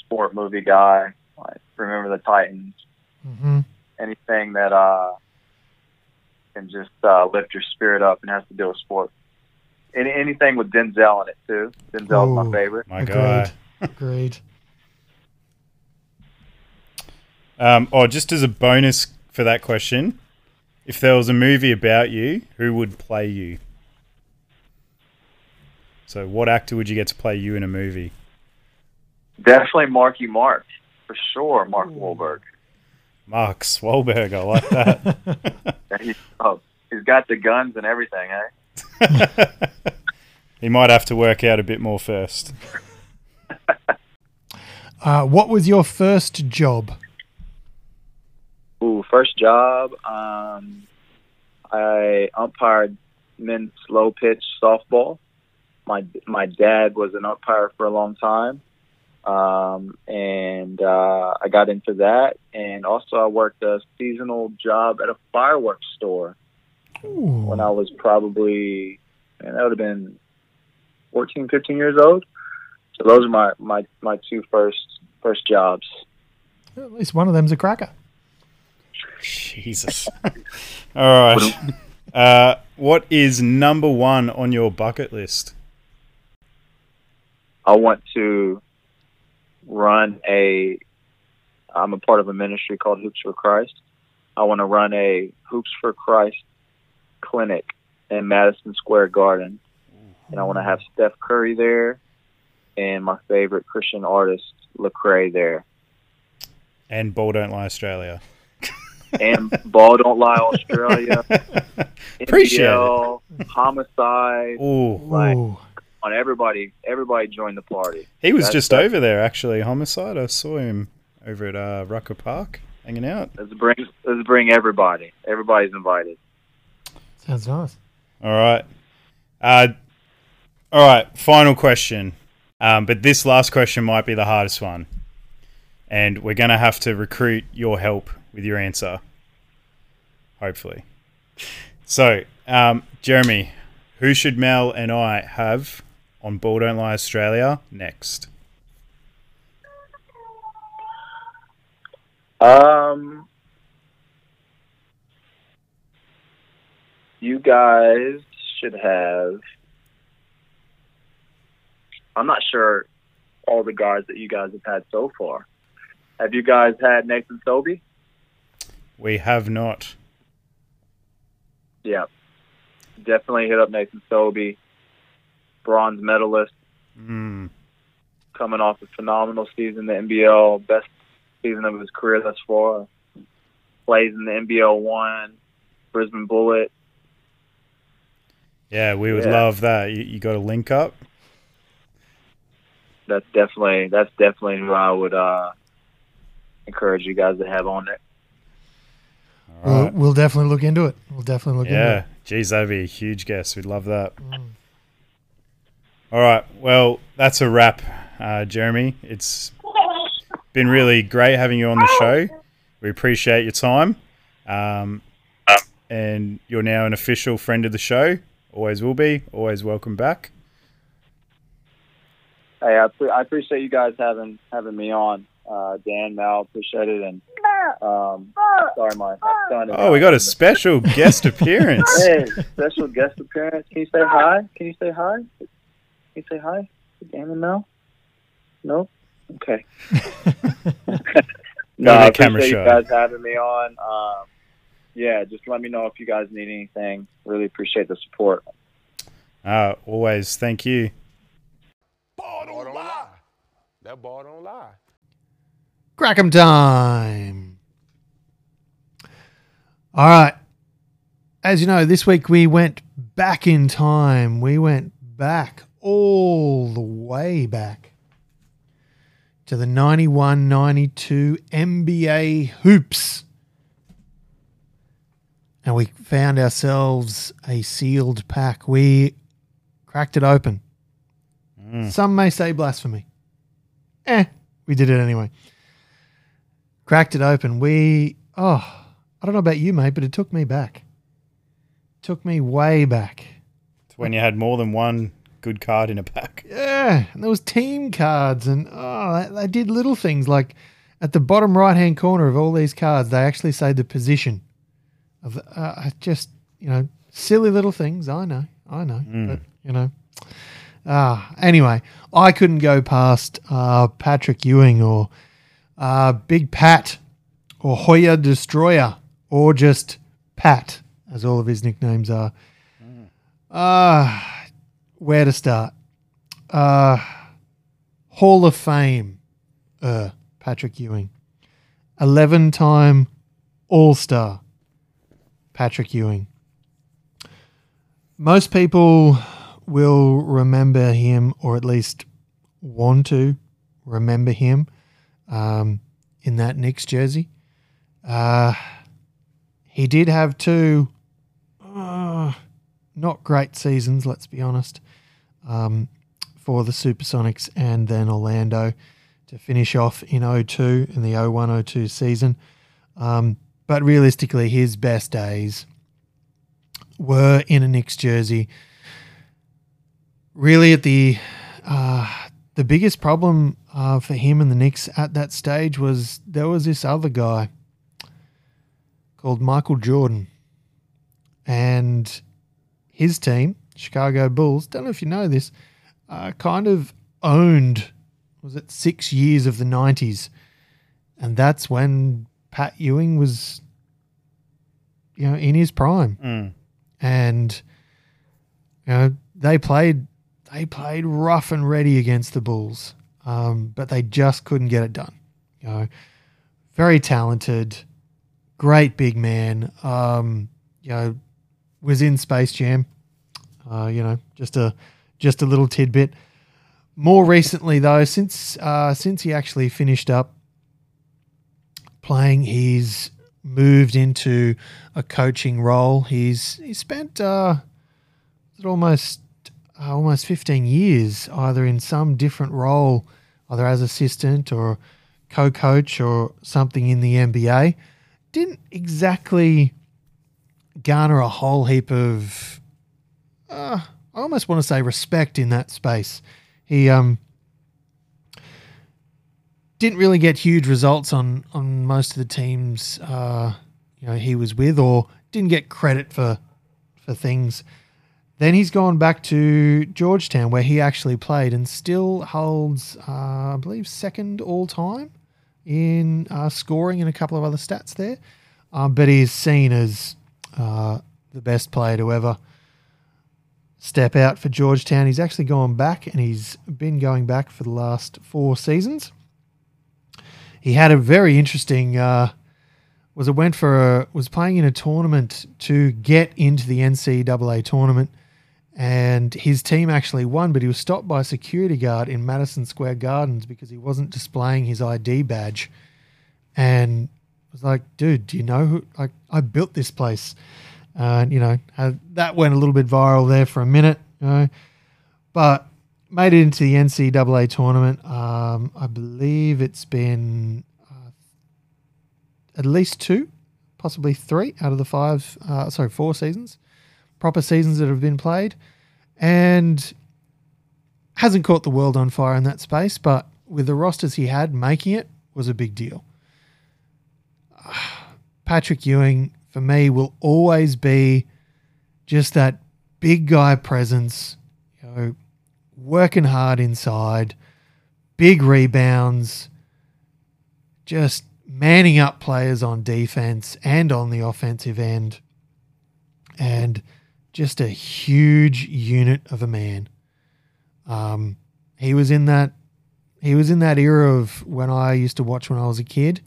sport movie guy. Like, remember the Titans. hmm Anything that uh, can just uh, lift your spirit up and has to do with sport. Any anything with Denzel in it too. Denzel's Ooh. my favorite. My guy. Agreed. [LAUGHS] Um, oh, just as a bonus for that question, if there was a movie about you, who would play you? So, what actor would you get to play you in a movie? Definitely Marky Mark for sure. Mark Wahlberg. Mark Wahlberg, I like that. [LAUGHS] He's, oh, he's got the guns and everything, eh? [LAUGHS] he might have to work out a bit more first. [LAUGHS] Uh, what was your first job? Ooh, first job. Um, I umpired men's slow pitch softball. My my dad was an umpire for a long time, um, and uh, I got into that. And also, I worked a seasonal job at a fireworks store Ooh. when I was probably, and that would have been 14, 15 years old. So those are my my my two first first jobs. At least one of them's a cracker. Jesus. [LAUGHS] All right. Uh, what is number one on your bucket list? I want to run a. I'm a part of a ministry called Hoops for Christ. I want to run a Hoops for Christ clinic in Madison Square Garden, and I want to have Steph Curry there, and my favorite Christian artist Lecrae there, And Ball Don't Lie Australia. And Ball Don't Lie Australia, [LAUGHS] Appreciate it. NBL, Homicide, Ooh. Like- Ooh. on everybody. Everybody join the party. He was That's- just that's- over there, actually. Homicide. I saw him over at uh, Rucker Park hanging out. Let's bring let's bring everybody. Everybody's invited. Sounds nice. All right. Uh, all right. Final question. Um, but this last question might be the hardest one. And we're going to have to recruit your help with your answer. Hopefully. So, um, Jeremy, who should Mel and I have on Ball Don't Lie Australia next? Um, you guys should have. I'm not sure all the guys that you guys have had so far. Have you guys had Nathan Sobey? We have not. Yeah, definitely hit up Nathan Sobey, bronze medalist, Mm. coming off a phenomenal season in the NBL, best season of his career thus far. Plays in the NBL one, Brisbane Bullet. Yeah, we would Yeah. love that. You, you got a link up? That's definitely that's definitely who I would uh, encourage you guys to have on there. All We'll, right. we'll definitely look into it. We'll definitely look into it. Yeah. Geez, that'd be a huge guest. We'd love that. All right. Well, that's a wrap, uh, Jeremy. It's been really great having you on the show. We appreciate your time. Um, and you're now an official friend of the show. Always will be. Always welcome back. Hey, I, pre- I appreciate you guys having having me on. Uh, Dan, Mal, appreciate it. And um, sorry, my son. is Oh, we got a special guest appearance. Hey, special guest appearance. Can you say hi? Can you say hi? Can you say hi to Dan and Mel? No. Okay. [LAUGHS] no, I camera appreciate shy. you guys having me on. Um, yeah, just let me know if you guys need anything. Really appreciate the support. Uh, always. Thank you. Ball don't lie. That ball don't lie. Crackem time. All right. As you know, this week we went back in time. We went back all the way back to the 91 92 NBA hoops. And we found ourselves a sealed pack. We cracked it open. Some may say blasphemy. Eh, we did it anyway. Cracked it open. We, oh, I don't know about you, mate, but it took me back. Took me way back. It's when you had more than one good card in a pack. Yeah, and there was team cards, and oh, they, they did little things like at the bottom right hand corner of all these cards, they actually say the position of the, uh, just you know silly little things. I know, I know, but you know. Ah, anyway, I couldn't go past uh, Patrick Ewing or uh, Big Pat or Hoya Destroya or just Pat, as all of his nicknames are. Ah, where to start? Uh, Hall of Fame, uh, Patrick Ewing. 11 time All Star, Patrick Ewing. Most people will remember him, or at least want to remember him, um, in that Knicks jersey. Uh, he did have two uh, not great seasons, let's be honest, um, for the Supersonics and then Orlando to finish off in 02 in the 01 02 season. Um, but realistically, his best days were in a Knicks jersey. Really, at the uh, the biggest problem uh, for him and the Knicks at that stage was there was this other guy called Michael Jordan, and his team, Chicago Bulls. Don't know if you know this, uh, kind of owned was it six years of the nineties, and that's when Pat Ewing was, you know, in his prime, Mm. and you know they played they played rough and ready against the Bulls, um, but they just couldn't get it done. You know, very talented, great big man. Um, you know, was in Space Jam. Uh, you know, just a just a little tidbit. More recently, though, since uh, since he actually finished up playing, he's moved into a coaching role. He's he spent uh, almost uh, almost fifteen years either in some different role, either as assistant or co-coach or something in the NBA. Didn't exactly garner a whole heap of uh, I almost want to say respect in that space. He um didn't really get huge results on on most of the teams uh, you know he was with, or didn't get credit for for things. Then he's gone back to Georgetown, where he actually played, and still holds, uh, I believe, second all time in uh, scoring and a couple of other stats there. Um, but he's seen as uh, the best player to ever step out for Georgetown. He's actually gone back and he's been going back for the last four seasons. He had a very interesting uh, was it went for a, was playing in a tournament to get into the NCAA tournament and his team actually won, but he was stopped by a security guard in Madison Square Gardens because he wasn't displaying his ID badge. And was like, dude, do you know who? Like, I built this place. Uh, you know, had, that went a little bit viral there for a minute, you know, but made it into the NCAA tournament. Um, I believe it's been uh, at least two, possibly three out of the five, uh, sorry, four seasons, proper seasons that have been played, and hasn't caught the world on fire in that space, but with the rosters he had, making it was a big deal. [SIGHS] Patrick Ewing, for me, will always be just that big guy presence, you know, working hard inside, big rebounds, just manning up players on defense and on the offensive end, and just a huge unit of a man. Um, he was in that he was in that era of when I used to watch when I was a kid,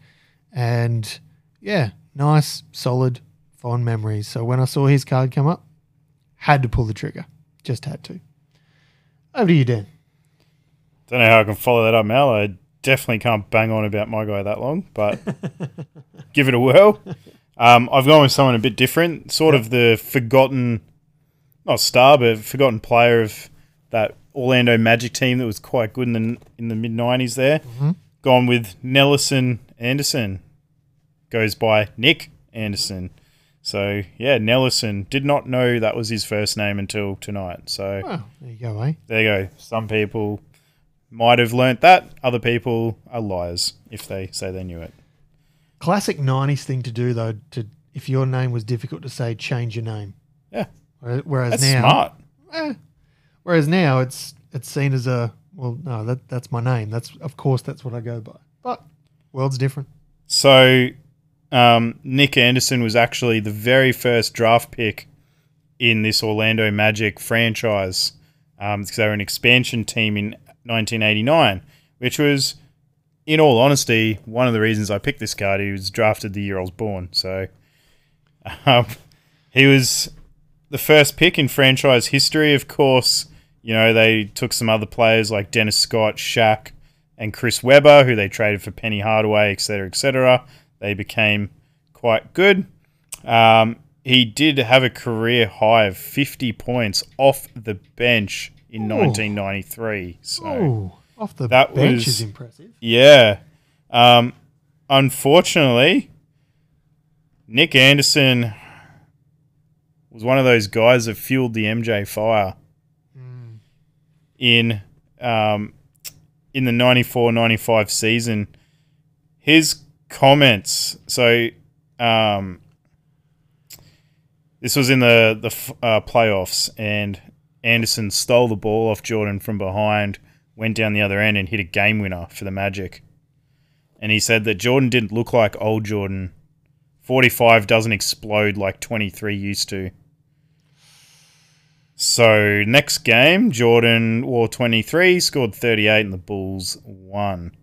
and yeah, nice, solid, fond memories. So when I saw his card come up, had to pull the trigger, just had to. Over to you, Dan. Don't know how I can follow that up, Mel. I definitely can't bang on about my guy that long, but [LAUGHS] give it a whirl. Um, I've gone with someone a bit different, sort of the forgotten, not star, but forgotten player of that Orlando Magic team that was quite good in the in the mid '90s. There, gone with Nelison Anderson. Goes by Nick Anderson. So yeah, Nelison did not know that was his first name until tonight. So Well, there you go, eh? there you go. Some people might have learnt that. Other people are liars if they say they knew it. Classic '90s thing to do though. To if your name was difficult to say, change your name. Yeah, Whereas that's now, smart. whereas now it's it's seen as a well, no, that that's my name. That's of course that's what I go by. But world's different. So, um, Nick Anderson was actually the very first draft pick in this Orlando Magic franchise um, because they were an expansion team in 1989, which was, in all honesty, one of the reasons I picked this card. He was drafted the year I was born. So, [LAUGHS] um, he was the first pick in franchise history. Of course, you know, they took some other players like Dennis Scott, Shaq, and Chris Webber, who they traded for Penny Hardaway, etc., etc. They became quite good. Um, he did have a career high of 50 points off the bench in Ooh. 1993. So, Oh, off the That bench was- is impressive. yeah. Um, unfortunately, Nick Anderson was one of those guys that fueled the MJ fire in um, in the 94-95 season. His comments. So, um, this was in the the uh, playoffs, and Anderson stole the ball off Jordan from behind, went down the other end, and hit a game winner for the Magic. And he said that Jordan didn't look like old Jordan. 45 doesn't explode like 23 used to. So, next game, Jordan wore 23, scored 38, and the Bulls won.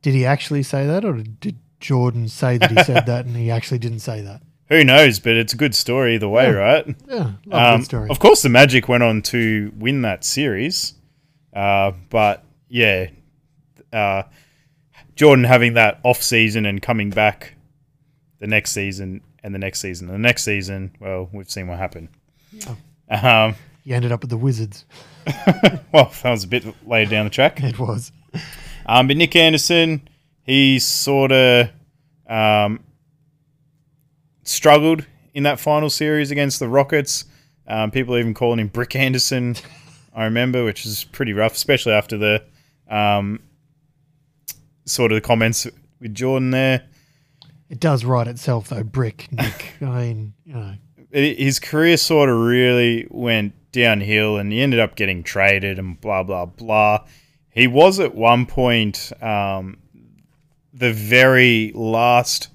Did he actually say that, or did Jordan say that he said [LAUGHS] that and he actually didn't say that? Who knows, but it's a good story either way, Yeah. right? Yeah, Um, good story. Of course, the Magic went on to win that series, uh, but yeah, uh, Jordan having that off season and coming back the next season and the next season and the next season, well, we've seen what happened. Um, He ended up with the Wizards. [LAUGHS] well, that was a bit later down the track. It was. Um, but Nick Anderson, he sort of um, struggled in that final series against the Rockets. Um, people even calling him Brick Anderson, [LAUGHS] I remember, which is pretty rough, especially after the um, sort of the comments with Jordan there. It does write itself though, Brick Nick. I mean, you know, It, his career sort of really went downhill, and he ended up getting traded and blah blah blah. He was at one point um, the very last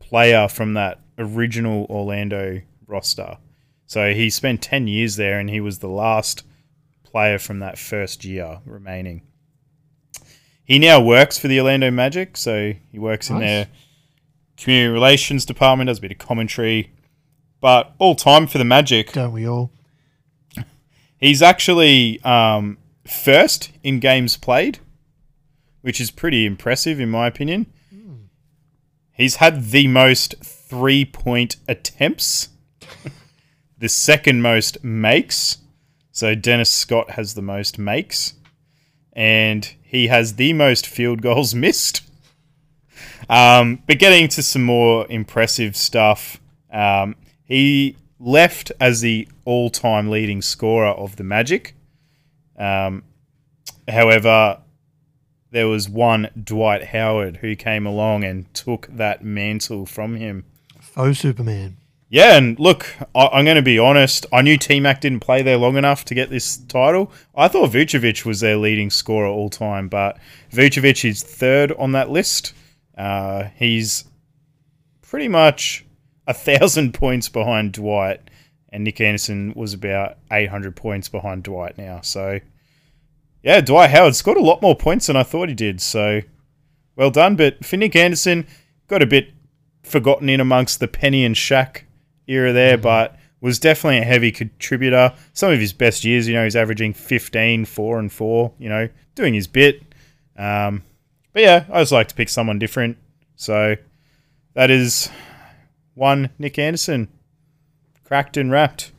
player from that original Orlando roster. So he spent 10 years there and he was the last player from that first year remaining. He now works for the Orlando Magic, so he works in their community relations department, does a bit of commentary. But all time for the Magic, don't we all? He's actually um, first in games played, which is pretty impressive in my opinion. He's had the most three point attempts, [LAUGHS] the second most makes. So Dennis Scott has the most makes, and he has the most field goals [LAUGHS] missed. Um, but getting to some more impressive stuff, um, he left as the all-time leading scorer of the Magic. Um, however, there was one Dwight Howard who came along and took that mantle from him. Faux Superman. Yeah, and look, I, I'm going to be honest. I knew T Mac didn't play there long enough to get this title. I thought Vucevic was their leading scorer all time, but Vucevic is third on that list. Uh, he's pretty much a thousand points behind Dwight, and Nick Anderson was about 800 points behind Dwight now. So, yeah, Dwight Howard scored a lot more points than I thought he did. So, well done. But for Nick Anderson, got a bit forgotten in amongst the Penny and Shaq era there, but was definitely a heavy contributor. Some of his best years, you know, he's averaging 15, 4 and 4, you know, doing his bit. Um, but yeah, I just like to pick someone different. So that is one Nick Anderson. Cracked and wrapped.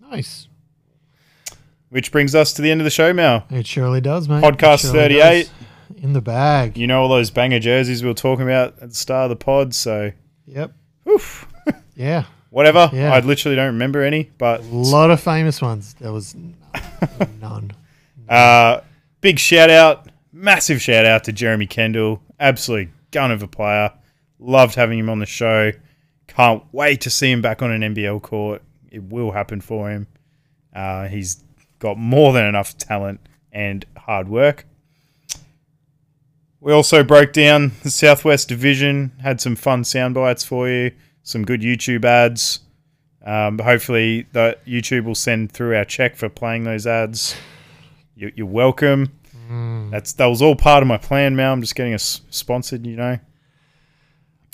Nice. Which brings us to the end of the show, Mal. It surely does, mate. Podcast It surely 38. does. In the bag. You know all those banger jerseys we were talking about at the start of the pod, so Yep. oof. [LAUGHS] Yeah. Whatever. Yeah. I literally don't remember any, but A lot of famous ones. There was [LAUGHS] none. Uh, big shout out, massive shout out to Jeremy Kendle. Absolute gun of a player. Loved having him on the show. Can't wait to see him back on an NBL court. It will happen for him. Uh, he's got more than enough talent and hard work. We also broke down the Southwest Division, had some fun sound bites for you, some good YouTube ads. Um, hopefully, that YouTube will send through our check for playing those ads. You, you're welcome. That's that was all part of my plan, Mal. I'm just getting us sponsored, you know.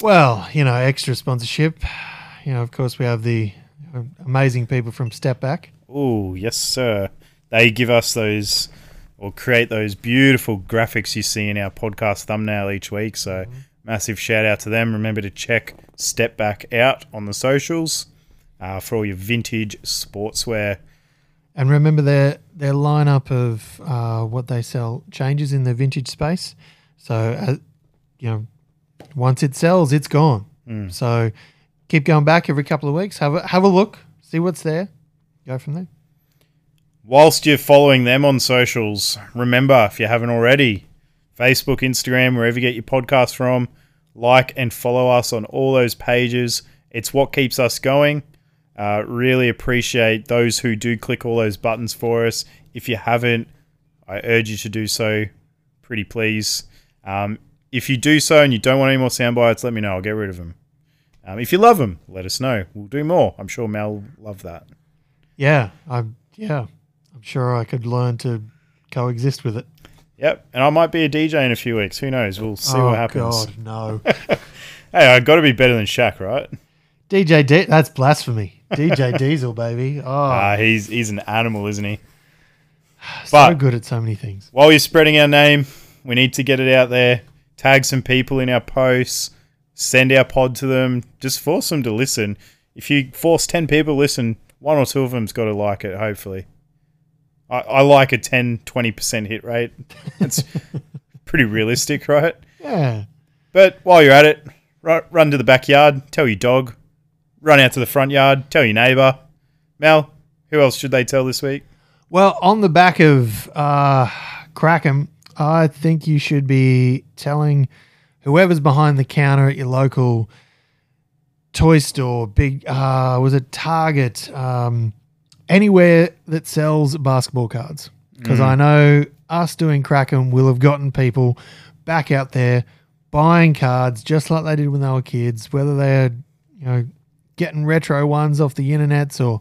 Well, you know, extra sponsorship. You know, of course, we have the amazing people from Step Back. Oh, yes, sir. They give us those or create those beautiful graphics you see in our podcast thumbnail each week. So, massive shout out to them. Remember to check Step Back out on the socials uh, for all your vintage sportswear. And remember their their lineup of uh, what they sell changes in the vintage space. So, uh, you know, once it sells, it's gone. So, keep going back every couple of weeks. Have a have a look, see what's there, go from there. Whilst you're following them on socials, remember if you haven't already, Facebook, Instagram, wherever you get your podcast from, like and follow us on all those pages. It's what keeps us going. Uh, really appreciate those who do click all those buttons for us. If you haven't, I urge you to do so. Pretty please. Um, if you do so and you don't want any more sound bites, let me know. I'll get rid of them. Um, if you love them, let us know. We'll do more. I'm sure Mel will love that. Yeah, I'm yeah, I'm sure I could learn to coexist with it. Yep, and I might be a DJ in a few weeks. Who knows? We'll see oh what happens. Oh, God, no. [LAUGHS] Hey, I got to be better than Shaq, right? DJ, D- that's blasphemy. DJ [LAUGHS] Diesel, baby. Oh, Ah, he's he's an animal, isn't he? [SIGHS] so but- good at so many things. While you're spreading our name, we need to get it out there. Tag some people in our posts. Send our pod to them. Just force them to listen. If you force ten people to listen, one or two of them's got to like it. Hopefully, I, I like a 10 20 percent hit rate. That's [LAUGHS] pretty realistic, right? Yeah. But while you're at it, run, to the backyard, tell your dog, run out to the front yard, tell your neighbour. Mel, who else should they tell this week? Well, on the back of uh, I think you should be telling whoever's behind the counter at your local toy store, big, uh, was it Target, um, anywhere that sells basketball cards. Because I know us doing Crackham will have gotten people back out there buying cards just like they did when they were kids, whether they're, you know, getting retro ones off the internets or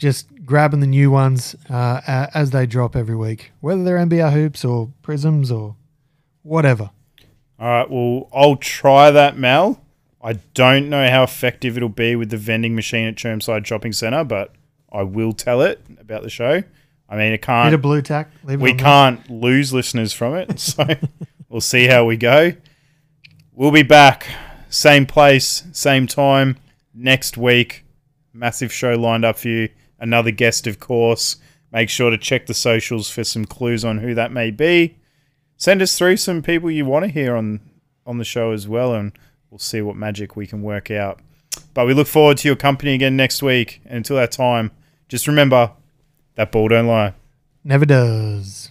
just grabbing the new ones uh, as they drop every week, whether they're NBA hoops or prisms or whatever. All right, well, I'll try that, Mel. I don't know how effective it'll be with the vending machine at Chermside Shopping Centre, but I will tell it about the show. I mean, it can't. of Blu Tack. Leave we can't lose listeners from it, [LAUGHS] so we'll see how we go. We'll be back, same place, same time next week. Massive show lined up for you. Another guest, of course. Make sure to check the socials for some clues on who that may be. Send us through some people you want to hear on on the show as well, and we'll see what magic we can work out. But we look forward to your company again next week. And until that time, just remember that ball don't lie. Never does.